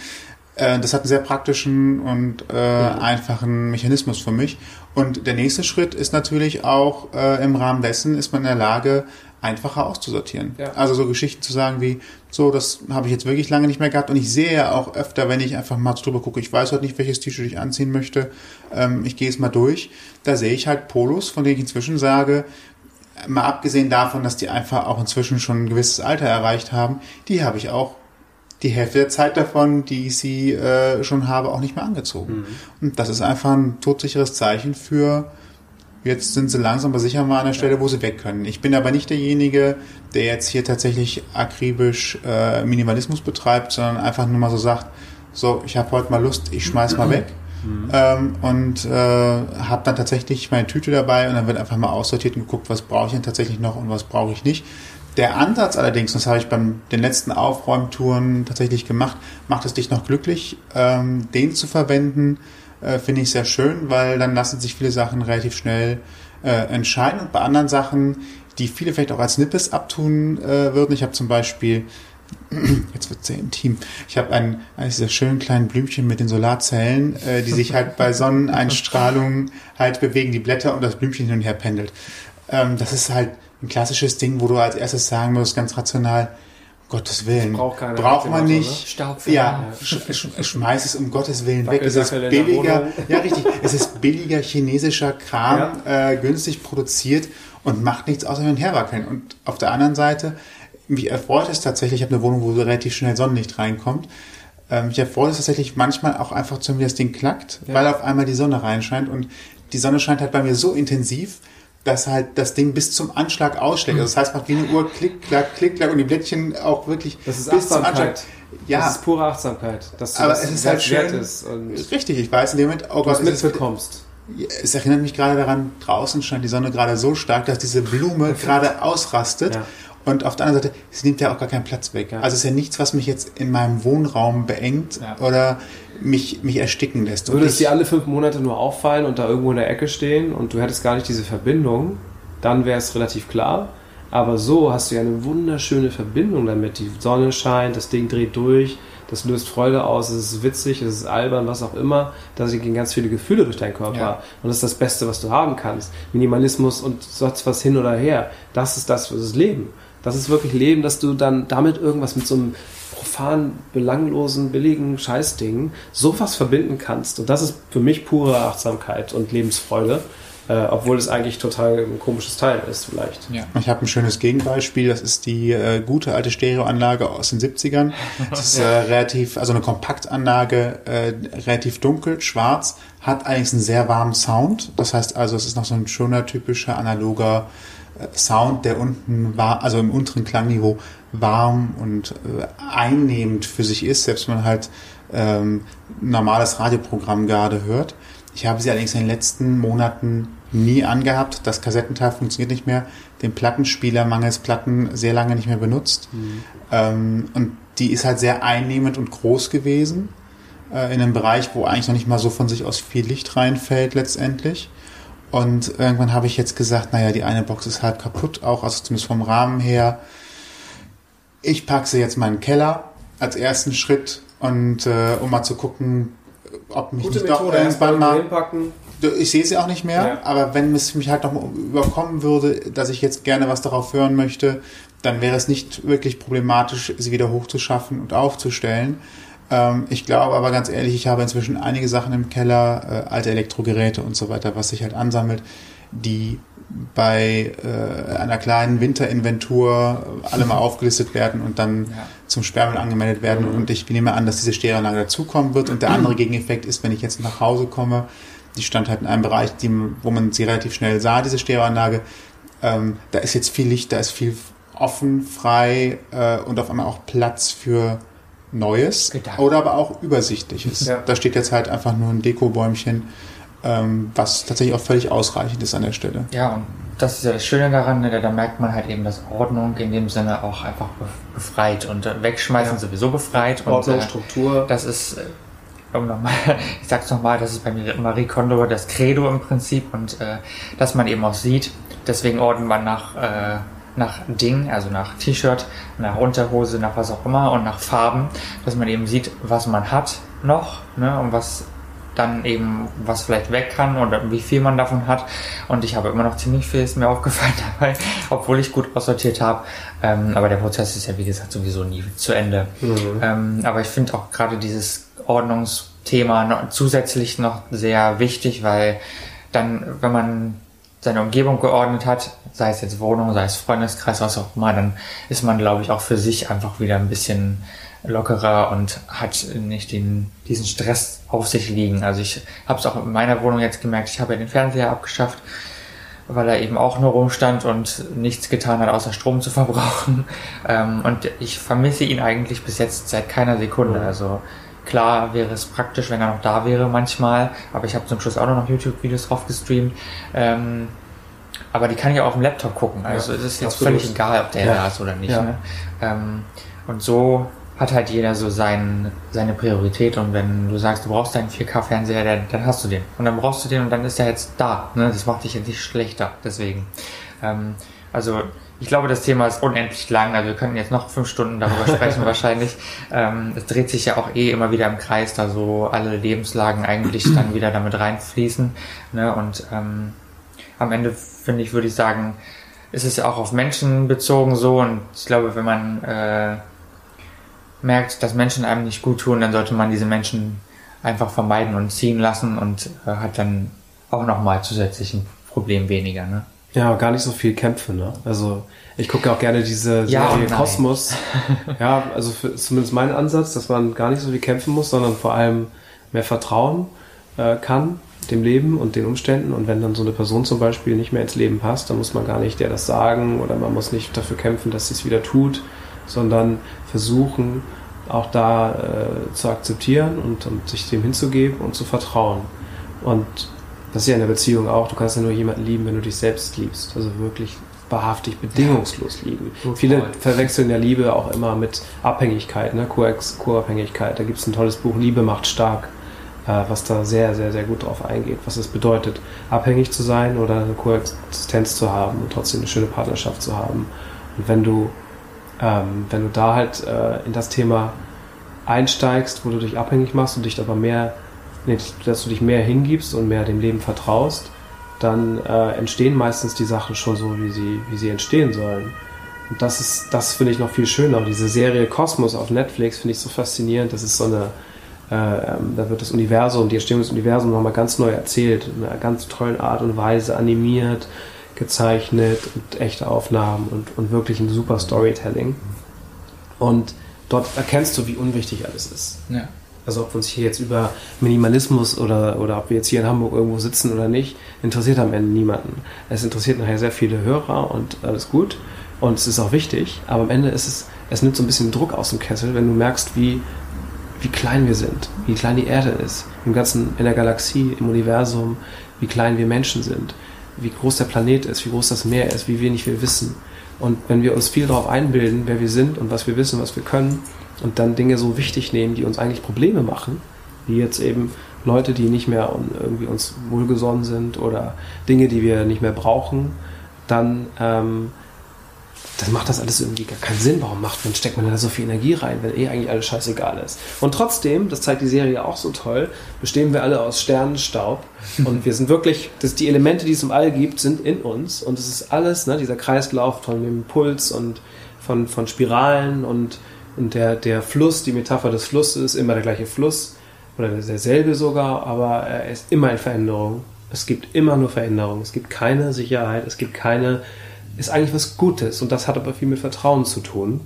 Äh, das hat einen sehr praktischen und äh, einfachen Mechanismus für mich. Und der nächste Schritt ist natürlich auch äh, im Rahmen dessen ist man in der Lage, einfacher auszusortieren. Ja. Also so Geschichten zu sagen wie, so, das habe ich jetzt wirklich lange nicht mehr gehabt und ich sehe ja auch öfter, wenn ich einfach mal drüber gucke, ich weiß heute nicht, welches T-Shirt ich anziehen möchte, ähm, ich gehe es mal durch, da sehe ich halt Polos, von denen ich inzwischen sage, mal abgesehen davon, dass die einfach auch inzwischen schon ein gewisses Alter erreicht haben, die habe ich auch die Hälfte der Zeit davon, die ich sie äh, schon habe, auch nicht mehr angezogen. Und das ist einfach ein todsicheres Zeichen für, jetzt sind sie langsam aber sicher mal an der Stelle, wo sie weg können. Ich bin aber nicht derjenige, der jetzt hier tatsächlich akribisch äh, Minimalismus betreibt, sondern einfach nur mal so sagt, so, ich habe heute mal Lust, ich schmeiß mal weg. Ähm, und äh, habe dann tatsächlich meine Tüte dabei und dann wird einfach mal aussortiert und geguckt, was brauche ich denn tatsächlich noch und was brauche ich nicht. Der Ansatz allerdings, das habe ich beim den letzten Aufräumtouren tatsächlich gemacht, macht es dich noch glücklich, ähm, den zu verwenden, äh, finde ich sehr schön, weil dann lassen sich viele Sachen relativ schnell äh, entscheiden. Und bei anderen Sachen, die viele vielleicht auch als Nippes abtun äh, würden, ich habe zum Beispiel jetzt wird sehr intim. Ich habe ein, eines dieser schönen kleinen Blümchen mit den Solarzellen, äh, die sich halt bei Sonneneinstrahlung halt bewegen, die Blätter und das Blümchen hin und her pendelt. Ähm, das ist halt ein klassisches Ding, wo du als erstes sagen musst, ganz rational, Gottes Willen. braucht keiner Braucht man nicht. Staubfänger. Ja, sch sch schmeiß es um Gottes Willen weg. Es ist billiger, ja richtig, es ist billiger chinesischer Kram, äh, günstig produziert und macht nichts außer hin und her wackeln. Und auf der anderen Seite, mich erfreut es tatsächlich, ich habe eine Wohnung, wo so relativ schnell Sonnenlicht reinkommt. Ähm, mich erfreut es tatsächlich manchmal auch einfach zu mir das Ding klackt, weil auf einmal die Sonne reinscheint und die Sonne scheint halt bei mir so intensiv, dass halt das Ding bis zum Anschlag ausschlägt. Also das heißt, macht wie eine Uhr klick, klack, klick, klack und die Blättchen auch wirklich Das ist bis zum Anschlag. Ja, Das ist pure Achtsamkeit. Dass du aber das es ist halt wert schön. ist und richtig, ich weiß in dem Moment, oh du es Gott, es, ist, mitbekommst. es erinnert mich gerade daran, draußen scheint die Sonne gerade so stark, dass diese Blume gerade ausrastet. Ja. Und auf der anderen Seite, sie nimmt ja auch gar keinen Platz weg. Ja. Also es ist ja nichts, was mich jetzt in meinem Wohnraum beengt Ja. oder mich, mich ersticken lässt. Und Würde es dir alle fünf Monate nur auffallen und da irgendwo in der Ecke stehen und du hättest gar nicht diese Verbindung, dann wäre es relativ klar. Aber so hast du ja eine wunderschöne Verbindung damit. Die Sonne scheint, das Ding dreht durch, das löst Freude aus, es ist witzig, es ist albern, was auch immer. Da gehen ganz viele Gefühle durch deinen Körper. Ja. Und das ist das Beste, was du haben kannst. Minimalismus und sonst was hin oder her. Das ist das, das ist Leben. Das ist wirklich Leben, dass du dann damit irgendwas mit so einem profan, belanglosen, billigen Scheißding sowas verbinden kannst. Und das ist für mich pure Achtsamkeit und Lebensfreude. Äh, obwohl es eigentlich total ein komisches Teil ist, vielleicht. Ja. Ich habe ein schönes Gegenbeispiel, das ist die äh, gute alte Stereoanlage aus den 70ern. Das ist äh, relativ, also eine Kompaktanlage, äh, relativ dunkel, schwarz, hat eigentlich einen sehr warmen Sound. Das heißt also, es ist noch so ein schöner, typischer analoger äh, Sound, der unten war, also im unteren Klangniveau warm und äh, einnehmend für sich ist, selbst wenn man halt ähm, normales Radioprogramm gerade hört. Ich habe sie allerdings in den letzten Monaten nie angehabt. Das Kassettenteil funktioniert nicht mehr. Den Plattenspieler mangels Platten sehr lange nicht mehr benutzt. Ähm, und die ist halt sehr einnehmend und groß gewesen. Äh, in einem Bereich, wo eigentlich noch nicht mal so von sich aus viel Licht reinfällt letztendlich. Und irgendwann habe ich jetzt gesagt, naja, die eine Box ist halb kaputt, auch also zumindest vom Rahmen her. Ich packe sie jetzt mal in den Keller als ersten Schritt und äh, um mal zu gucken, ob mich nicht doch irgendwann mal hinpacken. ich sehe sie auch nicht mehr, Ja. aber wenn es mich halt noch überkommen würde, dass ich jetzt gerne was darauf hören möchte, dann wäre es nicht wirklich problematisch, sie wieder hochzuschaffen und aufzustellen. Ähm, ich glaube aber ganz ehrlich, ich habe inzwischen einige Sachen im Keller, äh, alte Elektrogeräte und so weiter, was sich halt ansammelt, die bei äh, einer kleinen Winterinventur alle mal aufgelistet werden und dann Ja. zum Sperrmüll angemeldet werden. Und ich nehme an, dass diese Stereoanlage dazukommen wird. Und der andere Gegeneffekt ist, wenn ich jetzt nach Hause komme, die stand halt in einem Bereich, die, wo man sie relativ schnell sah, diese Stereoanlage. Ähm, da ist jetzt viel Licht, da ist viel offen, frei äh, und auf einmal auch Platz für Neues Gedanken. oder aber auch Übersichtliches. Ja. Da steht jetzt halt einfach nur ein Dekobäumchen, ähm, was tatsächlich auch völlig ausreichend ist an der Stelle. Ja, und das ist ja das Schöne daran, ne, da merkt man halt eben, dass Ordnung in dem Sinne auch einfach be- befreit und äh, wegschmeißen Ja. sowieso befreit. Und, Ordnung, äh, Struktur. Das ist, äh, um nochmal, ich sag's nochmal, das ist bei mir Marie Kondo das Credo im Prinzip und äh, dass man eben auch sieht, deswegen ordnet man nach, äh, nach Ding, also nach T-Shirt, nach Unterhose, nach was auch immer und nach Farben, dass man eben sieht, was man hat noch ne, und was dann eben was vielleicht weg kann oder wie viel man davon hat. Und ich habe immer noch ziemlich viel, ist mir aufgefallen dabei, obwohl ich gut aussortiert habe. Ähm, aber der Prozess ist ja, wie gesagt, sowieso nie zu Ende. Ähm, aber ich finde auch gerade dieses Ordnungsthema noch, zusätzlich noch sehr wichtig, weil dann, wenn man seine Umgebung geordnet hat, sei es jetzt Wohnung, sei es Freundeskreis, was auch immer, dann ist man, glaube ich, auch für sich einfach wieder ein bisschen lockerer und hat nicht den, diesen Stress auf sich liegen. Also ich habe es auch in meiner Wohnung jetzt gemerkt, ich habe ja den Fernseher abgeschafft, weil er eben auch nur rumstand und nichts getan hat, außer Strom zu verbrauchen. Ähm, und ich vermisse ihn eigentlich bis jetzt seit keiner Sekunde. Also klar wäre es praktisch, wenn er noch da wäre manchmal, aber ich habe zum Schluss auch noch YouTube-Videos drauf gestreamt. Ähm, aber die kann ich auch auf dem Laptop gucken. Also es ist jetzt völlig egal, ob der Ja. da ist oder nicht. Ja. Ne? Ähm, und so hat halt jeder so sein, seine Priorität und wenn du sagst, du brauchst deinen 4K-Fernseher, dann, dann hast du den. Und dann brauchst du den und dann ist er jetzt da. Ne? Das macht dich jetzt nicht schlechter, deswegen. Ähm, also ich glaube, das Thema ist unendlich lang. Also wir könnten jetzt noch fünf Stunden darüber sprechen wahrscheinlich. Ähm, es dreht sich ja auch eh immer wieder im Kreis, da so alle Lebenslagen eigentlich dann wieder damit reinfließen. Ne? Und ähm, am Ende, finde ich, würde ich sagen, ist es ja auch auf Menschen bezogen so. Und ich glaube, wenn man äh, merkt, dass Menschen einem nicht gut tun, dann sollte man diese Menschen einfach vermeiden und ziehen lassen und äh, hat dann auch nochmal zusätzlich ein Problem weniger. Ne? Ja, gar nicht so viel Kämpfe, ne? Also ich gucke auch gerne diese Ja Serie nein. Kosmos. ja, also für, zumindest mein Ansatz, dass man gar nicht so viel kämpfen muss, sondern vor allem mehr vertrauen äh, kann dem Leben und den Umständen. Und wenn dann so eine Person zum Beispiel nicht mehr ins Leben passt, dann muss man gar nicht der das sagen oder man muss nicht dafür kämpfen, dass sie es wieder tut, sondern versuchen auch da äh, zu akzeptieren und, und sich dem hinzugeben und zu vertrauen. Und das ist ja in der Beziehung auch. Du kannst ja nur jemanden lieben, wenn du dich selbst liebst. Also wirklich wahrhaftig bedingungslos lieben. Gut Viele verwechseln ja Liebe auch immer mit Abhängigkeit, ne? Co-Abhängigkeit. Da gibt es ein tolles Buch, Liebe macht stark, äh, was da sehr, sehr, sehr gut drauf eingeht, was es bedeutet, abhängig zu sein oder eine Koexistenz zu haben und trotzdem eine schöne Partnerschaft zu haben. Und wenn du, ähm, wenn du da halt äh, in das Thema einsteigst, wo du dich abhängig machst und dich aber mehr, dass du dich mehr hingibst und mehr dem Leben vertraust, dann äh, entstehen meistens die Sachen schon so, wie sie, wie sie entstehen sollen. Und das ist, das finde ich noch viel schöner. Diese Serie Kosmos auf Netflix finde ich so faszinierend. Das ist so eine, äh, ähm, da wird das Universum, die Entstehung des Universums nochmal ganz neu erzählt, in einer ganz tollen Art und Weise animiert, gezeichnet und echte Aufnahmen und, und wirklich ein super Storytelling. Und dort erkennst du, wie unwichtig alles ist. Ja. Also ob wir uns hier jetzt über Minimalismus oder, oder ob wir jetzt hier in Hamburg irgendwo sitzen oder nicht, interessiert am Ende niemanden. Es interessiert nachher sehr viele Hörer und alles gut. Und es ist auch wichtig, aber am Ende ist es, es nimmt so ein bisschen Druck aus dem Kessel, wenn du merkst, wie, wie klein wir sind, wie klein die Erde ist, im ganzen, in der Galaxie, im Universum, wie klein wir Menschen sind, wie groß der Planet ist, wie groß das Meer ist, wie wenig wir wissen. Und wenn wir uns viel darauf einbilden, wer wir sind und was wir wissen, was wir können, und dann Dinge so wichtig nehmen, die uns eigentlich Probleme machen, wie jetzt eben Leute, die nicht mehr irgendwie uns wohlgesonnen sind oder Dinge, die wir nicht mehr brauchen, dann, ähm, dann macht das alles irgendwie gar keinen Sinn. Warum macht man, steckt man da so viel Energie rein, wenn eh eigentlich alles scheißegal ist? Und trotzdem, das zeigt die Serie auch so toll, bestehen wir alle aus Sternenstaub und wir sind wirklich, das, die Elemente, die es im All gibt, sind in uns und es ist alles, ne, dieser Kreislauf von dem Impuls und von, von Spiralen und, und der, der Fluss, die Metapher des Flusses, immer der gleiche Fluss oder derselbe sogar, aber er ist immer in Veränderung. Es gibt immer nur Veränderung. Es gibt keine Sicherheit, es gibt keine, ist eigentlich was Gutes und das hat aber viel mit Vertrauen zu tun.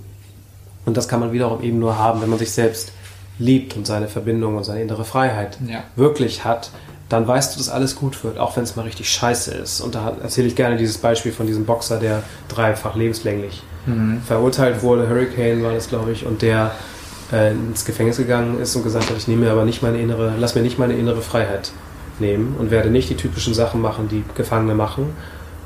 Und das kann man wiederum eben nur haben, wenn man sich selbst liebt und seine Verbindung und seine innere Freiheit Ja. wirklich hat, dann weißt du, dass alles gut wird, auch wenn es mal richtig scheiße ist. Und da erzähle ich gerne dieses Beispiel von diesem Boxer, der dreifach lebenslänglich verurteilt wurde. Hurricane war das, glaube ich, und der äh, ins Gefängnis gegangen ist und gesagt hat, ich nehme mir aber nicht meine innere, lass mir nicht meine innere Freiheit nehmen und werde nicht die typischen Sachen machen, die Gefangene machen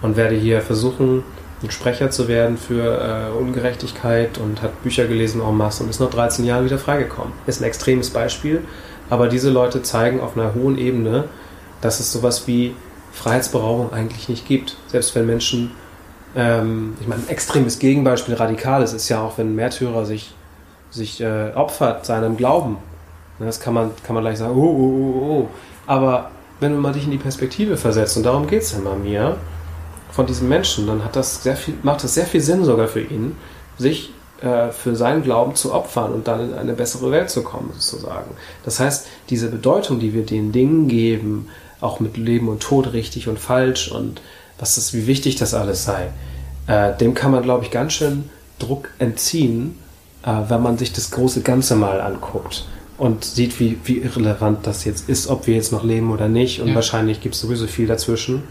und werde hier versuchen, ein Sprecher zu werden für äh, Ungerechtigkeit und hat Bücher gelesen en masse und ist nach 13 Jahren wieder freigekommen. Ist ein extremes Beispiel, aber diese Leute zeigen auf einer hohen Ebene, dass es sowas wie Freiheitsberaubung eigentlich nicht gibt. Selbst wenn Menschen, ähm, ich meine, ein extremes Gegenbeispiel, radikales ist ja auch, wenn ein Märtyrer sich, sich äh, opfert seinem Glauben. Ne, Das kann man, kann man gleich sagen, oh, oh, oh, oh. Aber wenn mal dich in die Perspektive versetzt, und darum geht es ja mal mir, von diesem Menschen, dann hat das sehr viel, macht das sehr viel Sinn sogar für ihn, sich äh, für seinen Glauben zu opfern und dann in eine bessere Welt zu kommen, sozusagen. Das heißt, diese Bedeutung, die wir den Dingen geben, auch mit Leben und Tod richtig und falsch und was das, wie wichtig das alles sei, äh, dem kann man, glaube ich, ganz schön Druck entziehen, äh, wenn man sich das große Ganze mal anguckt und sieht, wie, wie irrelevant das jetzt ist, ob wir jetzt noch leben oder nicht. Und Ja. wahrscheinlich gibt es sowieso viel dazwischen.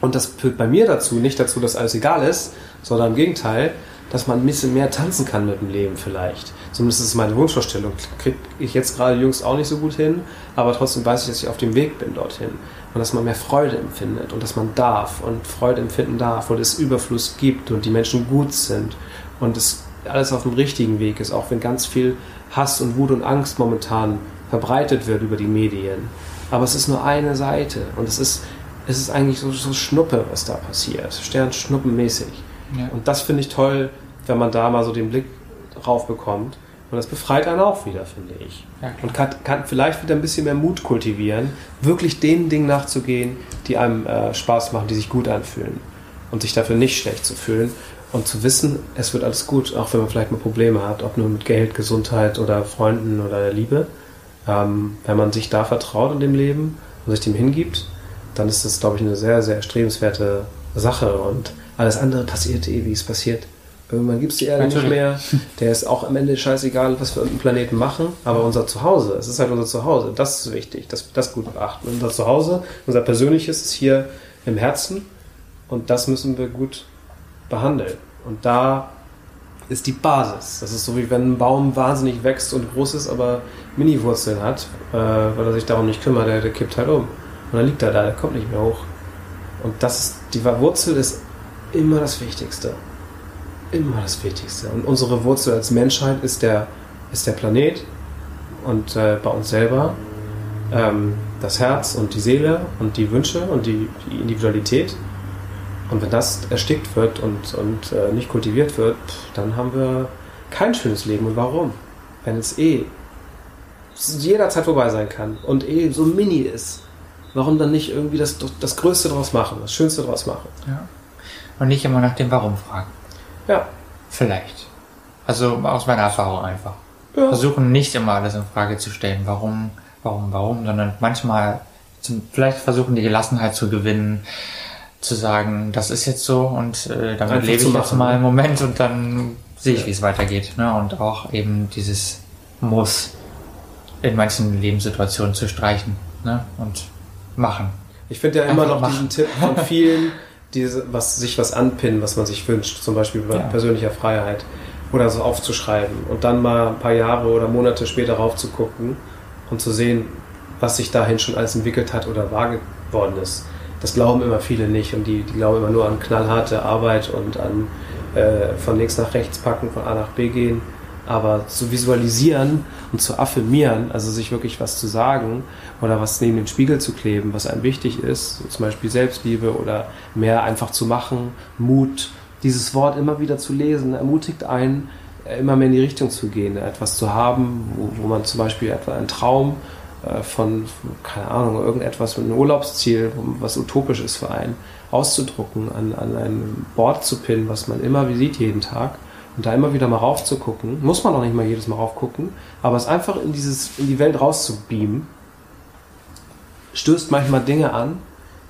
Und das führt bei mir dazu, nicht dazu, dass alles egal ist, sondern im Gegenteil, dass man ein bisschen mehr tanzen kann mit dem Leben vielleicht. Zumindest ist es meine Wunschvorstellung. Kriege ich jetzt gerade jüngst auch nicht so gut hin, aber trotzdem weiß ich, dass ich auf dem Weg bin dorthin. Und dass man mehr Freude empfindet und dass man darf und Freude empfinden darf und es Überfluss gibt und die Menschen gut sind und es alles auf dem richtigen Weg ist, auch wenn ganz viel Hass und Wut und Angst momentan verbreitet wird über die Medien. Aber es ist nur eine Seite und es ist, es ist eigentlich so, so Schnuppe, was da passiert. Sternschnuppenmäßig. Ja. Und das finde ich toll, wenn man da mal so den Blick drauf bekommt. Und das befreit einen auch wieder, finde ich. Ja, und kann, kann vielleicht wieder ein bisschen mehr Mut kultivieren, wirklich den Dingen nachzugehen, die einem äh, Spaß machen, die sich gut anfühlen. Und sich dafür nicht schlecht zu fühlen. Und zu wissen, es wird alles gut, auch wenn man vielleicht mal Probleme hat, ob nur mit Geld, Gesundheit oder Freunden oder Liebe. Ähm, wenn man sich da vertraut in dem Leben und sich dem hingibt, dann ist das, glaube ich, eine sehr, sehr erstrebenswerte Sache. Und alles andere passiert eh, wie es passiert. Irgendwann gibt es die Erde Natürlich. nicht mehr. Der ist auch am Ende scheißegal, was wir auf dem Planeten machen. Aber unser Zuhause, es ist halt unser Zuhause. Das ist wichtig, dass wir das gut beachten. Unser Zuhause, unser persönliches ist hier im Herzen. Und das müssen wir gut behandeln. Und da ist die Basis. Das ist so wie wenn ein Baum wahnsinnig wächst und groß ist, aber Mini-Wurzeln hat, äh, weil er sich darum nicht kümmert, der, der kippt halt um. Und dann liegt er da, der kommt nicht mehr hoch. Und das ist, die Wurzel ist immer das Wichtigste. Immer das Wichtigste. Und unsere Wurzel als Menschheit ist der, ist der Planet und äh, bei uns selber ähm, das Herz und die Seele und die Wünsche und die, die Individualität. Und wenn das erstickt wird und, und äh, nicht kultiviert wird, dann haben wir kein schönes Leben. Und warum? Wenn es eh jederzeit vorbei sein kann und eh so mini ist, warum dann nicht irgendwie das, das Größte draus machen, das Schönste draus machen? Ja. Und nicht immer nach dem Warum fragen. Ja. Vielleicht. Also aus meiner Erfahrung einfach. Ja. Versuchen nicht immer alles in Frage zu stellen. Warum, warum, warum, sondern manchmal zum, vielleicht versuchen die Gelassenheit zu gewinnen, zu sagen, das ist jetzt so und äh, damit Einfach lebe ich jetzt machen, mal ne? einen Moment und dann sehe ich, Ja. wie es weitergeht. Ne? Und auch eben dieses Muss in manchen Lebenssituationen zu streichen ne? und machen. Ich finde ja immer Einfach noch machen. diesen Tipp von vielen, diese, was, sich was anpinnen, was man sich wünscht, zum Beispiel bei Ja. persönlicher Freiheit oder so aufzuschreiben und dann mal ein paar Jahre oder Monate später raufzugucken und zu sehen, was sich dahin schon alles entwickelt hat oder wahr geworden ist. Das glauben immer viele nicht und die, die glauben immer nur an knallharte Arbeit und an äh, von links nach rechts packen, von A nach B gehen. Aber zu visualisieren und zu affirmieren, also sich wirklich was zu sagen oder was neben den Spiegel zu kleben, was einem wichtig ist, so zum Beispiel Selbstliebe oder mehr einfach zu machen, Mut, dieses Wort immer wieder zu lesen, ermutigt einen, immer mehr in die Richtung zu gehen, etwas zu haben, wo, wo man zum Beispiel etwa einen Traum äh, von, keine Ahnung, irgendetwas mit einem Urlaubsziel, was utopisch ist für einen, auszudrucken, an, an ein Board zu pinnen, was man immer wie sieht jeden Tag und da immer wieder mal raufzugucken. Muss man auch nicht mal jedes Mal raufgucken, aber es einfach in, dieses, in die Welt rauszubeamen, stößt manchmal Dinge an,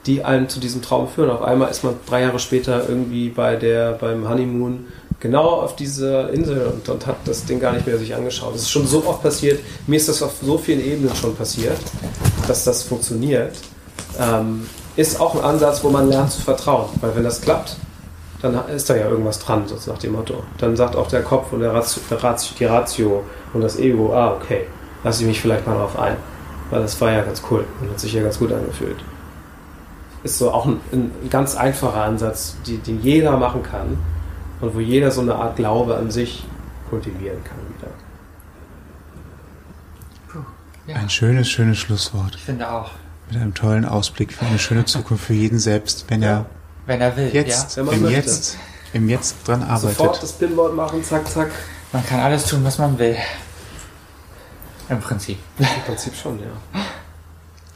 die einen zu diesem Traum führen. Auf einmal ist man drei Jahre später irgendwie bei der, beim Honeymoon genau auf dieser Insel und, und hat das Ding gar nicht mehr sich angeschaut. Das ist schon so oft passiert. Mir ist das auf so vielen Ebenen schon passiert, dass das funktioniert. Ähm, ist auch ein Ansatz, wo man lernt zu vertrauen. Weil wenn das klappt, dann ist da ja irgendwas dran, so nach dem Motto. Dann sagt auch der Kopf und der Ratio, der Ratio, die Ratio und das Ego, ah, okay, lasse ich mich vielleicht mal drauf ein. Weil das war ja ganz cool und hat sich ja ganz gut angefühlt. Ist so auch ein, ein ganz einfacher Ansatz, die, den jeder machen kann und wo jeder so eine Art Glaube an sich kultivieren kann wieder. Ja, Ein schönes, schönes Schlusswort. ich finde auch. Mit einem tollen Ausblick für eine schöne Zukunft für jeden selbst, wenn er Wenn er will, jetzt, Wenn man im. Jetzt, im Jetzt dran Sofort arbeitet. das Pinboard machen, zack, zack. ja. Man kann alles tun, was man will. Im Prinzip. Im Prinzip schon, ja.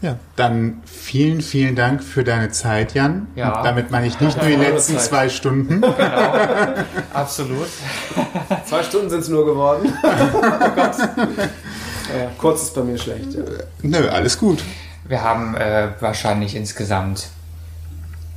Ja, dann vielen, vielen Dank für deine Zeit, Jan. Ja. Und damit meine ich nicht nur die letzten Zeit. zwei Stunden. Genau. Absolut. Zwei Stunden sind es nur geworden. oh Gott. Ja, kurz ist bei mir schlecht. Ja. Nö, alles gut. Wir haben äh, wahrscheinlich insgesamt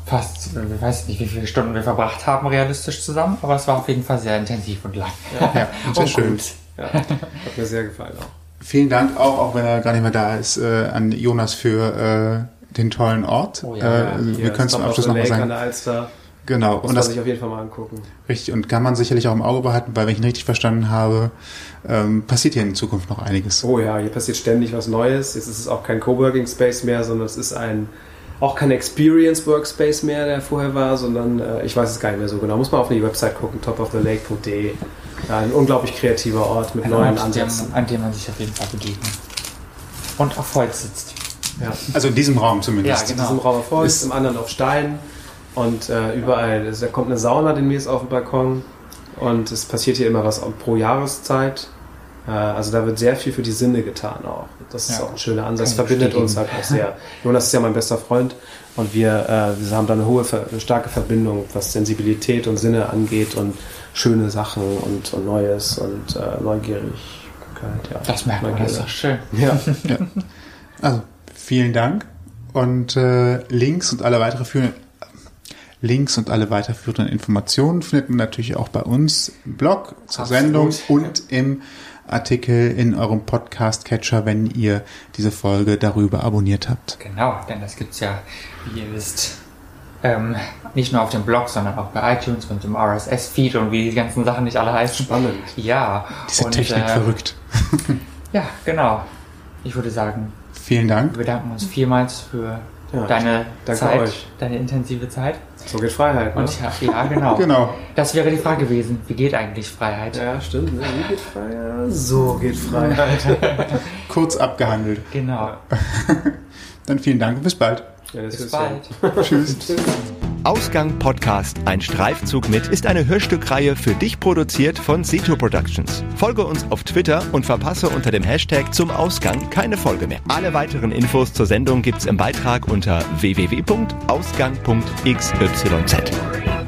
fast, ich weiß nicht, wie viele Stunden wir verbracht haben realistisch zusammen, aber es war auf jeden Fall sehr intensiv und lang. Ja, sehr und schön. gut. Ja, hat mir sehr gefallen auch. Vielen Dank auch, auch wenn er gar nicht mehr da ist, äh, an Jonas für äh, den tollen Ort. Oh ja, äh, wir können zum Stop Abschluss nochmal sagen. der Alster. Genau. Muss Und man das sich auf jeden Fall mal angucken. richtig und kann man sicherlich auch im Auge behalten, weil wenn ich ihn richtig verstanden habe, ähm, passiert hier in Zukunft noch einiges. Oh ja, hier passiert ständig was Neues. Jetzt ist es auch kein Coworking Space mehr, sondern es ist ein auch kein Experience Workspace mehr, der vorher war, sondern äh, ich weiß es gar nicht mehr so genau. Muss man auf die Website gucken, topofthelake.de. Ein unglaublich kreativer Ort mit Ein neuen Ort, Ansätzen. dem, an dem man sich auf jeden Fall begegnet. Und auf Holz sitzt. Ja. Also in diesem Raum zumindest. Ja, In genau. diesem Raum auf Holz, Ist- im anderen auf Stein und äh, überall. Da kommt eine Sauna demnächst auf dem Balkon und es passiert hier immer was pro Jahreszeit. Äh, also da wird sehr viel für die Sinne getan auch. Das ist Ja. auch ein schöner Ansatz. Ich Verbindet uns halt auch sehr. Jonas ist ja mein bester Freund und wir, äh, wir haben da eine hohe, eine starke Verbindung, was Sensibilität und Sinne angeht und schöne Sachen und, und Neues und äh, Neugierigkeit. Ja. Das merkt man, das ist doch schön. Ja. Also, vielen Dank. Und äh, Links und alle weitere führenden Links und alle weiterführenden Informationen findet man natürlich auch bei uns im Blog zur Absolut. Sendung und im Artikel in eurem Podcast-Catcher, wenn ihr diese Folge darüber abonniert habt. Genau, denn das gibt's ja, wie ihr wisst, ähm, nicht nur auf dem Blog, sondern auch bei iTunes und im RSS-Feed und wie die ganzen Sachen nicht alle heißen. Spannend. Ja. Diese und, Technik äh, verrückt. Ja, genau. Ich würde sagen, Vielen Dank. wir bedanken uns vielmals für Ja, deine Zeit, euch. deine intensive Zeit. So geht Freiheit. Ne? Und ja, ja, genau. Genau. Das wäre die Frage gewesen. Wie geht eigentlich Freiheit? Ja, stimmt. Ne? Wie geht Freiheit? So geht Freiheit. Kurz abgehandelt. Genau. Dann vielen Dank und bis bald. Ja, Bis ist ja- bald. Tschüss. Ausgang Podcast Ein Streifzug mit ist eine Hörstückreihe für dich produziert von Sito Productions. Folge uns auf Twitter und verpasse unter dem Hashtag zum Ausgang keine Folge mehr. Alle weiteren Infos zur Sendung gibt's im Beitrag unter www.ausgang.xyz.